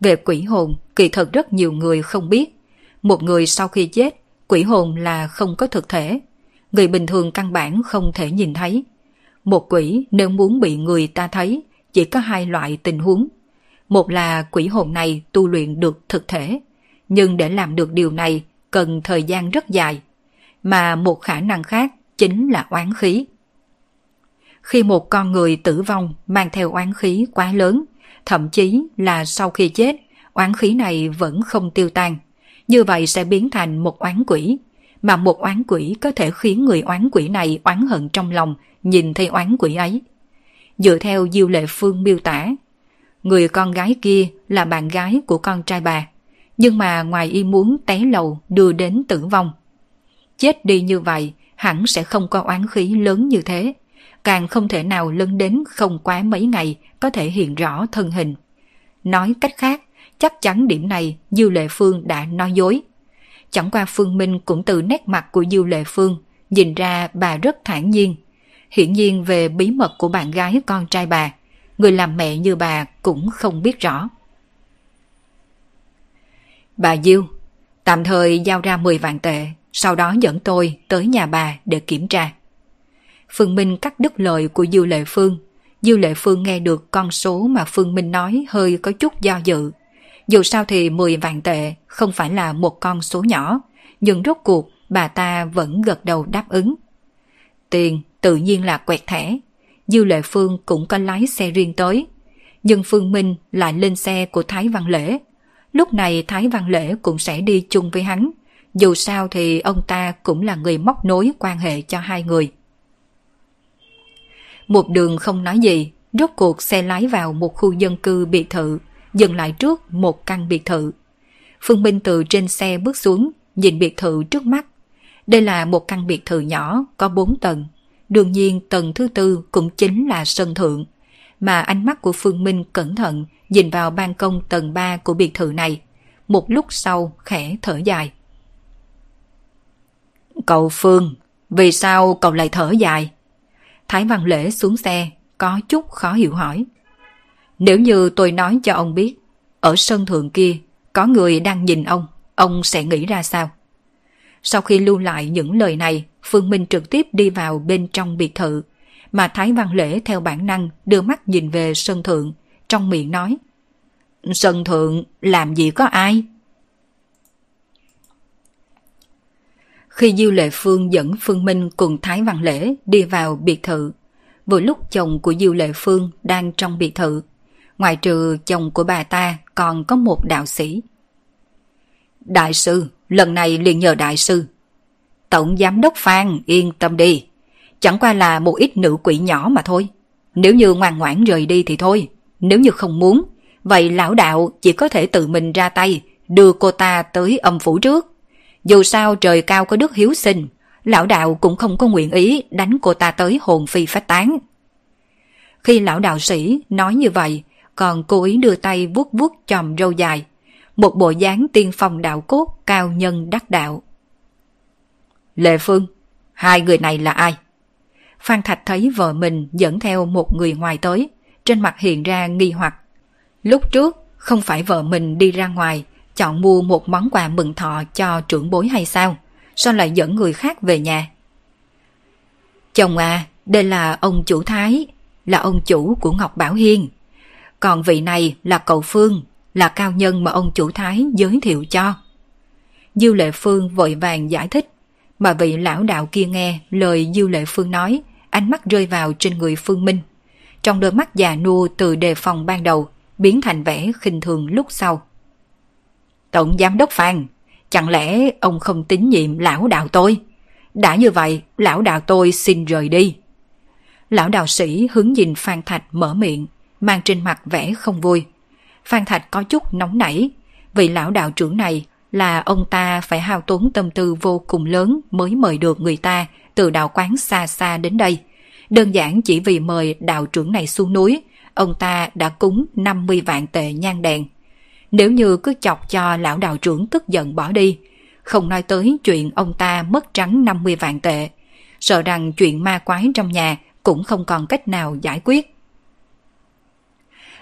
Về quỷ hồn, kỳ thật rất nhiều người không biết. Một người sau khi chết, quỷ hồn là không có thực thể. Người bình thường căn bản không thể nhìn thấy. Một quỷ nếu muốn bị người ta thấy, chỉ có hai loại tình huống. Một là quỷ hồn này tu luyện được thực thể, nhưng để làm được điều này cần thời gian rất dài. Mà một khả năng khác chính là oán khí. Khi một con người tử vong mang theo oán khí quá lớn, thậm chí là sau khi chết, oán khí này vẫn không tiêu tan. Như vậy sẽ biến thành một oán quỷ, mà một oán quỷ có thể khiến người oán quỷ này oán hận trong lòng nhìn thấy oán quỷ ấy. Dựa theo Diêu Lệ Phương miêu tả, người con gái kia là bạn gái của con trai bà, nhưng mà ngoài y muốn té lầu đưa đến tử vong. Chết đi như vậy, hẳn sẽ không có oán khí lớn như thế, càng không thể nào lân đến không quá mấy ngày có thể hiện rõ thân hình. Nói cách khác, chắc chắn điểm này Dư Lệ Phương đã nói dối. Chẳng qua Phương Minh cũng từ nét mặt của Dư Lệ Phương nhìn ra bà rất thản nhiên. Hiển nhiên về bí mật của bạn gái con trai bà, người làm mẹ như bà cũng không biết rõ. Bà Diêu, tạm thời giao ra 10 vạn tệ, sau đó dẫn tôi tới nhà bà để kiểm tra. Phương Minh cắt đứt lời của Dư Lệ Phương. Dư Lệ Phương nghe được con số mà Phương Minh nói hơi có chút do dự. Dù sao thì 10 vạn tệ không phải là một con số nhỏ, nhưng rốt cuộc bà ta vẫn gật đầu đáp ứng. Tiền tự nhiên là quẹt thẻ. Dư Lệ Phương cũng có lái xe riêng tới. Nhưng Phương Minh lại lên xe của Thái Văn Lễ. Lúc này Thái Văn Lễ cũng sẽ đi chung với hắn. Dù sao thì ông ta cũng là người móc nối quan hệ cho hai người. Một đường không nói gì, rốt cuộc xe lái vào một khu dân cư biệt thự, dừng lại trước một căn biệt thự. Phương Minh từ trên xe bước xuống, nhìn biệt thự trước mắt. Đây là một căn biệt thự nhỏ, có bốn tầng. Đương nhiên tầng thứ tư cũng chính là sân thượng. Mà ánh mắt của Phương Minh cẩn thận nhìn vào ban công tầng 3 của biệt thự này. Một lúc sau khẽ thở dài. Cậu Phương, vì sao cậu lại thở dài? Thái Văn Lễ xuống xe, có chút khó hiểu hỏi. Nếu như tôi nói cho ông biết, ở sân thượng kia có người đang nhìn ông, ông sẽ nghĩ ra sao? Sau khi lưu lại những lời này, Phương Minh trực tiếp đi vào bên trong biệt thự, mà Thái Văn Lễ theo bản năng đưa mắt nhìn về sân thượng, trong miệng nói. Sân thượng làm gì có ai? Khi Diêu Lệ Phương dẫn Phương Minh cùng Thái Văn Lễ đi vào biệt thự, vừa lúc chồng của Diêu Lệ Phương đang trong biệt thự, ngoài trừ chồng của bà ta còn có một đạo sĩ. Đại sư, lần này liền nhờ đại sư. Tổng giám đốc Phan yên tâm đi, chẳng qua là một ít nữ quỷ nhỏ mà thôi. Nếu như ngoan ngoãn rời đi thì thôi, nếu như không muốn, vậy lão đạo chỉ có thể tự mình ra tay đưa cô ta tới âm phủ trước. Dù sao trời cao có đức hiếu sinh, lão đạo cũng không có nguyện ý đánh cô ta tới hồn phi phách tán. Khi lão đạo sĩ nói như vậy, còn cố ý đưa tay vuốt vuốt chòm râu dài. Một bộ dáng tiên phong đạo cốt cao nhân đắc đạo. Lệ Phương, hai người này là ai? Phan Thạch thấy vợ mình dẫn theo một người ngoài tới, trên mặt hiện ra nghi hoặc. Lúc trước, không phải vợ mình đi ra ngoài, chọn mua một món quà mừng thọ cho trưởng bối hay sao? Sao lại dẫn người khác về nhà? Chồng à, đây là ông chủ Thái, là ông chủ của Ngọc Bảo Hiên. Còn vị này là cậu Phương, là cao nhân mà ông chủ Thái giới thiệu cho. Dư Lệ Phương vội vàng giải thích, mà vị lão đạo kia nghe lời Dư Lệ Phương nói, ánh mắt rơi vào trên người Phương Minh. Trong đôi mắt già nua từ đề phòng ban đầu, biến thành vẻ khinh thường lúc sau. Tổng giám đốc Phan, chẳng lẽ ông không tín nhiệm lão đạo tôi? Đã như vậy, lão đạo tôi xin rời đi. Lão đạo sĩ hướng nhìn Phan Thạch mở miệng, mang trên mặt vẻ không vui. Phan Thạch có chút nóng nảy, vì lão đạo trưởng này là ông ta phải hao tốn tâm tư vô cùng lớn mới mời được người ta từ đạo quán xa xa đến đây. Đơn giản chỉ vì mời đạo trưởng này xuống núi, ông ta đã cúng 50 vạn tệ nhang đèn. Nếu như cứ chọc cho lão đạo trưởng tức giận bỏ đi, không nói tới chuyện ông ta mất trắng 50 vạn tệ, sợ rằng chuyện ma quái trong nhà cũng không còn cách nào giải quyết.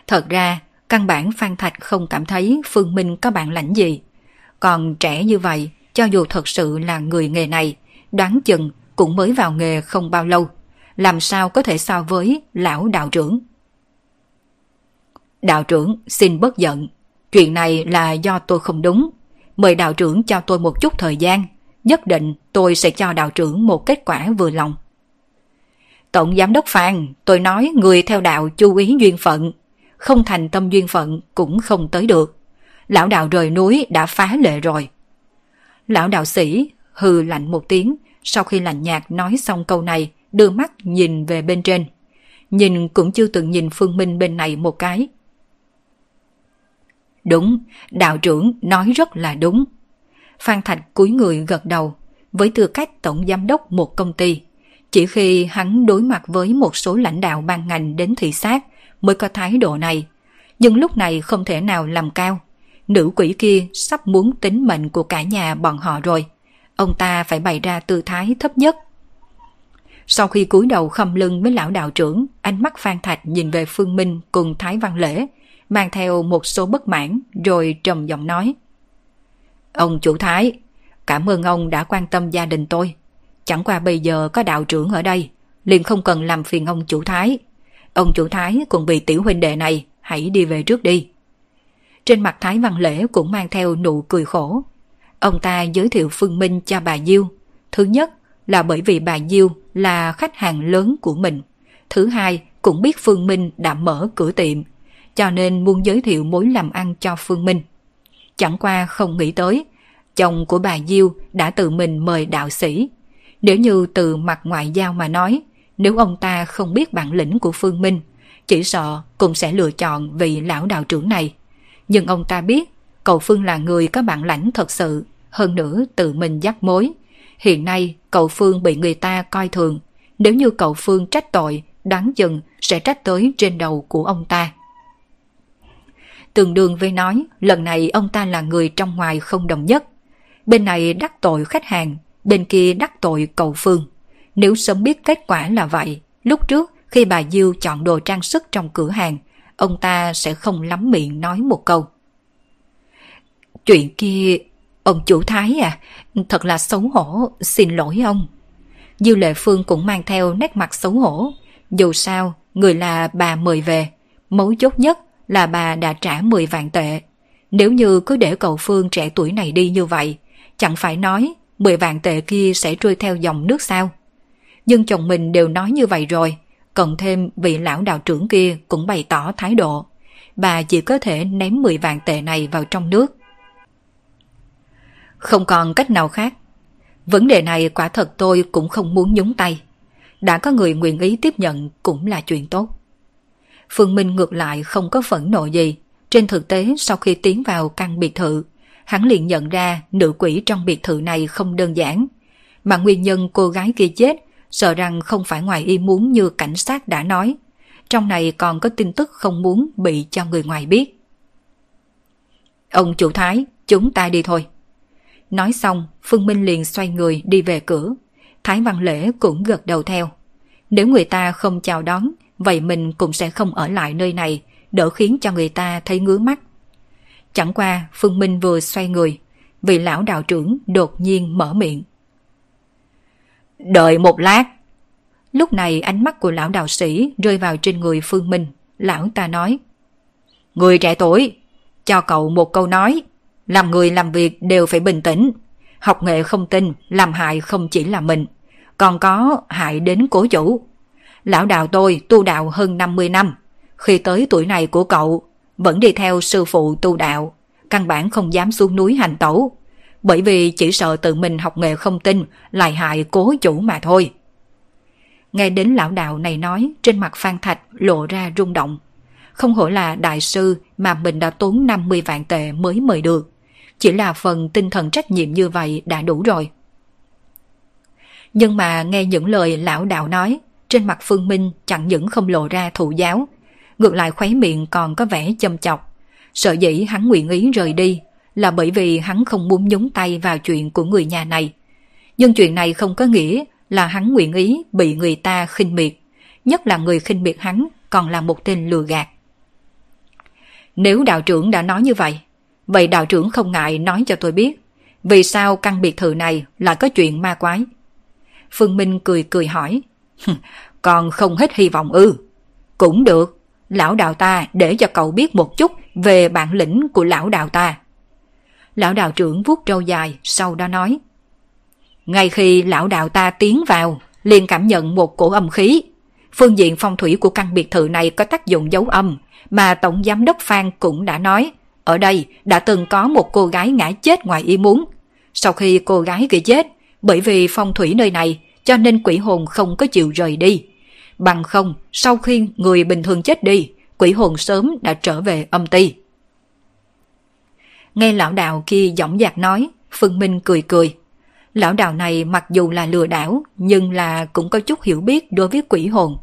Thật ra, căn bản Phan Thạch không cảm thấy Phương Minh có bản lãnh gì. Còn trẻ như vậy, cho dù thật sự là người nghề này, đoán chừng cũng mới vào nghề không bao lâu. Làm sao có thể so với lão đạo trưởng? Đạo trưởng xin bất giận. Chuyện này là do tôi không đúng. Mời đạo trưởng cho tôi một chút thời gian. Nhất định tôi sẽ cho đạo trưởng một kết quả vừa lòng. Tổng giám đốc Phan, tôi nói người theo đạo chú ý duyên phận. Không thành tâm duyên phận cũng không tới được. Lão đạo rời núi đã phá lệ rồi. Lão đạo sĩ hừ lạnh một tiếng, sau khi lạnh nhạt nói xong câu này, đưa mắt nhìn về bên trên. Nhìn cũng chưa từng nhìn Phương Minh bên này một cái. Đúng, đạo trưởng nói rất là đúng. Phan Thạch cúi người gật đầu, với tư cách tổng giám đốc một công ty. Chỉ khi hắn đối mặt với một số lãnh đạo ban ngành đến thị sát mới có thái độ này. Nhưng lúc này không thể nào làm cao. Nữ quỷ kia sắp muốn tính mệnh của cả nhà bọn họ rồi. Ông ta phải bày ra tư thái thấp nhất. Sau khi cúi đầu khâm lưng với lão đạo trưởng, ánh mắt Phan Thạch nhìn về Phương Minh cùng Thái Văn Lễ, mang theo một số bất mãn rồi trầm giọng nói. Ông chủ Thái, cảm ơn ông đã quan tâm gia đình tôi. Chẳng qua bây giờ có đạo trưởng ở đây, liền không cần làm phiền ông chủ Thái. Ông chủ Thái cùng bị tiểu huynh đệ này, hãy đi về trước đi. Trên mặt Thái Văn Lễ cũng mang theo nụ cười khổ. Ông ta giới thiệu Phương Minh cho bà Diêu. Thứ nhất là bởi vì bà Diêu là khách hàng lớn của mình. Thứ hai cũng biết Phương Minh đã mở cửa tiệm, cho nên muốn giới thiệu mối làm ăn cho Phương Minh. Chẳng qua không nghĩ tới, chồng của bà Diêu đã tự mình mời đạo sĩ. Nếu như từ mặt ngoại giao mà nói, nếu ông ta không biết bản lĩnh của Phương Minh, chỉ sợ cũng sẽ lựa chọn vị lão đạo trưởng này. Nhưng ông ta biết cậu Phương là người có bản lãnh thật sự, hơn nữa tự mình dắt mối. Hiện nay cậu Phương bị người ta coi thường, nếu như cậu Phương trách tội, đoán chừng sẽ trách tới trên đầu của ông ta. Tương đương với nói, lần này ông ta là người trong ngoài không đồng nhất. Bên này đắc tội khách hàng, bên kia đắc tội cầu Phương. Nếu sớm biết kết quả là vậy, lúc trước khi bà Diêu chọn đồ trang sức trong cửa hàng, ông ta sẽ không lắm miệng nói một câu. Chuyện kia, ông chủ thái à, thật là xấu hổ, xin lỗi ông. diêu Lệ Phương cũng mang theo nét mặt xấu hổ. Dù sao, người là bà mời về. Mấu chốt nhất là bà đã trả 10 vạn tệ. Nếu như cứ để cậu Phương trẻ tuổi này đi như vậy, chẳng phải nói 10 vạn tệ kia sẽ trôi theo dòng nước sao? Nhưng chồng mình đều nói như vậy rồi, cộng thêm vị lão đạo trưởng kia cũng bày tỏ thái độ. Bà chỉ có thể ném 10 vạn tệ này vào trong nước. Không còn cách nào khác. Vấn đề này quả thật tôi cũng không muốn nhúng tay. Đã có người nguyện ý tiếp nhận cũng là chuyện tốt. Phương Minh ngược lại không có phẫn nộ gì. Trên thực tế sau khi tiến vào căn biệt thự, hắn liền nhận ra nữ quỷ trong biệt thự này không đơn giản. Mà nguyên nhân cô gái kia chết sợ rằng không phải ngoài ý muốn như cảnh sát đã nói. trong này còn có tin tức không muốn bị cho người ngoài biết. Ông chủ thái, chúng ta đi thôi. Nói xong, Phương Minh liền xoay người đi về cửa. Thái Văn Lễ cũng gật đầu theo. Nếu người ta không chào đón, vậy mình cũng sẽ không ở lại nơi này, đỡ khiến cho người ta thấy ngứa mắt. Chẳng qua, Phương Minh vừa xoay người, vị lão đạo trưởng đột nhiên mở miệng. Đợi một lát. Lúc này ánh mắt của lão đạo sĩ rơi vào trên người Phương Minh. Lão ta nói. Người trẻ tuổi, cho cậu một câu nói. Làm người làm việc đều phải bình tĩnh. Học nghệ không tin, làm hại không chỉ là mình. Còn có hại đến cố chủ. Lão đạo tôi tu đạo hơn 50 năm. Khi tới tuổi này của cậu, vẫn đi theo sư phụ tu đạo. Căn bản không dám xuống núi hành tẩu bởi vì chỉ sợ tự mình học nghề không tin lại hại cố chủ mà thôi. Nghe đến lão đạo này nói, trên mặt Phan Thạch lộ ra rung động. Không hổ là đại sư mà mình đã tốn 50 vạn tệ mới mời được. Chỉ là phần tinh thần trách nhiệm như vậy đã đủ rồi. Nhưng mà nghe những lời lão đạo nói, trên mặt Phương Minh chẳng những không lộ ra thụ giáo, ngược lại khuấy miệng còn có vẻ châm chọc. Sợ dĩ hắn nguyện ý rời đi là bởi vì hắn không muốn nhúng tay vào chuyện của người nhà này. Nhưng chuyện này không có nghĩa là hắn nguyện ý bị người ta khinh miệt, nhất là người khinh miệt hắn còn là một tên lừa gạt. Nếu đạo trưởng đã nói như vậy, vậy đạo trưởng không ngại nói cho tôi biết, vì sao căn biệt thự này lại có chuyện ma quái? Phương Minh cười cười hỏi, còn không hết hy vọng ư? Cũng được, lão đạo ta để cho cậu biết một chút về bản lĩnh của lão đạo ta. Lão đạo trưởng vuốt râu dài, sau đó nói. Ngay khi lão đạo ta tiến vào, liền cảm nhận một cổ âm khí. Phương diện phong thủy của căn biệt thự này có tác dụng dấu âm, mà Tổng Giám đốc Phan cũng đã nói. Ở đây đã từng có một cô gái ngã chết ngoài ý muốn. Sau khi cô gái kia chết, bởi vì phong thủy nơi này, cho nên quỷ hồn không có chịu rời đi. Bằng không, sau khi người bình thường chết đi, quỷ hồn sớm đã trở về âm ti. Nghe lão đạo kia giọng dạc nói, Phương Minh cười cười. Lão đạo này mặc dù là lừa đảo, nhưng là cũng có chút hiểu biết đối với quỷ hồn.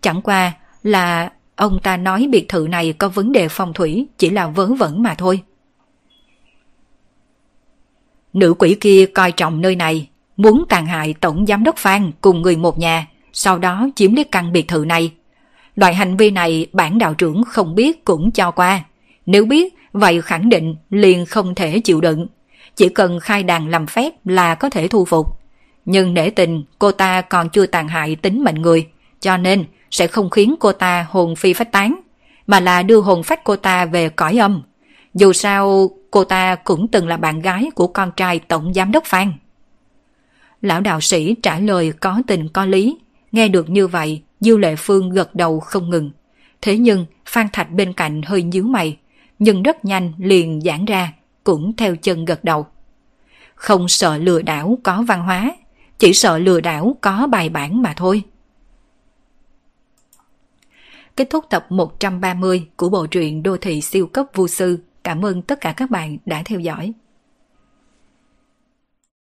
Chẳng qua là ông ta nói biệt thự này có vấn đề phong thủy chỉ là vớ vẩn mà thôi. Nữ quỷ kia coi trọng nơi này, muốn tàn hại tổng giám đốc Phan cùng người một nhà, sau đó chiếm lấy căn biệt thự này. Loại hành vi này bản đạo trưởng không biết cũng cho qua. Nếu biết vậy khẳng định liền không thể chịu đựng. Chỉ cần khai đàn làm phép là có thể thu phục. Nhưng nể tình cô ta còn chưa tàn hại tính mệnh người, cho nên sẽ không khiến cô ta hồn phi phách tán, mà là đưa hồn phách cô ta về cõi âm. Dù sao, cô ta cũng từng là bạn gái của con trai tổng giám đốc Phan. Lão đạo sĩ trả lời có tình có lý, nghe được như vậy, Diêu Lệ Phương gật đầu không ngừng. Thế nhưng Phan Thạch bên cạnh hơi nhíu mày, nhưng rất nhanh liền giãn ra, cũng theo chân gật đầu. Không sợ lừa đảo có văn hóa, chỉ sợ lừa đảo có bài bản mà thôi. Kết thúc tập 130 của bộ truyện Đô thị siêu cấp vô sư. Cảm ơn tất cả các bạn đã theo dõi.